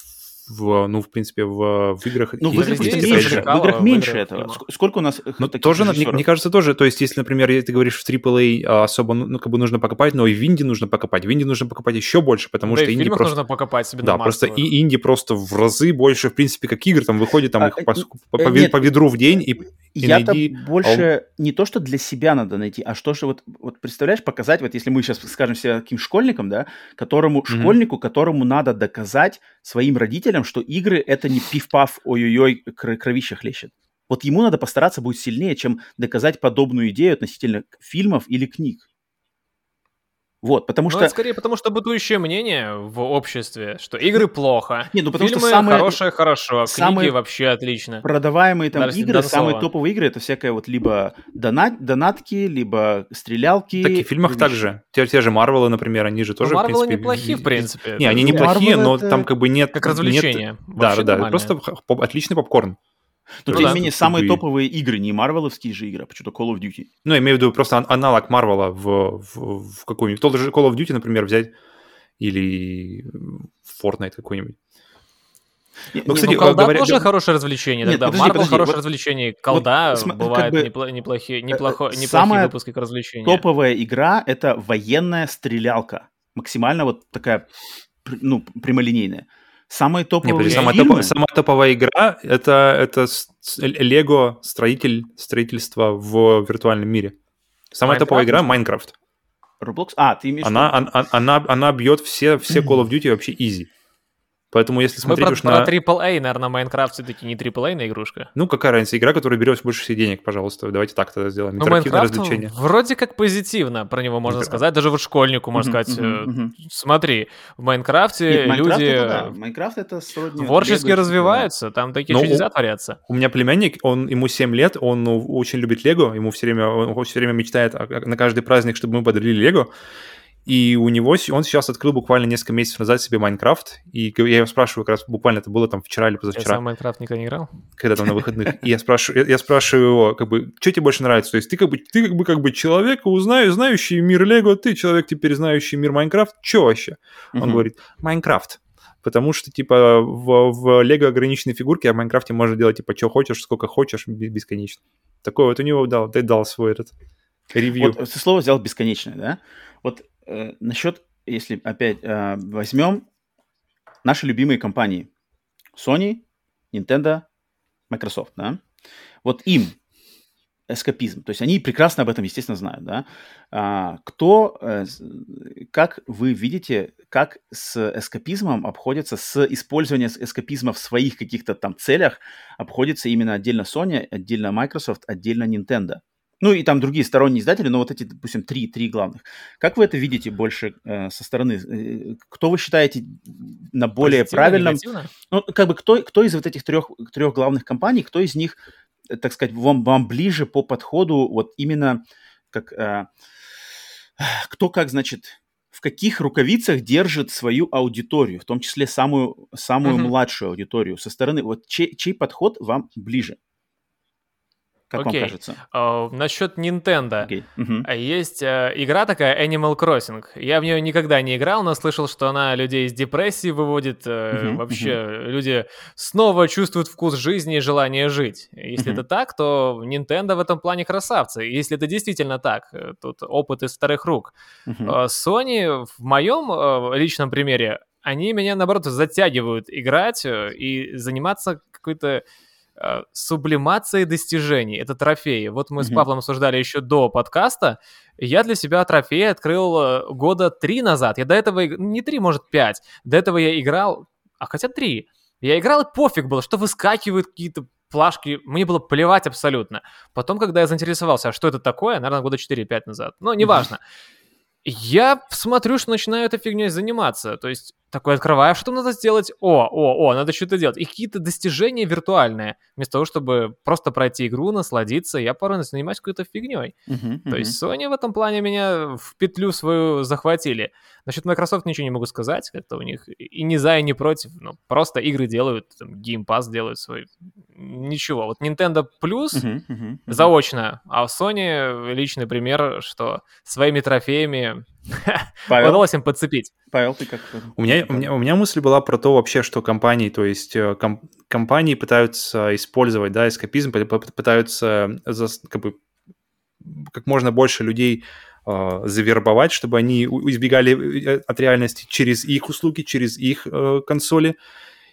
[SPEAKER 2] в, ну, в принципе, в, в играх...
[SPEAKER 1] Ну, в играх, меньше, в играх меньше в этого. Фильмах. Сколько у нас
[SPEAKER 2] Ну, тоже, мне, мне кажется, тоже, то есть, если, например, ты говоришь в AAA а, особо, ну, ну, как бы нужно покопать, но и в инди нужно покопать. В инди нужно покопать еще больше, потому
[SPEAKER 3] да
[SPEAKER 2] что
[SPEAKER 3] инди
[SPEAKER 2] фильмах просто...
[SPEAKER 3] нужно покопать себе
[SPEAKER 2] Да, просто и инди просто в разы больше, в принципе, как игр, там выходит там а, их по, по, по, по ведру в день, и
[SPEAKER 1] я-то найди... больше а не то, что для себя надо найти, а что же вот, вот представляешь, показать, вот если мы сейчас скажем себе таким школьникам, да, которому, mm-hmm. школьнику, которому надо доказать своим родителям, что игры это не пиф-паф, ой-ой-ой, кровища хлещет. Вот ему надо постараться будет сильнее, чем доказать подобную идею относительно фильмов или книг. Вот, потому ну, что...
[SPEAKER 3] это скорее потому, что бытующее мнение в обществе, что игры плохо,
[SPEAKER 1] не, ну, потому
[SPEAKER 3] фильмы
[SPEAKER 1] что самые...
[SPEAKER 3] хорошие хорошо, а
[SPEAKER 1] самые
[SPEAKER 3] книги вообще отлично.
[SPEAKER 1] Продаваемые там Даже игры, самые топовые игры, это всякое вот либо донат, донатки, либо стрелялки.
[SPEAKER 2] Так и в фильмах также. Те, те же Марвелы, например, они же тоже,
[SPEAKER 3] ну, Марвелы неплохие, в принципе.
[SPEAKER 2] Не, они неплохие, но там как бы нет...
[SPEAKER 3] Как развлечение.
[SPEAKER 2] Да, да, да, просто отличный попкорн.
[SPEAKER 1] Но, ну, тем не менее, самые топовые игры, не марвеловские же игры, а почему-то Call of Duty.
[SPEAKER 2] Ну, я имею в виду просто аналог Марвела в, в, в какой-нибудь... Тот же Call of Duty, например, взять, или Fortnite какой-нибудь.
[SPEAKER 3] Ну, кстати, ну, колда говоря... тоже хорошее развлечение. Нет, тогда Марвел хорошее вот, развлечение. Колда вот, бывает как бы, неплохие, неплохо, неплохие самая выпуски к развлечению.
[SPEAKER 1] топовая игра — это военная стрелялка. Максимально вот такая, ну, прямолинейная. Самые топовые
[SPEAKER 2] Не, самая, топ, самая топовая игра это, это Лего строитель, строительство в виртуальном мире. Самая Minecraft? топовая игра Майнкрафт.
[SPEAKER 1] Roblox? А, ты имеешь
[SPEAKER 2] она, она, она, она бьет все, все Call of Duty вообще easy. Поэтому если смотреть Мы
[SPEAKER 3] уж про, на... про AAA, наверное, Майнкрафт все-таки не AAA игрушка.
[SPEAKER 2] Ну, какая разница? Игра, которая берет больше всех денег, пожалуйста. Давайте так тогда сделаем. Ну, Интерактивное
[SPEAKER 3] Майнкрафт развлечение. вроде как позитивно про него можно сказать. Даже вот школьнику можно сказать, э, смотри, в Майнкрафте Нет, люди... Это, да.
[SPEAKER 1] Майнкрафт это сродни...
[SPEAKER 3] Творчески развиваются, там такие ну, чудеса творятся.
[SPEAKER 2] У меня племянник, он, ему 7 лет, он ну, очень любит Лего, ему все время, он все время мечтает на каждый праздник, чтобы мы подарили Лего. И у него, он сейчас открыл буквально несколько месяцев назад себе Майнкрафт, и я его спрашиваю, как раз буквально это было там вчера или позавчера. Я
[SPEAKER 3] сам Майнкрафт никогда не играл.
[SPEAKER 2] Когда там на выходных. И я спрашиваю, я спрашиваю его, как бы, что тебе больше нравится? То есть ты как бы, ты как бы, как бы человек, узнаю, знающий мир Лего, ты человек теперь знающий мир Майнкрафт, что вообще? Он говорит, Майнкрафт. Потому что, типа, в, в Лего ограниченные фигурки, а в Майнкрафте можно делать, типа, что хочешь, сколько хочешь, бесконечно. Такой вот у него дал, ты дал свой этот ревью.
[SPEAKER 1] Вот ты слово взял бесконечное, да? Вот э, насчет, если опять э, возьмем наши любимые компании Sony, Nintendo, Microsoft, да, вот им эскапизм, то есть они прекрасно об этом, естественно, знают, да. А, кто, э, как вы видите, как с эскапизмом обходится, с использованием эскапизма в своих каких-то там целях обходится именно отдельно Sony, отдельно Microsoft, отдельно Nintendo? Ну и там другие сторонние издатели, но вот эти, допустим, три, три главных. Как вы это видите больше э, со стороны? Э, кто вы считаете на более Позитивно, правильном... Негативно? Ну, как бы кто, кто из вот этих трех, трех главных компаний, кто из них, э, так сказать, вам, вам ближе по подходу вот именно как... Э, кто как, значит, в каких рукавицах держит свою аудиторию, в том числе самую, самую mm-hmm. младшую аудиторию со стороны. Вот чей, чей подход вам ближе? Как
[SPEAKER 3] Окей.
[SPEAKER 1] вам кажется?
[SPEAKER 3] А, насчет Nintendo.
[SPEAKER 1] Окей. Мгм.
[SPEAKER 3] А Есть э, игра такая Animal Crossing. Я в нее никогда не играл, но слышал, что она людей из депрессии выводит.
[SPEAKER 1] Мгм,
[SPEAKER 3] вообще люди снова чувствуют вкус жизни и желание жить. Если
[SPEAKER 1] Мгм.
[SPEAKER 3] это так, то Nintendo в этом плане красавцы. Если это действительно так, э, тут опыт из вторых рук. А Sony в моем э, личном примере, они меня, наоборот, затягивают играть и заниматься какой-то э, сублимацией достижений. Это трофеи. Вот мы с
[SPEAKER 1] Мгм.
[SPEAKER 3] Павлом обсуждали еще до подкаста. Я для себя трофеи открыл э, года три назад. Я до этого, не три, может, пять. До этого я играл, а хотя три. Я играл, и пофиг было, что выскакивают какие-то плашки. Мне было плевать абсолютно. Потом, когда я заинтересовался, а что это такое, наверное, года 4-5 назад. Ну, неважно. Я смотрю, что начинаю этой фигней заниматься. То есть такой открываю, что надо сделать? О, о, о, надо что-то делать. И какие-то достижения виртуальные. Вместо того, чтобы просто пройти игру, насладиться, я порой занимаюсь какой-то фигней.
[SPEAKER 1] Мгм.
[SPEAKER 3] То
[SPEAKER 1] Мгм.
[SPEAKER 3] есть Sony в этом плане меня в петлю свою захватили. Насчет Microsoft ничего не могу сказать. Это у них и не за, и не против. Ну, просто игры делают, там, Game Pass делают свой. Ничего. Вот Nintendo Plus
[SPEAKER 1] Мгм. Мгм. Мгм.
[SPEAKER 3] заочно, а в Sony личный пример, что своими трофеями
[SPEAKER 1] Павел,
[SPEAKER 3] удалось им подцепить.
[SPEAKER 1] Павел, ты как?
[SPEAKER 2] У меня, у, меня, у меня мысль была про то вообще, что компании, то есть э, ком- компании пытаются использовать, да, эскапизм, пы- пы- пытаются зас- как бы как можно больше людей э, завербовать, чтобы они избегали э, от реальности через их услуги, через их э, консоли.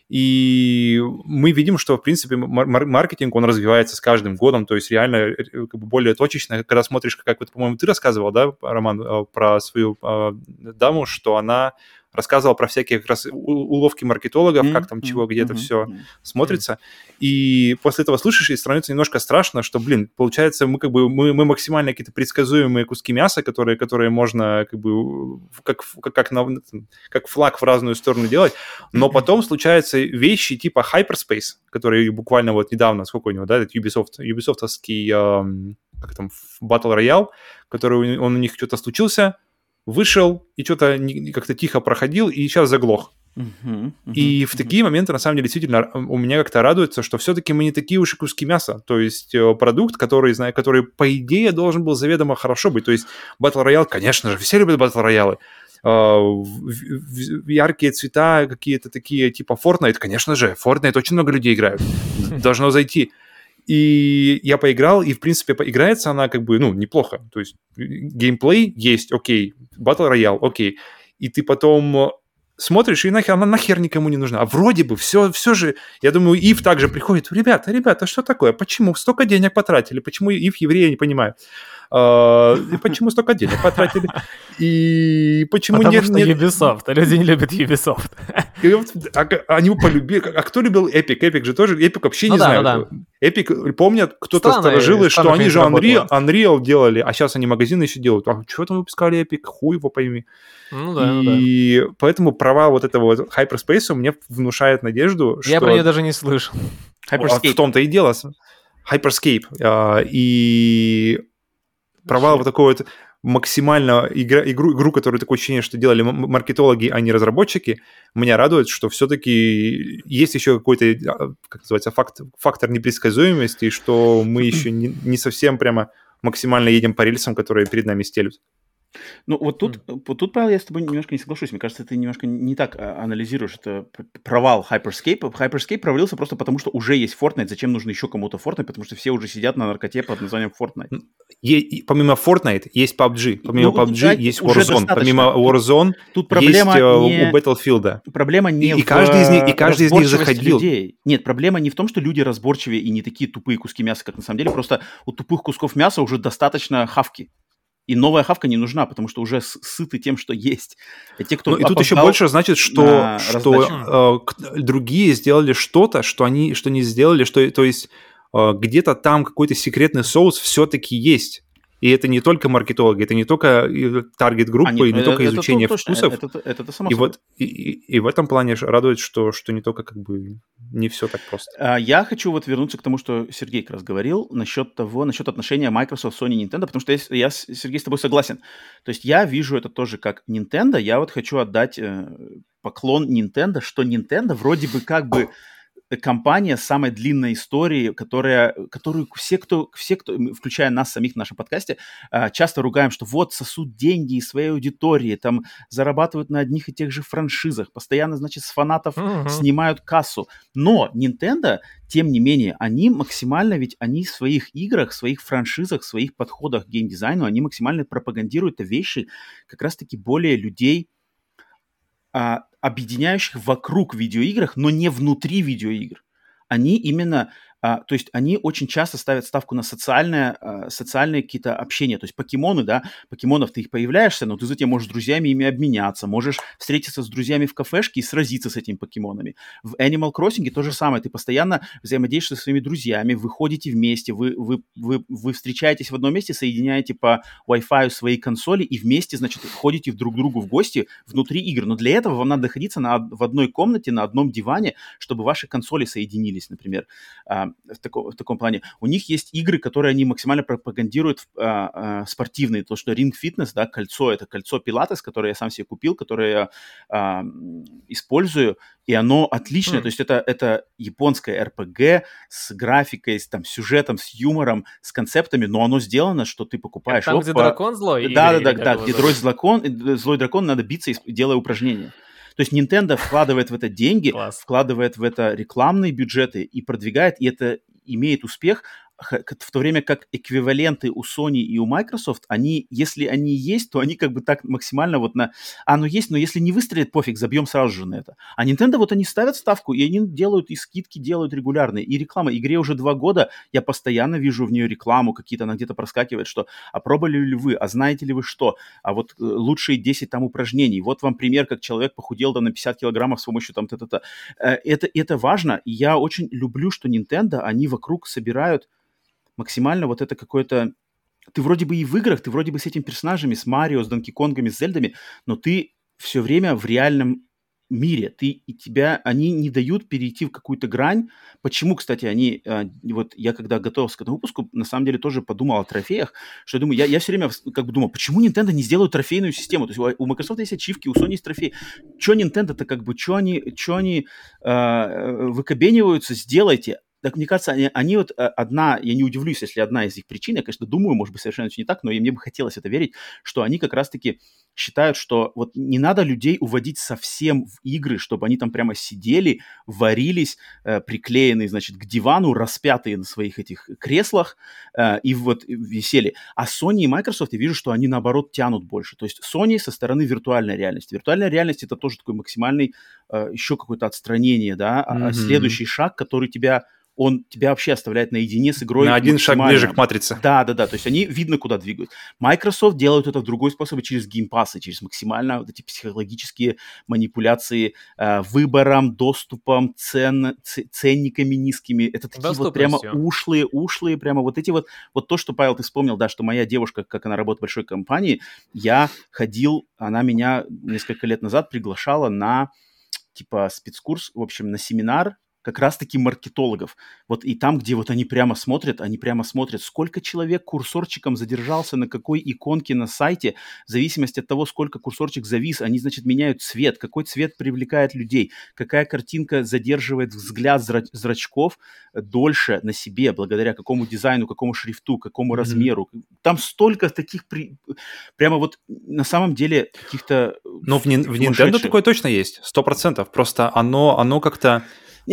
[SPEAKER 2] И мы видим, что, в принципе, мар- мар- маркетинг, он развивается с каждым годом, то есть реально как бы более точечно. Когда смотришь, как вот, по-моему, ты рассказывал, да, Роман, про свою э, даму, что она рассказывала про всякие как раз уловки маркетологов, как там чего, где-то все смотрится. И после этого слышишь, и становится немножко страшно, что, блин, получается, мы как бы мы, мы максимально какие-то предсказуемые куски мяса, которые, которые можно как бы как, как, как, на, как флаг в разную сторону делать, но потом случаются вещи типа Hyperspace, который буквально вот недавно, сколько у него, да, этот Ubisoft, Ubisoftовский, эм, как там, Battle Royale, который он у них что-то случился, вышел и что-то как-то тихо проходил, и сейчас заглох. И в такие моменты, на самом деле, действительно, у меня как-то радуется, что все-таки мы не такие уж и куски мяса. То есть э, продукт, который, знаю, который, по идее, должен был заведомо хорошо быть. То есть Battle Royale, конечно же, все любят Battle Royale. яркие цвета, какие-то такие, типа Fortnite, конечно же, Fortnite очень много людей играют. Должно зайти. И я поиграл, и, в принципе, поиграется она как бы, ну, неплохо. То есть геймплей есть, окей, Battle Royale, окей. И ты потом смотришь, и нахер, она нахер никому не нужна. А вроде бы все, все же, я думаю, Ив также приходит, ребята, ребята, что такое? Почему столько денег потратили? Почему Ив еврей, я не понимаю. А, и почему столько денег потратили? И почему
[SPEAKER 3] Потому
[SPEAKER 2] нет...
[SPEAKER 3] что
[SPEAKER 2] нет-
[SPEAKER 3] Ubisoft, а люди не любят Ubisoft.
[SPEAKER 2] и вот, а, они полюбили, а кто любил Epic? Epic же тоже, Epic вообще
[SPEAKER 3] Ну
[SPEAKER 2] не
[SPEAKER 3] да,
[SPEAKER 2] знаю.
[SPEAKER 3] ну да.
[SPEAKER 2] Epic помнят, кто-то сторожилы, что
[SPEAKER 3] странно,
[SPEAKER 2] они
[SPEAKER 3] что
[SPEAKER 2] же Unreal. Unreal делали, а сейчас они магазины еще делают. А что там выпускали Epic? Хуй его пойми.
[SPEAKER 3] Ну да, ну да.
[SPEAKER 2] И поэтому провал вот этого вот Hyperspace мне внушает надежду,
[SPEAKER 3] Я
[SPEAKER 2] что...
[SPEAKER 3] про нее даже не слышал.
[SPEAKER 1] Hyperscape.
[SPEAKER 2] в том-то и дело. Hyperscape. А, И провал вот такой вот максимально игра, игру, игру, которую такое ощущение, что делали маркетологи, а не разработчики, меня радует, что все-таки есть еще какой-то, а, как называется, факт, фактор непредсказуемости, и что мы еще не, не совсем прямо максимально едем по рельсам, которые перед нами стелют.
[SPEAKER 1] Ну, вот тут, вот тут, Павел, я с тобой немножко не соглашусь. Мне кажется, ты немножко не так а, анализируешь это провал Hyperscape. Hyperscape провалился просто потому, что уже есть Fortnite. Зачем нужно еще кому-то Fortnite? Потому что все уже сидят на наркоте под названием Fortnite.
[SPEAKER 2] Е- помимо Fortnite есть PUBG, помимо
[SPEAKER 1] Ну,
[SPEAKER 2] PUBG
[SPEAKER 1] да,
[SPEAKER 2] есть Warzone,
[SPEAKER 1] достаточно.
[SPEAKER 2] помимо Warzone
[SPEAKER 1] Тут проблема
[SPEAKER 2] есть э,
[SPEAKER 1] не...
[SPEAKER 2] у Battlefield.
[SPEAKER 1] Проблема не
[SPEAKER 2] И- и
[SPEAKER 1] в
[SPEAKER 2] каждый из них- и каждый из них заходил.
[SPEAKER 1] людей. Нет, проблема не в том, что люди разборчивее и не такие тупые куски мяса, как на самом деле. Просто у тупых кусков мяса уже достаточно хавки. И новая хавка не нужна, потому что уже сыты тем, что есть. А те, кто
[SPEAKER 2] Ну, и тут еще больше значит, что, что э, другие сделали что-то, что они что не сделали, что то есть э, где-то там какой-то секретный соус все-таки есть. И это не только маркетологи, это не только э, таргет-группа,
[SPEAKER 1] А, нет,
[SPEAKER 2] и не
[SPEAKER 1] это-
[SPEAKER 2] только
[SPEAKER 1] это
[SPEAKER 2] изучение
[SPEAKER 1] точно,
[SPEAKER 2] вкусов.
[SPEAKER 1] Это, это, это, это само
[SPEAKER 2] и
[SPEAKER 1] собой.
[SPEAKER 2] вот и, и- и в этом плане радует, что, что не только как бы не все так просто.
[SPEAKER 1] А, Я хочу вот вернуться к тому, что Сергей как раз говорил насчет того, насчет отношения Microsoft, Sony, Nintendo, потому что я, я, Сергей, с тобой согласен. То есть я вижу это тоже как Nintendo. Я вот хочу отдать э, поклон Nintendo, что Nintendo вроде бы как бы компания с самой длинной историей, которая, которую все кто, все, кто, включая нас самих в нашем подкасте, а, часто ругаем, что вот сосут деньги из своей аудитории, там зарабатывают на одних и тех же франшизах, постоянно, значит, с фанатов uh-huh. снимают кассу. Но Nintendo, тем не менее, они максимально, ведь они в своих играх, в своих франшизах, в своих подходах к геймдизайну, они максимально пропагандируют вещи как раз-таки более людей, а, объединяющих вокруг видеоиграх, но не внутри видеоигр. Они именно а, то есть они очень часто ставят ставку на социальное, а, социальные какие-то общения. То есть покемоны, да, покемонов ты их появляешься, но ты затем можешь с друзьями ими обменяться, можешь встретиться с друзьями в кафешке и сразиться с этими покемонами. В Animal Crossing то же самое. Ты постоянно взаимодействуешь со своими друзьями, вы ходите вместе, вы, вы, вы, вы встречаетесь в одном месте, соединяете по Wi-Fi свои консоли и вместе, значит, ходите друг другу в гости внутри игр. Но для этого вам надо находиться на, в одной комнате, на одном диване, чтобы ваши консоли соединились, например а, в, тако, в таком плане. У них есть игры, которые они максимально пропагандируют а, а, спортивные, то, что Ring Fitness, да, кольцо, это кольцо Пилатес, которое я сам себе купил, которое я а, использую, и оно отличное, mm. то есть это, это японское RPG с графикой, с там, сюжетом, с юмором, с концептами, но оно сделано, что ты покупаешь...
[SPEAKER 3] Это там, где дракон злой?
[SPEAKER 1] Да, да, да, да, где дрой дракон, злой дракон, надо биться, делая упражнения. То есть Nintendo вкладывает в это деньги, Класс. вкладывает в это рекламные бюджеты и продвигает, и это имеет успех, в то время как эквиваленты у Sony и у Microsoft, они, если они есть, то они как бы так максимально вот на... А, ну есть, но если не выстрелит, пофиг, забьем сразу же на это. А Nintendo вот они ставят ставку, и они делают, и скидки делают регулярные, и реклама. Игре уже два года, я постоянно вижу в нее рекламу, какие-то она где-то проскакивает, что а пробовали ли вы, а знаете ли вы что, а вот э, лучшие 10 там упражнений. Вот вам пример, как человек похудел да, на 50 килограммов с помощью там т-т-т. Э, это, это важно, и я очень люблю, что Nintendo, они вокруг собирают максимально вот это какое-то... Ты вроде бы и в играх, ты вроде бы с этими персонажами, с Марио, с Донки Конгами, с Зельдами, но ты все время в реальном мире. Ты и тебя, они не дают перейти в какую-то грань. Почему, кстати, они, э, вот я когда готовился к этому выпуску, на самом деле тоже подумал о трофеях, что я думаю, я, я все время как бы думал, почему Nintendo не сделают трофейную систему? То есть у, у Microsoft есть ачивки, у Sony есть трофеи. Че Nintendo-то как бы, что они, чё они э, выкобениваются, сделайте так мне кажется, они, они вот э, одна, я не удивлюсь, если одна из их причин, я, конечно, думаю, может быть, совершенно не так, но мне бы хотелось это верить, что они как раз-таки считают, что вот не надо людей уводить совсем в игры, чтобы они там прямо сидели, варились, э, приклеенные, значит, к дивану, распятые на своих этих креслах э, и вот висели. А Sony и Microsoft, я вижу, что они, наоборот, тянут больше. То есть Sony со стороны виртуальной реальности. Виртуальная реальность — это тоже такой максимальный э, еще какое-то отстранение, да, mm-hmm. следующий шаг, который тебя он тебя вообще оставляет наедине с игрой.
[SPEAKER 2] На один шаг ближе к матрице.
[SPEAKER 1] Да, да, да. То есть они видно, куда двигают. Microsoft делают это в другой способ, через геймпасы, через максимально вот эти психологические манипуляции э, выбором, доступом, цен, ценниками низкими. Это такие вот прямо ушлые, ушлые, прямо вот эти вот, вот то, что, Павел, ты вспомнил, да, что моя девушка, как она работает в большой компании, я ходил, она меня несколько лет назад приглашала на типа спецкурс, в общем, на семинар как раз-таки маркетологов. Вот и там, где вот они прямо смотрят, они прямо смотрят, сколько человек курсорчиком задержался на какой иконке на сайте, в зависимости от того, сколько курсорчик завис, они, значит, меняют цвет, какой цвет привлекает людей, какая картинка задерживает взгляд зрач- зрачков дольше на себе, благодаря какому дизайну, какому шрифту, какому mm-hmm. размеру. Там столько таких, при... прямо вот на самом деле каких-то...
[SPEAKER 2] Но в, в Nintendo такое точно есть, сто процентов. Просто оно, оно как-то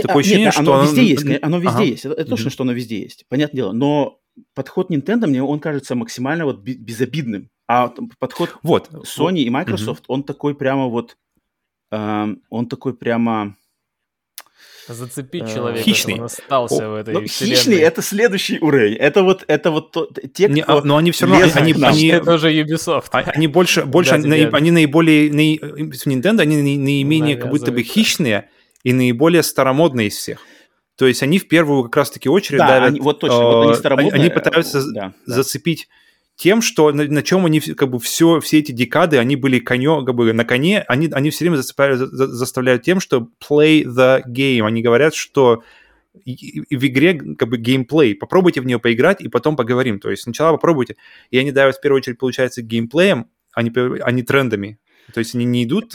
[SPEAKER 2] Такое ощущение,
[SPEAKER 1] нет,
[SPEAKER 2] что
[SPEAKER 1] оно везде есть, оно везде ага. есть. Это, это точно, что оно везде есть. Понятное дело. Но подход Nintendo мне он кажется максимально вот безобидным. А подход вот. Sony и Microsoft, угу. он такой прямо вот, э, он такой прямо
[SPEAKER 3] Зацепить э, человека,
[SPEAKER 2] хищный.
[SPEAKER 3] он остался О, в этой ну,
[SPEAKER 1] Хищный — это следующий уровень. Это вот, это вот то, те,
[SPEAKER 2] не, кто... Но они все равно... Они,
[SPEAKER 3] они, они, это уже Ubisoft.
[SPEAKER 2] А, они больше... больше да, они, они наиболее... Наи, в Nintendo они наименее как будто бы хищные, и наиболее старомодные из всех. То есть они в первую как раз-таки очередь
[SPEAKER 1] да, давят, они, вот точно, вот они, старомодные,
[SPEAKER 2] они пытаются да, зацепить тем, что на, на чем они как бы все, все эти декады, они были конё, как бы на коне, они, они все время зацепляют, за, заставляют тем, что play the game. Они говорят, что в игре как бы геймплей. Попробуйте в нее поиграть и потом поговорим. То есть сначала попробуйте. И они давят в первую очередь, получается, геймплеем, а не, а не трендами. То есть они не идут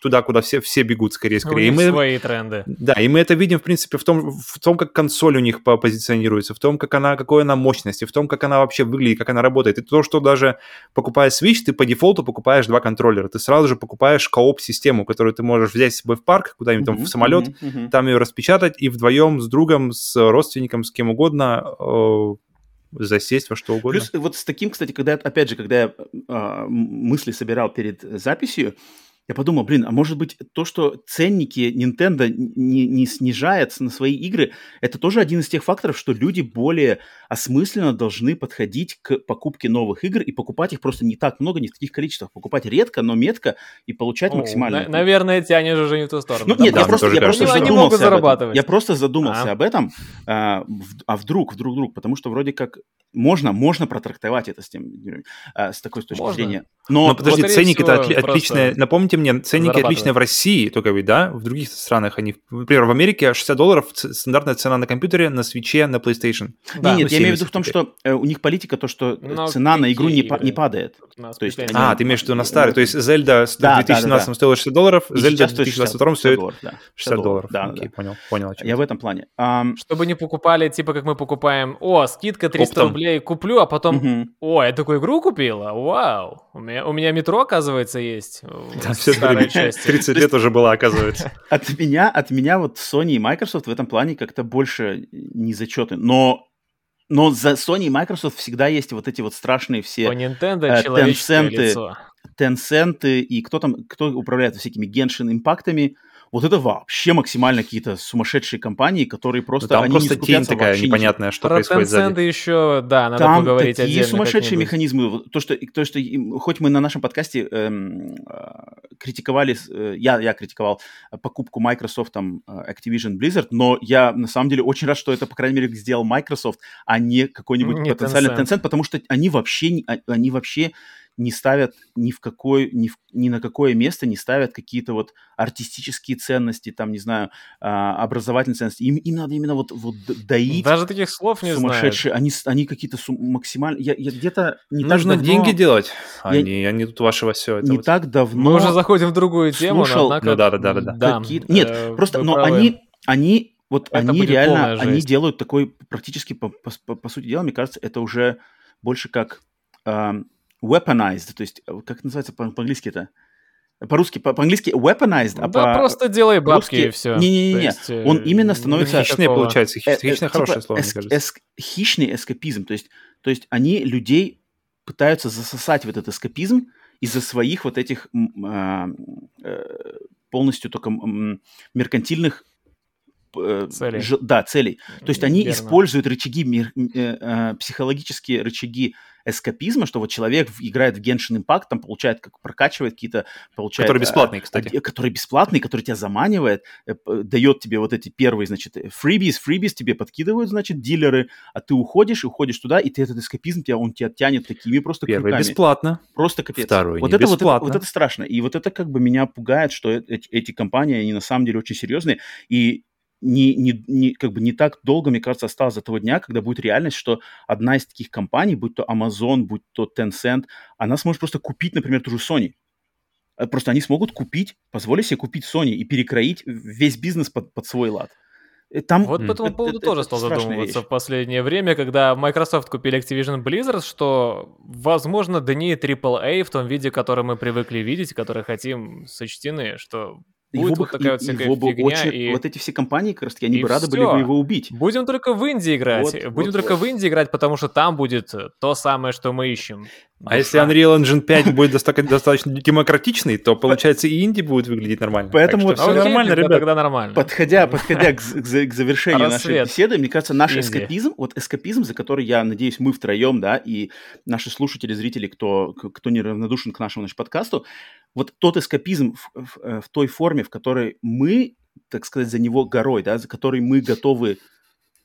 [SPEAKER 2] туда, куда все, все бегут скорее, скорее.
[SPEAKER 3] У
[SPEAKER 2] них
[SPEAKER 3] мы, свои тренды.
[SPEAKER 2] Да, и мы это видим, в принципе, в том, в том, как консоль у них позиционируется, в том, как она, какой она мощности, в том, как она вообще выглядит, как она работает. И то, что даже покупая Switch, ты по дефолту покупаешь два контроллера. Ты сразу же покупаешь кооп-систему, которую ты можешь взять с собой в парк, куда-нибудь там в самолет, там ее распечатать и вдвоем с другом, с родственником, с кем угодно э, засесть во что угодно.
[SPEAKER 1] Плюс вот с таким, кстати, когда, опять же, когда я э, мысли собирал перед записью, я подумал, блин, а может быть то, что ценники Nintendo не, не снижают на свои игры, это тоже один из тех факторов, что люди более осмысленно должны подходить к покупке новых игр и покупать их просто не так много, не в таких количествах. Покупать редко, но метко и получать О, максимально.
[SPEAKER 3] На, наверное, тянешь уже не в ту сторону.
[SPEAKER 1] Ну, нет, да, я, просто, я просто задумался. Они могут зарабатывать. Я просто задумался а? об этом. А, а вдруг, вдруг, вдруг, потому что вроде как можно, можно протрактовать это с тем, а, с такой с точки можно. зрения.
[SPEAKER 2] Но, но подожди, ценники-то отли- отличные. Напомните мне, ценники отличные в России, только ведь, да? В других странах они... Например, в Америке 60 долларов стандартная цена на компьютере, на свече, на PlayStation.
[SPEAKER 1] Да. Нет, нет, я имею в виду в том, что э, у них политика то, что но цена на игру не, не падает.
[SPEAKER 2] То есть, а, ты имеешь в виду на старый. То есть Zelda в да, 2017 да, да, стоила 60 долларов, Zelda в 2022 стоит 60 долларов. Да, Окей, да. понял, понял.
[SPEAKER 1] Я в этом плане.
[SPEAKER 3] Чтобы не покупали, типа, как мы покупаем, о, скидка 300 рублей, куплю, а потом, о, я такую игру купила, вау, у меня, у меня метро, оказывается, есть.
[SPEAKER 2] Да, все 30 лет уже была, оказывается.
[SPEAKER 1] От меня, от меня вот Sony и Microsoft в этом плане как-то больше не зачеты. Но но за Sony и Microsoft всегда есть вот эти вот страшные все...
[SPEAKER 3] У Nintendo э, человеческое лицо.
[SPEAKER 1] Tencent и кто там, кто управляет всякими Genshin импактами, вот это вообще максимально какие-то сумасшедшие компании, которые просто...
[SPEAKER 2] Ну, там они просто не тень такая непонятная, что Про происходит
[SPEAKER 3] сзади. еще, да, надо
[SPEAKER 1] там
[SPEAKER 3] поговорить
[SPEAKER 1] такие отдельно сумасшедшие механизмы. То что, то, что хоть мы на нашем подкасте эм, э, критиковали, э, я, я критиковал покупку Microsoft, там, э, Activision Blizzard, но я на самом деле очень рад, что это, по крайней мере, сделал Microsoft, а не какой-нибудь не потенциальный Tencent. Tencent, потому что они вообще, а, они вообще не ставят ни в какой, ни, в, ни на какое место не ставят какие-то вот артистические ценности, там, не знаю, а, образовательные ценности. Им, им надо именно вот, вот доить.
[SPEAKER 3] Даже таких слов не
[SPEAKER 1] сумасшедшие. Они, они какие-то сум- максимально... Я, я где-то не
[SPEAKER 2] Нужно
[SPEAKER 1] так
[SPEAKER 2] давно... деньги делать, а я... не, они тут вашего все.
[SPEAKER 1] Это не вот... так давно...
[SPEAKER 3] Мы уже заходим в другую тему,
[SPEAKER 1] слушал...
[SPEAKER 3] но однако...
[SPEAKER 2] Ну да, да, да. да.
[SPEAKER 1] да. Какие... Нет, э, просто, но правы. они, они вот это они реально, они делают такой практически, по, по, по, по сути дела, мне кажется, это уже больше как weaponized, то есть, э, как называется по-английски это? По-русски, по-английски weaponized, а
[SPEAKER 3] да,
[SPEAKER 1] по
[SPEAKER 3] просто делай бабки и все.
[SPEAKER 1] Не-не-не, он именно становится...
[SPEAKER 2] Хищный получается, хищный, э, хищное хорошее типа слово, эск- мне кажется. Эск-
[SPEAKER 1] хищный эскапизм, то есть, то есть они людей пытаются засосать в этот эскапизм из-за своих вот этих а, э, полностью только меркантильных
[SPEAKER 3] целей.
[SPEAKER 1] Ж, да, целей. То есть они Верно. используют рычаги, э, психологические рычаги эскапизма, что вот человек играет в Genshin Impact, там получает, как прокачивает какие-то, получает...
[SPEAKER 2] Который бесплатный, э, кстати.
[SPEAKER 1] Который бесплатный, который тебя заманивает, э, дает тебе вот эти первые, значит, фрибис, фрибис тебе подкидывают, значит, дилеры, а ты уходишь, уходишь туда, и ты этот эскапизм, тебя, он тебя тянет такими просто
[SPEAKER 2] Первый
[SPEAKER 1] крюками.
[SPEAKER 2] бесплатно.
[SPEAKER 1] Просто капец.
[SPEAKER 2] Второй
[SPEAKER 1] вот это,
[SPEAKER 2] бесплатно.
[SPEAKER 1] Вот это, вот это страшно. И вот это как бы меня пугает, что эти, эти компании, они на самом деле очень серьезные. И не, не, не, как бы не так долго, мне кажется, осталось до того дня, когда будет реальность, что одна из таких компаний, будь то Amazon, будь то Tencent, она сможет просто купить, например, ту же Sony. Э, просто они смогут купить, позволить себе купить Sony и перекроить весь бизнес под, под свой лад.
[SPEAKER 3] Э, там, вот по этому поводу это, тоже это стал задумываться вещь. в последнее время, когда Microsoft купили Activision Blizzard, что, возможно, дни AAA в том виде, который мы привыкли видеть, который хотим, сочтены, что Будет его вот такая и, вот всякая его фигня.
[SPEAKER 1] Очень,
[SPEAKER 3] и...
[SPEAKER 1] Вот эти все компании, как раз таки, они и бы рады все. были бы его убить.
[SPEAKER 3] Будем только в Индии играть. Вот, Будем вот, только вот. в Индии играть, потому что там будет то самое, что мы ищем.
[SPEAKER 2] А если Unreal Engine 5 будет достаточно демократичный, то, получается, и инди будет выглядеть нормально.
[SPEAKER 1] Поэтому вот
[SPEAKER 3] все нормально, ребят. Тогда нормально.
[SPEAKER 1] Подходя, подходя к, к завершению нашей беседы, мне кажется, наш эскапизм, вот эскапизм, за который, я надеюсь, мы втроем, да, и наши слушатели, зрители, кто, кто неравнодушен к нашему значит, подкасту, вот тот эскапизм в, в, э, в той форме, в которой мы, так сказать, за него горой, да, за который мы готовы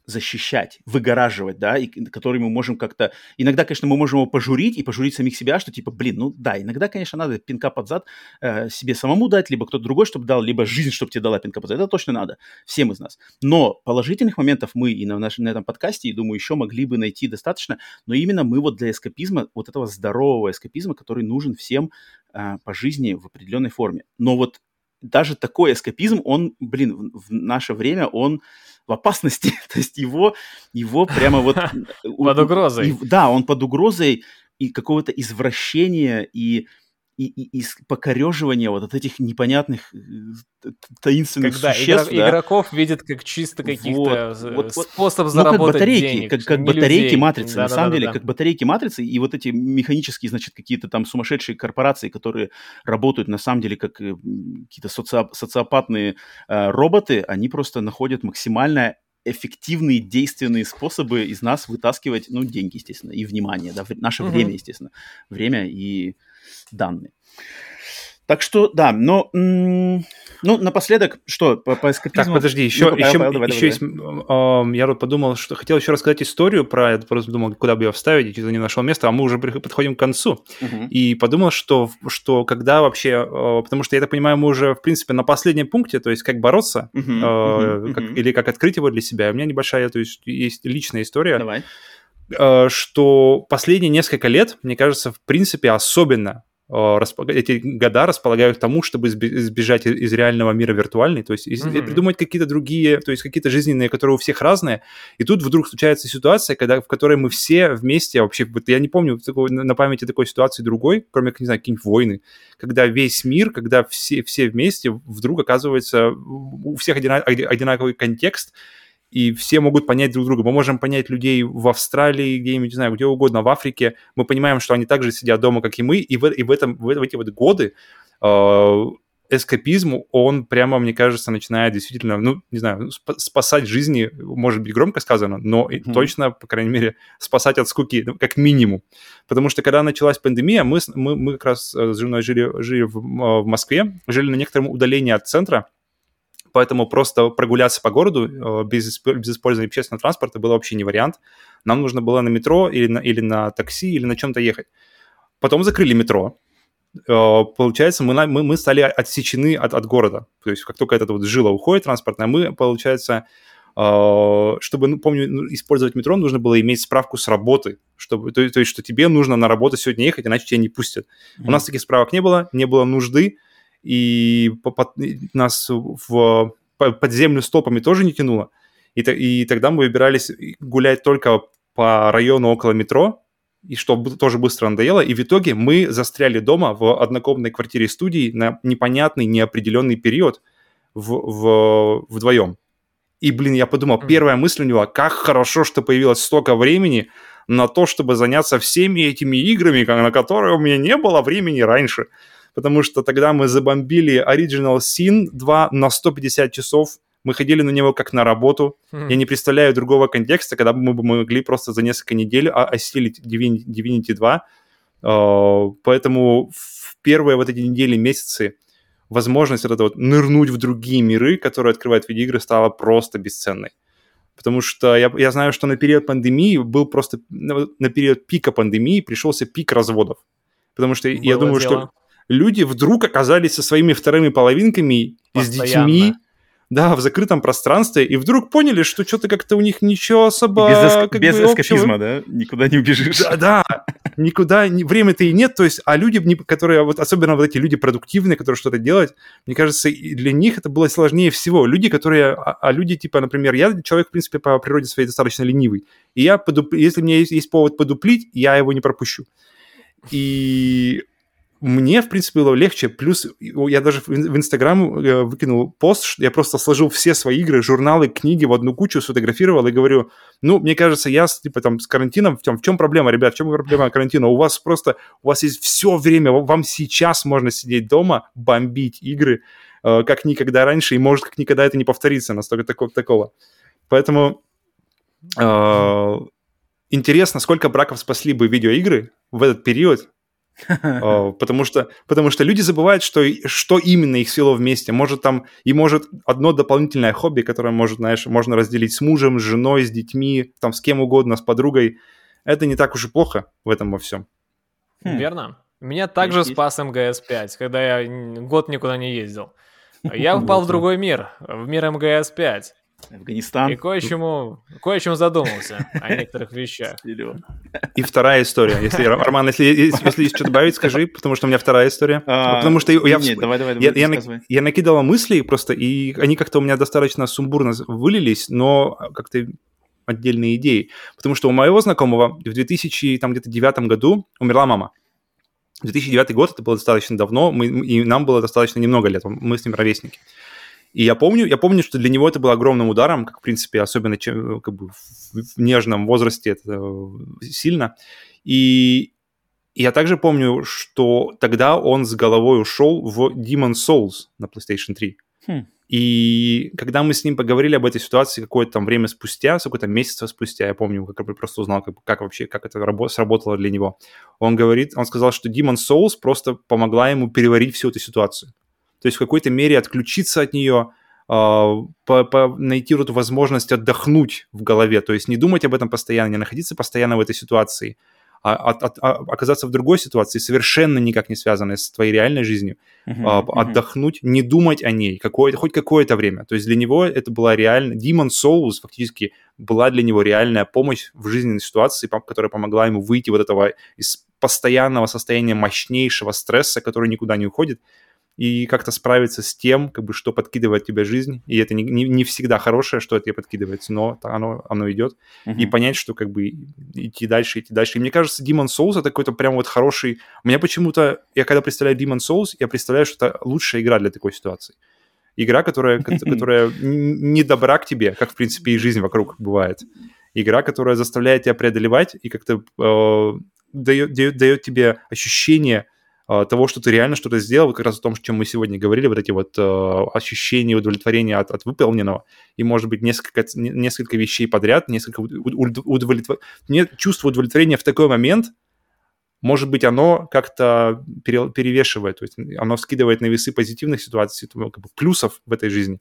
[SPEAKER 1] защищать, выгораживать, да, и который мы можем как-то... Иногда, конечно, мы можем его пожурить и пожурить самих себя, что типа, блин, ну да, иногда, конечно, надо пинка под зад э, себе самому дать, либо кто-то другой, чтобы дал, либо жизнь, чтобы тебе дала пинка под зад. Это точно надо, всем из нас. Но положительных моментов мы и на, нашем, на этом подкасте, и думаю, еще могли бы найти достаточно, но именно мы вот для эскапизма, вот этого здорового эскапизма, который нужен всем а, по жизни в определенной форме. Но вот даже такой эскапизм, он, блин, в наше время, он в опасности. То есть его, его прямо вот...
[SPEAKER 3] Под угрозой.
[SPEAKER 1] Да, он под угрозой и какого-то извращения, и и, и, и покореживание вот от этих непонятных э, таинственных
[SPEAKER 3] Когда
[SPEAKER 1] существ.
[SPEAKER 3] Игрок, да. игроков видят как чисто каких-то вот, вот, способ
[SPEAKER 1] ну,
[SPEAKER 3] заработать
[SPEAKER 1] как батарейки,
[SPEAKER 3] денег,
[SPEAKER 1] как, как батарейки
[SPEAKER 3] людей.
[SPEAKER 1] матрицы,
[SPEAKER 3] да,
[SPEAKER 1] на
[SPEAKER 3] да,
[SPEAKER 1] самом
[SPEAKER 3] да,
[SPEAKER 1] деле,
[SPEAKER 3] да.
[SPEAKER 1] как батарейки матрицы, и вот эти механические, значит, какие-то там сумасшедшие корпорации, которые работают на самом деле как э, какие-то социоп социопатные э, роботы, они просто находят максимально эффективные, действенные способы из нас вытаскивать, ну, деньги, естественно, и внимание, да, наше
[SPEAKER 3] Мгм.
[SPEAKER 1] время, естественно, время и данные. Так что, да, но, ну, напоследок, что, по, по эскапизму?
[SPEAKER 2] Так, подожди, еще,
[SPEAKER 1] Ну-ка,
[SPEAKER 2] еще,
[SPEAKER 1] Павел, давай,
[SPEAKER 2] еще
[SPEAKER 1] давай,
[SPEAKER 2] есть, м, я вот подумал, что хотел еще рассказать историю про это, просто думал, куда бы ее вставить, и что-то не нашел места, а мы уже подходим к концу.
[SPEAKER 1] Мгм.
[SPEAKER 2] И подумал, что, что когда вообще, э, потому что я так понимаю, мы уже, в принципе, на последнем пункте, то есть как бороться,
[SPEAKER 1] Мгм,
[SPEAKER 2] э,
[SPEAKER 1] мгм,
[SPEAKER 2] как-
[SPEAKER 1] мгм.
[SPEAKER 2] или как открыть его для себя. У меня небольшая, то есть есть личная история,
[SPEAKER 1] Давай.
[SPEAKER 2] Э, что последние несколько лет, мне кажется, в принципе, особенно э, эти года располагают к тому, чтобы избежать из реального мира виртуальный, то есть
[SPEAKER 3] Мгм.
[SPEAKER 2] придумать какие-то другие, то есть какие-то жизненные, которые у всех разные. И тут вдруг случается ситуация, когда, в которой мы все вместе, вообще, я не помню такой, на памяти такой ситуации другой, кроме, не знаю, какие-нибудь войны, когда весь мир, когда все, все вместе вдруг оказывается, у всех одина- одинаковый контекст, и все могут понять друг друга. Мы можем понять людей в Австралии, где-нибудь, не знаю, где угодно, в Африке. Мы понимаем, что они также сидят дома, как и мы, и в, и в, этом, в, в эти вот годы э, эскапизм, он прямо, мне кажется, начинает действительно, ну, не знаю, сп- спасать жизни, может быть, громко сказано, но и
[SPEAKER 1] Мгм.
[SPEAKER 2] точно, по крайней мере, спасать от скуки, ну, как минимум. Потому что когда началась пандемия, мы, мы, мы как раз э, с женой жили, жили в, м- в Москве, жили на некотором удалении от центра, поэтому просто прогуляться по городу э, без, без использования общественного транспорта было вообще не вариант. Нам нужно было на метро или на, или на такси, или на чем-то ехать. Потом закрыли метро. Э, Получается, мы, мы, мы стали отсечены от, от города. То есть как только эта вот жила уходит транспортная, мы, получается, э, чтобы, ну, помню, ну, использовать метро, нужно было иметь справку с работы, чтобы, то, то есть, что тебе нужно на работу сегодня ехать, иначе тебя не пустят. У нас таких справок не было, не было нужды, и нас в по- под землю столпами тоже не тянуло. И, и тогда мы выбирались гулять только по району около метро, и что тоже быстро надоело. И в итоге мы застряли дома в однокомнатной квартире студии на непонятный, неопределенный период в, в, вдвоем. И, блин, я подумал, первая мысль у него, как хорошо, что появилось столько времени на то, чтобы заняться всеми этими играми, на которые у меня не было времени раньше. Потому что тогда мы забомбили Original Sin 2 на 150 часов. Мы ходили на него как на работу.
[SPEAKER 3] Хм.
[SPEAKER 2] Я не представляю другого контекста, когда бы мы могли просто за несколько недель осилить Divin- Divinity 2. Э, Поэтому в первые вот эти недели, месяцы возможность вот это вот нырнуть в другие миры, которые открывают видеоигры, стала просто бесценной. Потому что я, я знаю, что на период пандемии был просто... На на период пика пандемии пришелся пик разводов. Потому что я
[SPEAKER 3] Было
[SPEAKER 2] думаю,
[SPEAKER 3] дело.
[SPEAKER 2] что люди вдруг оказались со своими вторыми половинками и с
[SPEAKER 3] Постоянно.
[SPEAKER 2] детьми, да, в закрытом пространстве, и вдруг поняли, что что-то как-то у них ничего особо...
[SPEAKER 1] без эск-
[SPEAKER 2] как
[SPEAKER 1] без
[SPEAKER 2] бы, общего-
[SPEAKER 1] эскапизма, да? Никуда не убежишь.
[SPEAKER 2] Да, да, никуда, ни- время-то и нет, то есть, а люди, которые, вот особенно вот эти люди продуктивные, которые что-то делают, мне кажется, для них это было сложнее всего. Люди, которые, а, а люди, типа, например, я человек, в принципе, по природе своей достаточно ленивый, и я, подуп- если у меня есть, есть повод подуплить, я его не пропущу. И мне, в принципе, было легче. Плюс я даже в ин- в Инстаграм э, выкинул пост, что я просто сложил все свои игры, журналы, книги в одну кучу, сфотографировал и говорю, ну, мне кажется, я типа там с карантином, в чем, в чем проблема, ребят, в чем проблема карантина? У вас просто, у вас есть все время, вам сейчас можно сидеть дома, бомбить игры, э, как никогда раньше, и может как никогда это не повторится, настолько такого. такого. Поэтому э, интересно, сколько браков спасли бы видеоигры в этот период, потому что, потому что люди забывают, что, что именно их свело вместе. Может там, и может одно дополнительное хобби, которое может, знаешь, можно разделить с мужем, с женой, с детьми, там с кем угодно, с подругой. Это не так уж и плохо в этом во всем.
[SPEAKER 1] Хм.
[SPEAKER 3] Верно. Меня также
[SPEAKER 1] Есть,
[SPEAKER 3] спас МГС-5, когда я год никуда не ездил. Я попал в другой мир, в мир МГС-5.
[SPEAKER 1] Афганистан.
[SPEAKER 3] И кое-чему, кое-чему задумался о некоторых вещах.
[SPEAKER 2] И вторая история. Если, Роман, если, если, есть что добавить, скажи, потому что у меня вторая история.
[SPEAKER 1] А,
[SPEAKER 2] потому что я,
[SPEAKER 1] Нет, давай, давай,
[SPEAKER 2] я,
[SPEAKER 1] давай,
[SPEAKER 2] я, я накидывал мысли просто, и они как-то у меня достаточно сумбурно вылились, но как-то отдельные идеи. Потому что у моего знакомого в 2000, там где-то девятом году умерла мама. 2009 год, это было достаточно давно, мы, и нам было достаточно немного лет, мы с ним ровесники. И я помню, я помню, что для него это было огромным ударом, как, в принципе, особенно чем, как бы, в, нежном возрасте это э, сильно. И я также помню, что тогда он с головой ушел в Demon Souls на PlayStation 3.
[SPEAKER 1] Хм.
[SPEAKER 2] И когда мы с ним поговорили об этой ситуации какое-то там время спустя, какое-то месяца спустя, я помню, как бы просто узнал, как, как вообще, как это рабо- сработало для него. Он говорит, он сказал, что Demon Souls просто помогла ему переварить всю эту ситуацию. То есть в какой-то мере отключиться от нее, а, по- по- найти вот эту возможность отдохнуть в голове, то есть не думать об этом постоянно, не находиться постоянно в этой ситуации, а, от- от- а оказаться в другой ситуации, совершенно никак не связанной с твоей реальной жизнью, а,
[SPEAKER 1] мгм.
[SPEAKER 2] отдохнуть, не думать о ней какое хоть какое-то время. То есть для него это была реально... Demon Souls фактически была для него реальная помощь в жизненной ситуации, которая помогла ему выйти вот этого из постоянного состояния мощнейшего стресса, который никуда не уходит, и как-то справиться с тем, как бы, что подкидывает тебе жизнь. И это не, не, не всегда хорошее, что тебе подкидывается, но оно, оно идет и
[SPEAKER 1] Мгм.
[SPEAKER 2] понять, что как бы идти дальше, идти дальше. И мне кажется, Demon Souls это какой-то прям вот хороший... У меня почему-то, я когда представляю Demon Souls, я представляю, что это лучшая игра для такой ситуации. Игра, которая, ко- которая не добра к тебе, как, в принципе, и жизнь вокруг бывает. Игра, которая заставляет тебя преодолевать и как-то э, дает, дает, дает тебе ощущение того, что ты реально что-то сделал, как раз о том, о чем мы сегодня говорили, вот эти вот э, ощущения удовлетворения от, от выполненного, и, может быть, несколько, несколько вещей подряд, несколько уд- уд- удовлетвор... Мне чувство удовлетворения в такой момент, может быть, оно как-то пере- перевешивает, то есть оно скидывает на весы позитивных ситуаций, плюсов в этой жизни,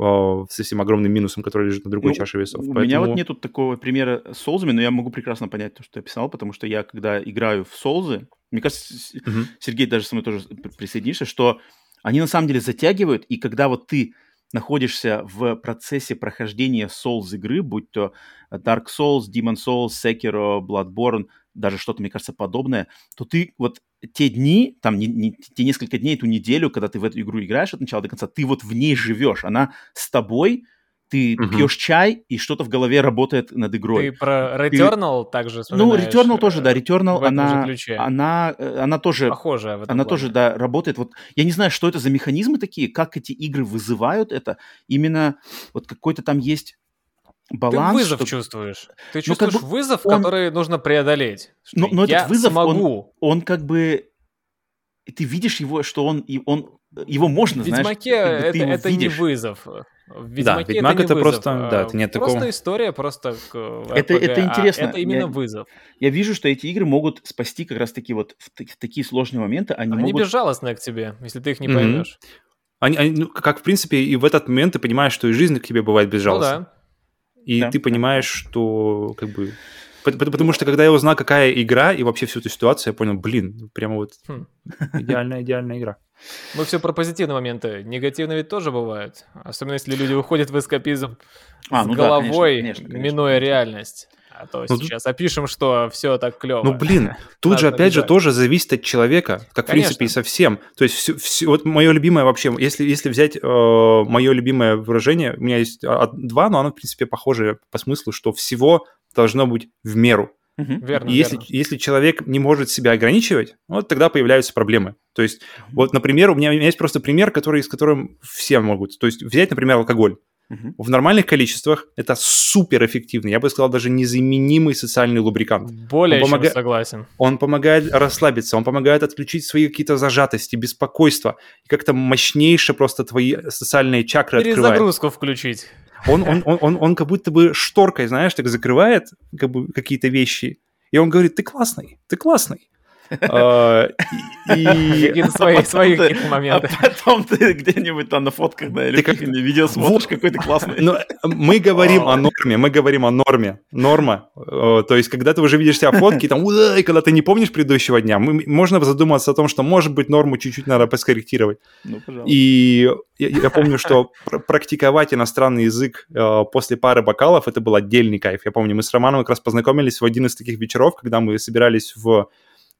[SPEAKER 2] э, с этим огромным минусом, который лежит на другой
[SPEAKER 1] Ну,
[SPEAKER 2] чаше весов.
[SPEAKER 1] У меня вот
[SPEAKER 2] Поэтому-
[SPEAKER 1] нету такого примера с Соузами, но я могу прекрасно понять то, что ты описал, потому что я, когда играю в Соузы, мне кажется,
[SPEAKER 2] Мгм.
[SPEAKER 1] Сергей даже со мной тоже при- присоединишься, что они на самом деле затягивают, и когда вот ты находишься в процессе прохождения Souls игры, будь то Dark Souls, Demon Souls, Sekiro, Bloodborne, даже что-то, мне кажется, подобное, то ты вот те дни, там, не- не- те несколько дней, эту неделю, когда ты в эту игру играешь от начала до конца, ты вот в ней живешь, она с тобой, ты
[SPEAKER 2] Мгм.
[SPEAKER 1] пьешь чай, и что-то в голове работает над игрой.
[SPEAKER 3] Ты про Returnal также
[SPEAKER 1] Ну, Returnal тоже, да,
[SPEAKER 3] э,
[SPEAKER 1] Returnal, она, она, э, она тоже
[SPEAKER 3] Похожая в этом
[SPEAKER 1] она
[SPEAKER 3] плане.
[SPEAKER 1] тоже, да, работает. Вот я не знаю, что это за механизмы такие, как эти игры вызывают это. Именно вот какой-то там есть
[SPEAKER 3] Ты
[SPEAKER 1] баланс.
[SPEAKER 3] вызов
[SPEAKER 1] что-
[SPEAKER 3] чувствуешь. Ты
[SPEAKER 1] Ну, как
[SPEAKER 3] чувствуешь
[SPEAKER 1] бы
[SPEAKER 3] вызов,
[SPEAKER 1] он-
[SPEAKER 3] который нужно преодолеть.
[SPEAKER 1] Но- но этот
[SPEAKER 3] я
[SPEAKER 1] вызов, он-
[SPEAKER 3] смогу.
[SPEAKER 1] Он как бы... Ты видишь его, что он... И он его можно,
[SPEAKER 3] В
[SPEAKER 1] знаешь...
[SPEAKER 3] Ведьмаке
[SPEAKER 1] как бы ты
[SPEAKER 3] это,
[SPEAKER 1] его
[SPEAKER 3] это не
[SPEAKER 1] видишь.
[SPEAKER 3] вызов. В Ведьмаке
[SPEAKER 2] Ведьмак
[SPEAKER 3] это, не
[SPEAKER 2] это
[SPEAKER 3] вызов,
[SPEAKER 2] просто-
[SPEAKER 3] а
[SPEAKER 2] да, это нет
[SPEAKER 3] просто
[SPEAKER 2] такого.
[SPEAKER 3] история, просто к
[SPEAKER 1] Это-
[SPEAKER 3] RPG,
[SPEAKER 1] это
[SPEAKER 3] а
[SPEAKER 1] интересно.
[SPEAKER 3] это именно
[SPEAKER 1] Я-
[SPEAKER 3] вызов.
[SPEAKER 1] Я вижу, что эти игры могут спасти как раз-таки вот в, та- в такие сложные моменты. Они,
[SPEAKER 3] Они
[SPEAKER 1] могут...
[SPEAKER 3] безжалостные к тебе, если ты их не
[SPEAKER 2] Мгм.
[SPEAKER 3] поймешь.
[SPEAKER 2] Они, они, ну, как, в принципе, и в этот момент ты понимаешь, что и жизнь к тебе бывает
[SPEAKER 3] Ну
[SPEAKER 2] безжалостна.
[SPEAKER 3] да.
[SPEAKER 2] И
[SPEAKER 1] Да,
[SPEAKER 2] ты
[SPEAKER 1] да.
[SPEAKER 2] понимаешь, что как бы... пот- пот- Потому что когда я узнал, какая игра и вообще всю эту ситуацию, я понял, блин, прямо вот
[SPEAKER 3] Хм.
[SPEAKER 2] идеальная, идеальная игра.
[SPEAKER 3] Мы все про позитивные моменты. Негативные ведь тоже бывают. Особенно если люди уходят в эскапизм
[SPEAKER 1] А,
[SPEAKER 3] с
[SPEAKER 1] ну да,
[SPEAKER 3] головой,
[SPEAKER 1] конечно, конечно, конечно.
[SPEAKER 3] минуя реальность. А то
[SPEAKER 2] Ну, тут-
[SPEAKER 3] сейчас опишем, что все так клево.
[SPEAKER 2] Ну, блин, тут же, опять же, тоже зависит от человека, как, в принципе, и совсем. То есть, всё- всё- вот мое любимое вообще, если, если взять э, мое любимое выражение, у меня есть а, два, но оно, в принципе, похоже по смыслу, что всего должно быть в меру.
[SPEAKER 1] Мгм.
[SPEAKER 3] Верно,
[SPEAKER 2] И если,
[SPEAKER 3] верно.
[SPEAKER 2] если человек не может себя ограничивать, вот тогда появляются проблемы. То есть, вот, например, у меня, у меня есть просто пример, который, с которым все могут. То есть, взять, например, алкоголь. В нормальных количествах это супер эффективный, я бы сказал, даже незаменимый социальный лубрикант.
[SPEAKER 3] Более
[SPEAKER 2] Он
[SPEAKER 3] чем согласен.
[SPEAKER 2] Он помогает расслабиться, он помогает отключить свои какие-то зажатости, беспокойства. И как-то мощнейше просто твои социальные чакры открывает.
[SPEAKER 3] Перезагрузку включить.
[SPEAKER 2] Он, он, он, он, он как будто бы шторкой, знаешь, так закрывает как бы, какие-то вещи. И он говорит, ты классный, ты классный.
[SPEAKER 3] А, и... Свои, свои какие-то моменты.
[SPEAKER 1] А потом ты где-нибудь там на фотках, да, или видео смотришь какой-то классный.
[SPEAKER 2] Но мы говорим о норме, мы говорим о норме. Норма. То есть, когда ты уже видишь себя фотки, там, и когда ты не помнишь предыдущего дня, можно задуматься о том, что, может быть, норму чуть-чуть надо поскорректировать. Ну, и я, я помню, что практиковать иностранный язык э, после пары бокалов это был отдельный кайф. Я помню, мы с Романом как раз познакомились в один из таких вечеров, когда мы собирались в,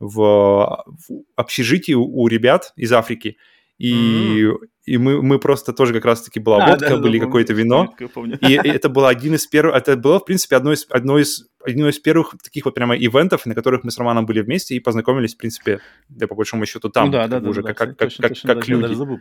[SPEAKER 2] в, в общежитии у, у ребят из Африки. И, mm-hmm. и мы, мы просто тоже как раз-таки была а, водка, да, были да, какое-то вино. И, и это было один из первых, это было, в принципе, одно из, одно из, одно из первых таких вот прямо ивентов, на которых мы с Романом были вместе и познакомились, в принципе, да, по большому счету там, ну, да, да, уже да, как, да, как, точно, как, точно, как, как люди. Даже забыл,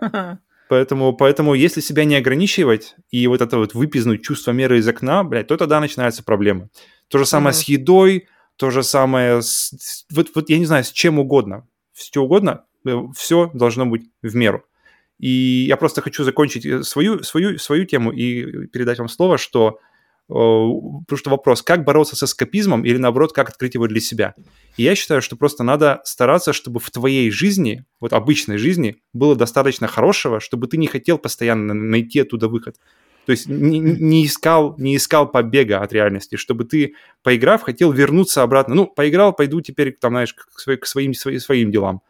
[SPEAKER 2] Поэтому, поэтому если себя не ограничивать и вот это вот выпизнуть чувство меры из окна, блядь, то тогда начинаются проблемы. То же самое mm-hmm. с едой, то же самое с... Вот, вот я не знаю, с чем угодно. Все угодно, э, все должно быть в меру. И я просто хочу закончить э, свою, свою, свою тему и передать вам слово, что Потому что вопрос, как бороться с эскапизмом или, наоборот, как открыть его для себя. И я считаю, что просто надо стараться, чтобы в твоей жизни, вот обычной жизни, было достаточно хорошего, чтобы ты не хотел постоянно найти оттуда выход. То есть не, не, искал, не искал побега от реальности, чтобы ты, поиграв, хотел вернуться обратно. Ну, поиграл, пойду теперь, там, знаешь, к, к своим, своим, своим делам.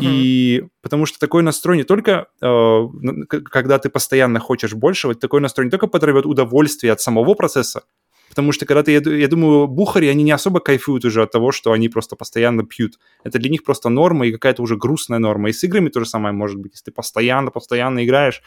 [SPEAKER 2] И потому что такой настрой не только, э, когда ты постоянно хочешь больше, вот такой настрой не только подорвет удовольствие от самого процесса, потому что когда ты, я, я думаю, бухари, они не особо кайфуют уже от того, что они просто постоянно пьют. Это для них просто норма и какая-то уже грустная норма. И с играми то же самое может быть. Если ты постоянно, постоянно играешь,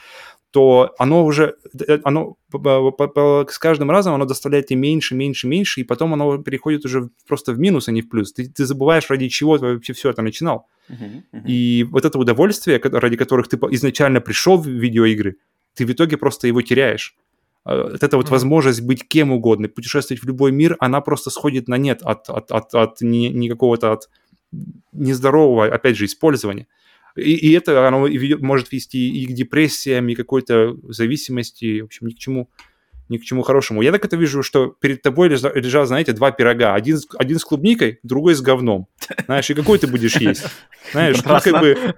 [SPEAKER 2] то оно уже, э, оно с каждым разом оно доставляет тебе меньше, меньше, меньше, и потом оно переходит уже просто в минус, а не в плюс. Ты, ты забываешь, ради чего ты вообще все это начинал. Uh-huh, uh-huh. И вот это удовольствие, ради которых ты изначально пришел в видеоигры, ты в итоге просто его теряешь. А, вот эта вот uh-huh. возможность быть кем угодно, путешествовать в любой мир, она просто сходит на нет от, от, от, от не, не какого-то от нездорового, опять же, использования. И, и это оно может вести и к депрессиям, и какой-то зависимости, в общем, ни к чему ни к чему хорошему. Я так это вижу, что перед тобой лежат, знаете, два пирога. Один, один с клубникой, другой с говном. Знаешь, и какой ты будешь есть? Знаешь, тут как бы,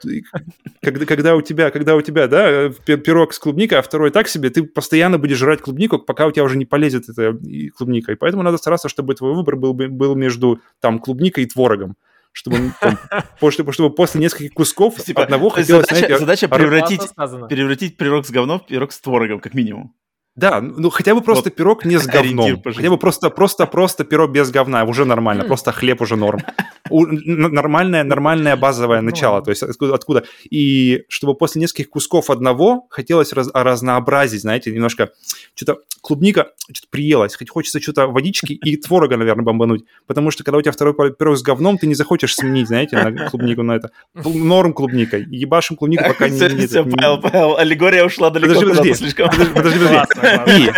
[SPEAKER 2] когда, когда, у тебя, когда у тебя, да, пирог с клубникой, а второй так себе, ты постоянно будешь жрать клубнику, пока у тебя уже не полезет эта клубника. И поэтому надо стараться, чтобы твой выбор был, был между там клубникой и творогом чтобы, там, чтобы, чтобы после нескольких кусков типа, одного хотелось...
[SPEAKER 1] Задача, знаете, задача превратить, превратить пирог с говном в пирог с творогом, как минимум.
[SPEAKER 2] Да, ну хотя бы просто вот. пирог не с говном. Хотя бы просто, просто, просто пирог без говна, уже нормально. Просто хлеб уже норм. Нормальное, нормальное базовое начало. То есть откуда, откуда. И чтобы после нескольких кусков одного хотелось раз, разнообразить, знаете, немножко что-то клубника что-то приелась. Хоть хочется что-то водички и творога, наверное, бомбануть. Потому что когда у тебя второй пирог с говном, ты не захочешь сменить, знаете, на клубнику на это. Норм клубникой. Ебашим клубнику, пока не...
[SPEAKER 1] Все, Павел, Павел, аллегория ушла далеко. Подожди, подожди. Слишком. Подожди, подожди.
[SPEAKER 2] И,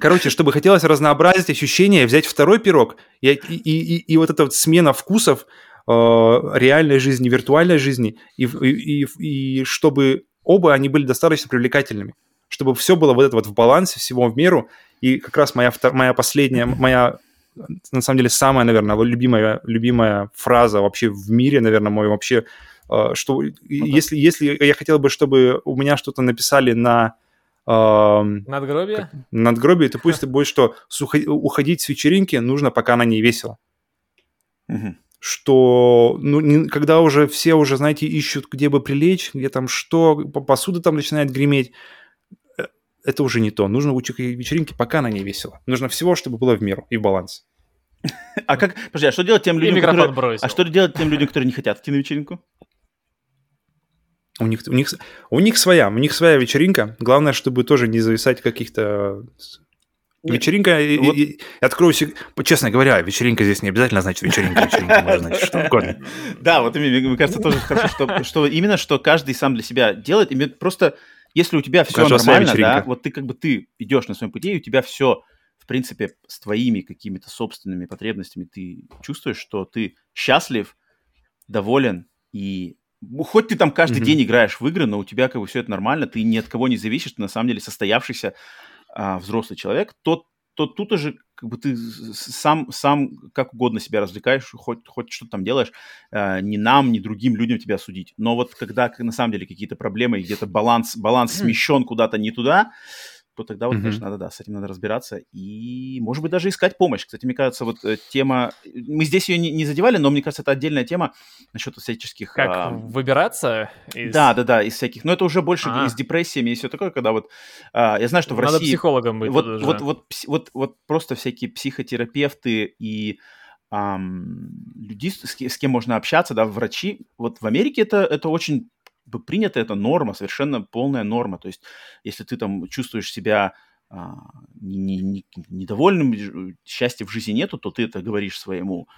[SPEAKER 2] короче, чтобы хотелось разнообразить ощущения, взять второй пирог, и, и, и, и вот эта вот смена вкусов э, реальной жизни, виртуальной жизни, и, и, и чтобы оба они были достаточно привлекательными, чтобы все было вот это вот в балансе, всего в меру. И как раз моя, моя последняя, моя на самом деле самая, наверное, любимая, любимая фраза вообще в мире, наверное, мой вообще, э, что ну, если, если я хотел бы, чтобы у меня что-то написали на
[SPEAKER 3] Надгробие?
[SPEAKER 2] Надгробие, это пусть будет, что уходить с вечеринки нужно, пока она не весело. Что, ну, не, когда уже все уже, знаете, ищут, где бы прилечь, где там что, посуда там начинает греметь, э, это уже не то. Нужно уйти к вечеринке, пока она не весело. Нужно всего, чтобы было в меру и в баланс.
[SPEAKER 1] А как, подожди, а что делать тем людям, которые, а что делать тем людям, которые не хотят идти на вечеринку?
[SPEAKER 2] У них, у, них, у них своя, у них своя вечеринка. Главное, чтобы тоже не зависать каких-то нет. Вечеринка, вот... и, и, открою, честно говоря, вечеринка здесь не обязательно значит вечеринка, вечеринка может значить что угодно.
[SPEAKER 1] Да, вот мне кажется тоже хорошо, что, что именно, что каждый сам для себя делает, и просто, если у тебя все нормально, да, вот ты как бы ты идешь на своем пути, и у тебя все, в принципе, с твоими какими-то собственными потребностями, ты чувствуешь, что ты счастлив, доволен, и хоть ты там каждый mm-hmm. день играешь в игры, но у тебя как бы все это нормально, ты ни от кого не зависишь, ты на самом деле состоявшийся а, взрослый человек, то то тут уже как бы ты сам, сам как угодно себя развлекаешь, хоть, хоть что там делаешь, э, ни нам, ни другим людям тебя судить. Но вот когда на самом деле какие-то проблемы, где-то баланс, баланс смещен куда-то не туда, то тогда вот, mm-hmm. конечно, надо, да, с этим надо разбираться и, может быть, даже искать помощь. Кстати, мне кажется, вот э, тема, мы здесь ее не, не задевали, но мне кажется, это отдельная тема насчет всяческих...
[SPEAKER 3] Как а... выбираться?
[SPEAKER 1] Из... Да, да, да, из всяких, но это уже больше а. с депрессиями и все такое, когда вот, а, я знаю, что в
[SPEAKER 3] надо
[SPEAKER 1] России...
[SPEAKER 3] психологом быть
[SPEAKER 1] вот, вот, вот, вот, вот, вот просто всякие психотерапевты и Um, люди, с, с кем можно общаться, да, врачи. Вот в Америке это, это очень принято, это норма, совершенно полная норма. То есть, если ты там чувствуешь себя а, не, не, недовольным, счастья в жизни нету, то ты это говоришь своему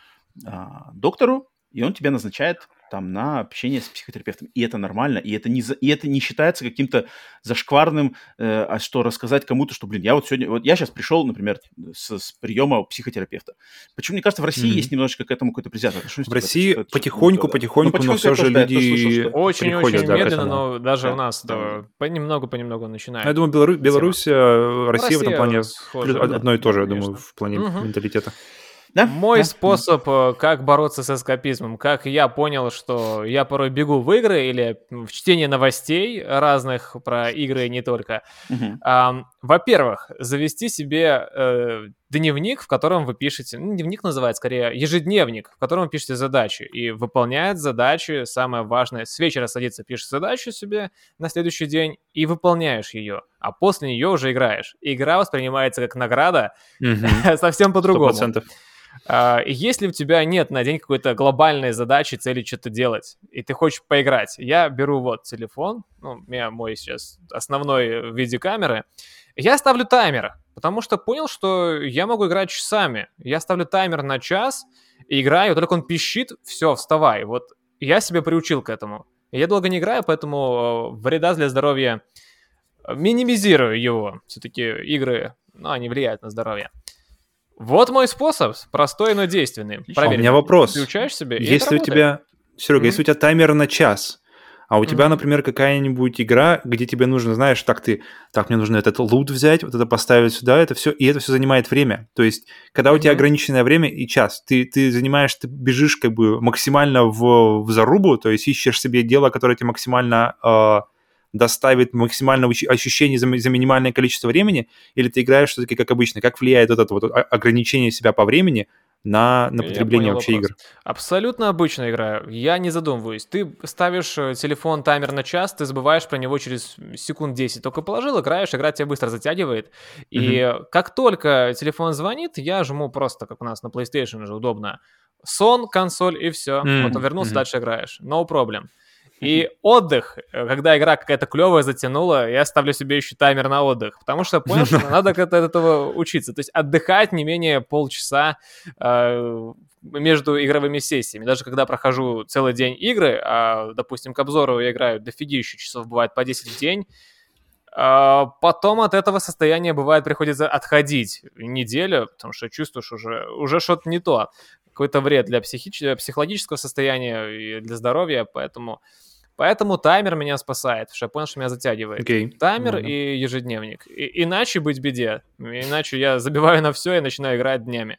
[SPEAKER 1] а, доктору, и он тебя назначает там на общение с психотерапевтом. И это нормально, и это не, за, и это не считается каким-то зашкварным, э, а что рассказать кому-то, что, блин, я вот сегодня, вот я сейчас пришел, например, с, с приема у психотерапевта. Почему, мне кажется, в России mm-hmm. есть немножко к этому какой-то презентация.
[SPEAKER 2] В России это, потихоньку, потихоньку, ну, но все же люди
[SPEAKER 3] Очень-очень да, медленно, но даже да, у нас да. понемногу-понемногу начинает.
[SPEAKER 2] Я думаю, Беларусь, Беларусь Россия, Россия в этом плане схожа, одно и то же, я думаю, в плане менталитета.
[SPEAKER 3] Да? Мой да? способ, э, как бороться с эскапизмом, как я понял, что я порой бегу в игры или в чтение новостей разных про игры и не только. Угу. А, во-первых, завести себе э, дневник, в котором вы пишете, ну, дневник называется скорее ежедневник, в котором вы пишете задачи и выполняет задачи, самое важное, с вечера садится, пишешь задачу себе на следующий день и выполняешь ее, а после нее уже играешь. Игра воспринимается как награда угу. совсем по-другому. 100%. Uh, если у тебя нет на день какой-то глобальной задачи, цели что-то делать, и ты хочешь поиграть, я беру вот телефон, ну, у меня мой сейчас основной в виде камеры, я ставлю таймер, потому что понял, что я могу играть часами. Я ставлю таймер на час, и играю, только он пищит, все, вставай. Вот я себя приучил к этому. Я долго не играю, поэтому э, вреда для здоровья минимизирую его. Все-таки игры, ну, они влияют на здоровье. Вот мой способ, простой, но действенный.
[SPEAKER 2] Проверь. А у меня вопрос.
[SPEAKER 3] Ты включаешь себе,
[SPEAKER 2] Если у тебя, Серега, mm-hmm. если у тебя таймер на час, а у тебя, mm-hmm. например, какая-нибудь игра, где тебе нужно, знаешь, так ты, так мне нужно этот лут взять, вот это поставить сюда, это все, и это все занимает время. То есть, когда у mm-hmm. тебя ограниченное время и час, ты, ты занимаешь, ты бежишь как бы максимально в, в зарубу, то есть ищешь себе дело, которое тебе максимально э, доставит максимальное ощущение за, за минимальное количество времени, или ты играешь все-таки как обычно? Как влияет вот это вот ограничение себя по времени на, на потребление вообще вопрос. игр?
[SPEAKER 3] Абсолютно обычно играю. Я не задумываюсь. Ты ставишь э, телефон таймер на час, ты забываешь про него через секунд 10. Только положил, играешь, игра тебя быстро затягивает. И mm-hmm. как только телефон звонит, я жму просто, как у нас на PlayStation уже удобно, сон, консоль и все. Mm-hmm. Вот вернулся, mm-hmm. дальше играешь. No problem. И отдых, э, когда игра какая-то клевая затянула, я ставлю себе еще таймер на отдых, потому что понял, что надо как-то от этого учиться. То есть отдыхать не менее полчаса э, между игровыми сессиями. Даже когда прохожу целый день игры, а, допустим, к обзору я играю дофигища часов, бывает по 10 в день, а потом от этого состояния бывает приходится отходить неделю, потому что чувствуешь уже, уже что-то не то какой-то вред для психи- психологического состояния и для здоровья, поэтому... Поэтому таймер меня спасает, что я понял, что меня затягивает.
[SPEAKER 2] Okay.
[SPEAKER 3] Таймер mm-hmm. и ежедневник. И, иначе быть беде. Иначе я забиваю на все и начинаю играть днями.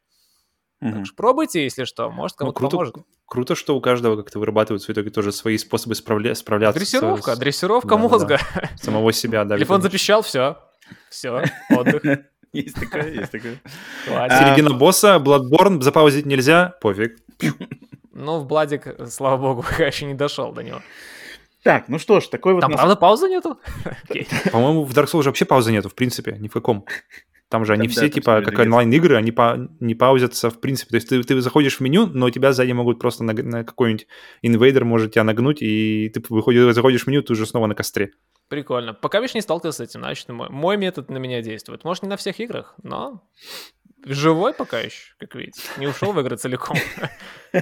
[SPEAKER 3] Mm-hmm. Так что пробуйте, если что, может кому-то ну, круто, поможет.
[SPEAKER 2] Круто, что у каждого как-то вырабатываются в итоге тоже свои способы справля- справляться.
[SPEAKER 3] Дрессировка, с... дрессировка да, мозга.
[SPEAKER 2] Да, да. Самого себя, да.
[SPEAKER 3] Телефон запищал, все. Все, отдых.
[SPEAKER 1] Есть такое, есть такое.
[SPEAKER 2] Середина босса, Bloodborne, запаузить нельзя, пофиг.
[SPEAKER 3] Ну, в Бладик, слава богу, пока еще не дошел до него.
[SPEAKER 1] Так, ну что ж, такой вот...
[SPEAKER 3] Там нас... правда паузы нету?
[SPEAKER 2] По-моему, в Dark Souls вообще паузы нету, в принципе, ни в каком. Там же они все, типа, как онлайн-игры, они не паузятся в принципе. То есть ты, ты заходишь в меню, но тебя сзади могут просто на, на какой-нибудь инвейдер может тебя нагнуть, и ты выходишь, заходишь в меню, ты уже снова на костре.
[SPEAKER 3] Прикольно. Пока видишь, не сталкивался с этим, значит, мой, мой метод на меня действует. Может, не на всех играх, но живой пока еще, как видите. Не ушел в игры целиком.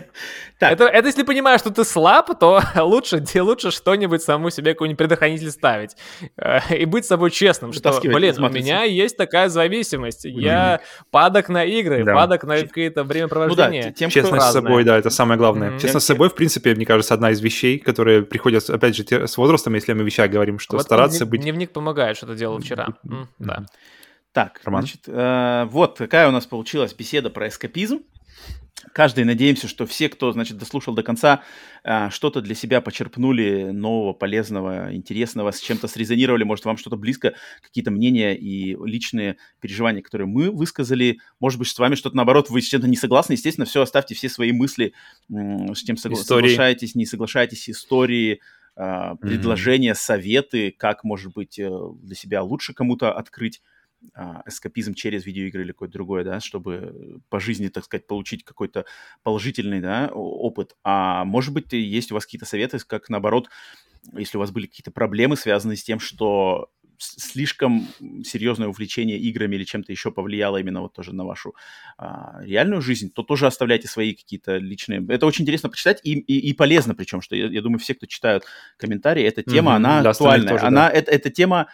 [SPEAKER 3] Это, это если понимаешь, что ты слаб, то лучше, лучше что-нибудь саму себе какой-нибудь предохранитель ставить. Э, и быть с собой честным, что, блин, у меня есть такая зависимость. Я падок на игры, падок на какие-то времяпровождения.
[SPEAKER 2] Ну да, Честность с собой, да, это самое главное. Честность с собой, в принципе, мне кажется, одна из вещей, которые приходят, опять же, с возрастом, если мы вещах говорим, что стараться быть...
[SPEAKER 3] Дневник помогает, что ты делал вчера. Да.
[SPEAKER 1] Так,
[SPEAKER 2] Роман?
[SPEAKER 1] значит, э, вот какая у нас получилась беседа про эскапизм. Каждый надеемся, что все, кто, значит, дослушал до конца, э, что-то для себя почерпнули нового, полезного, интересного, с чем-то срезонировали, может, вам что-то близко, какие-то мнения и личные переживания, которые мы высказали. Может быть, с вами что-то наоборот, вы с чем-то не согласны. Естественно, все, оставьте все свои мысли, м, с чем согла-
[SPEAKER 2] Истории.
[SPEAKER 1] соглашаетесь, не соглашаетесь, истории, э, предложения, советы, как, может быть, э, для себя лучше кому-то открыть эскапизм через видеоигры или какое-то другое, да, чтобы по жизни, так сказать, получить какой-то положительный, да, опыт. А может быть, есть у вас какие-то советы, как наоборот, если у вас были какие-то проблемы, связанные с тем, что слишком серьезное увлечение играми или чем-то еще повлияло именно вот тоже на вашу а, реальную жизнь, то тоже оставляйте свои какие-то личные... Это очень интересно почитать и, и, и полезно, причем, что я, я думаю, все, кто читают комментарии, эта тема,
[SPEAKER 2] Мгм,
[SPEAKER 1] она актуальная.
[SPEAKER 2] тоже,
[SPEAKER 1] она, это, эта тема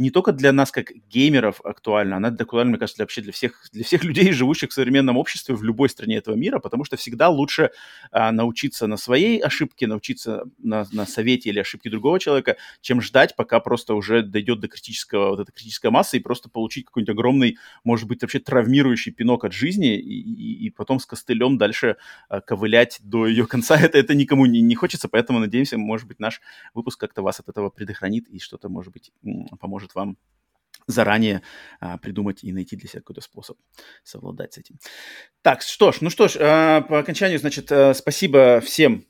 [SPEAKER 1] не только для нас, как геймеров, актуальна, она актуальна, мне кажется, для, вообще для всех, для всех людей, живущих в современном обществе в любой стране этого мира, потому что всегда лучше а, научиться на своей ошибке, научиться на, на совете или ошибке другого человека, чем ждать, пока просто уже дойдет до критического, вот этой критической массы и просто получить какой-нибудь огромный, может быть, вообще травмирующий пинок от жизни и, и, и потом с костылем дальше а, ковылять до ее конца. Это, это никому не, не хочется, поэтому надеемся, может быть, наш выпуск как-то вас от этого предохранит и что-то, может быть, м, поможет вам заранее а, придумать и найти для себя какой-то способ совладать с этим. Так, что ж, ну что ж, а, по окончанию, значит, а, спасибо всем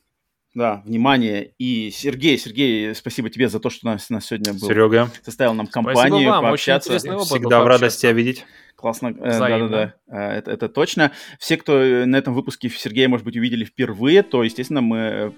[SPEAKER 1] да, внимание. И Сергей, Сергей, спасибо тебе за то, что нас, нас сегодня был,
[SPEAKER 2] Серега,
[SPEAKER 1] составил нам
[SPEAKER 3] Спасибо
[SPEAKER 1] компанию,
[SPEAKER 3] вам, очень
[SPEAKER 1] пообщаться.
[SPEAKER 3] интересный опыт был
[SPEAKER 2] всегда в радости тебя видеть.
[SPEAKER 1] Классно, э, да-да-да, э, это, это точно. Все, кто э, на этом выпуске Сергея, может быть, увидели впервые, то, естественно, мы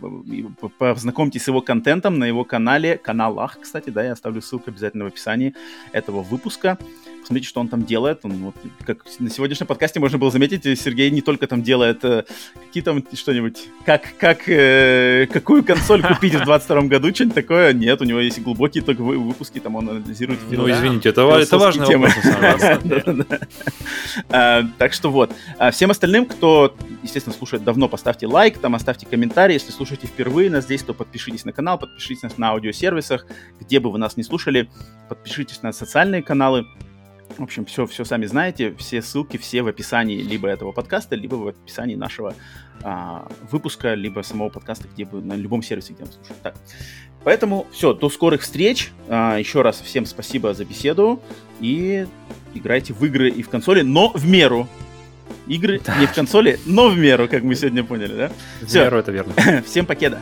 [SPEAKER 1] познакомьтесь с его контентом на его канале, каналах, кстати, да, я оставлю ссылку обязательно в описании этого выпуска. Посмотрите, что он там делает. Он, вот, как на сегодняшнем подкасте можно было заметить, Сергей не только там делает э, какие там что-нибудь, как, как, э, какую консоль купить в 22 году, что-нибудь такое. Нет, у него есть глубокие только вы- выпуски, там он анализирует
[SPEAKER 2] Ну, извините, это, это деле.
[SPEAKER 1] Да-да-да. А, Так что вот. А Всем остальным, кто, естественно, слушает давно, поставьте лайк, там оставьте комментарий. Если слушаете впервые нас здесь, то подпишитесь на канал, подпишитесь на аудиосервисах, где бы вы нас не слушали, подпишитесь на социальные каналы. В общем, все, все сами знаете, все ссылки, все в описании либо этого подкаста, либо в описании нашего а, выпуска, либо самого подкаста, где бы на любом сервисе, где вы слушаете. Так. Поэтому все, до скорых встреч. А, еще раз всем спасибо за беседу и играйте в игры и в консоли, но в меру. Игры не в консоли, но в меру, как мы сегодня поняли, да?
[SPEAKER 2] В
[SPEAKER 1] Всё.
[SPEAKER 2] меру это верно.
[SPEAKER 1] Всем покеда.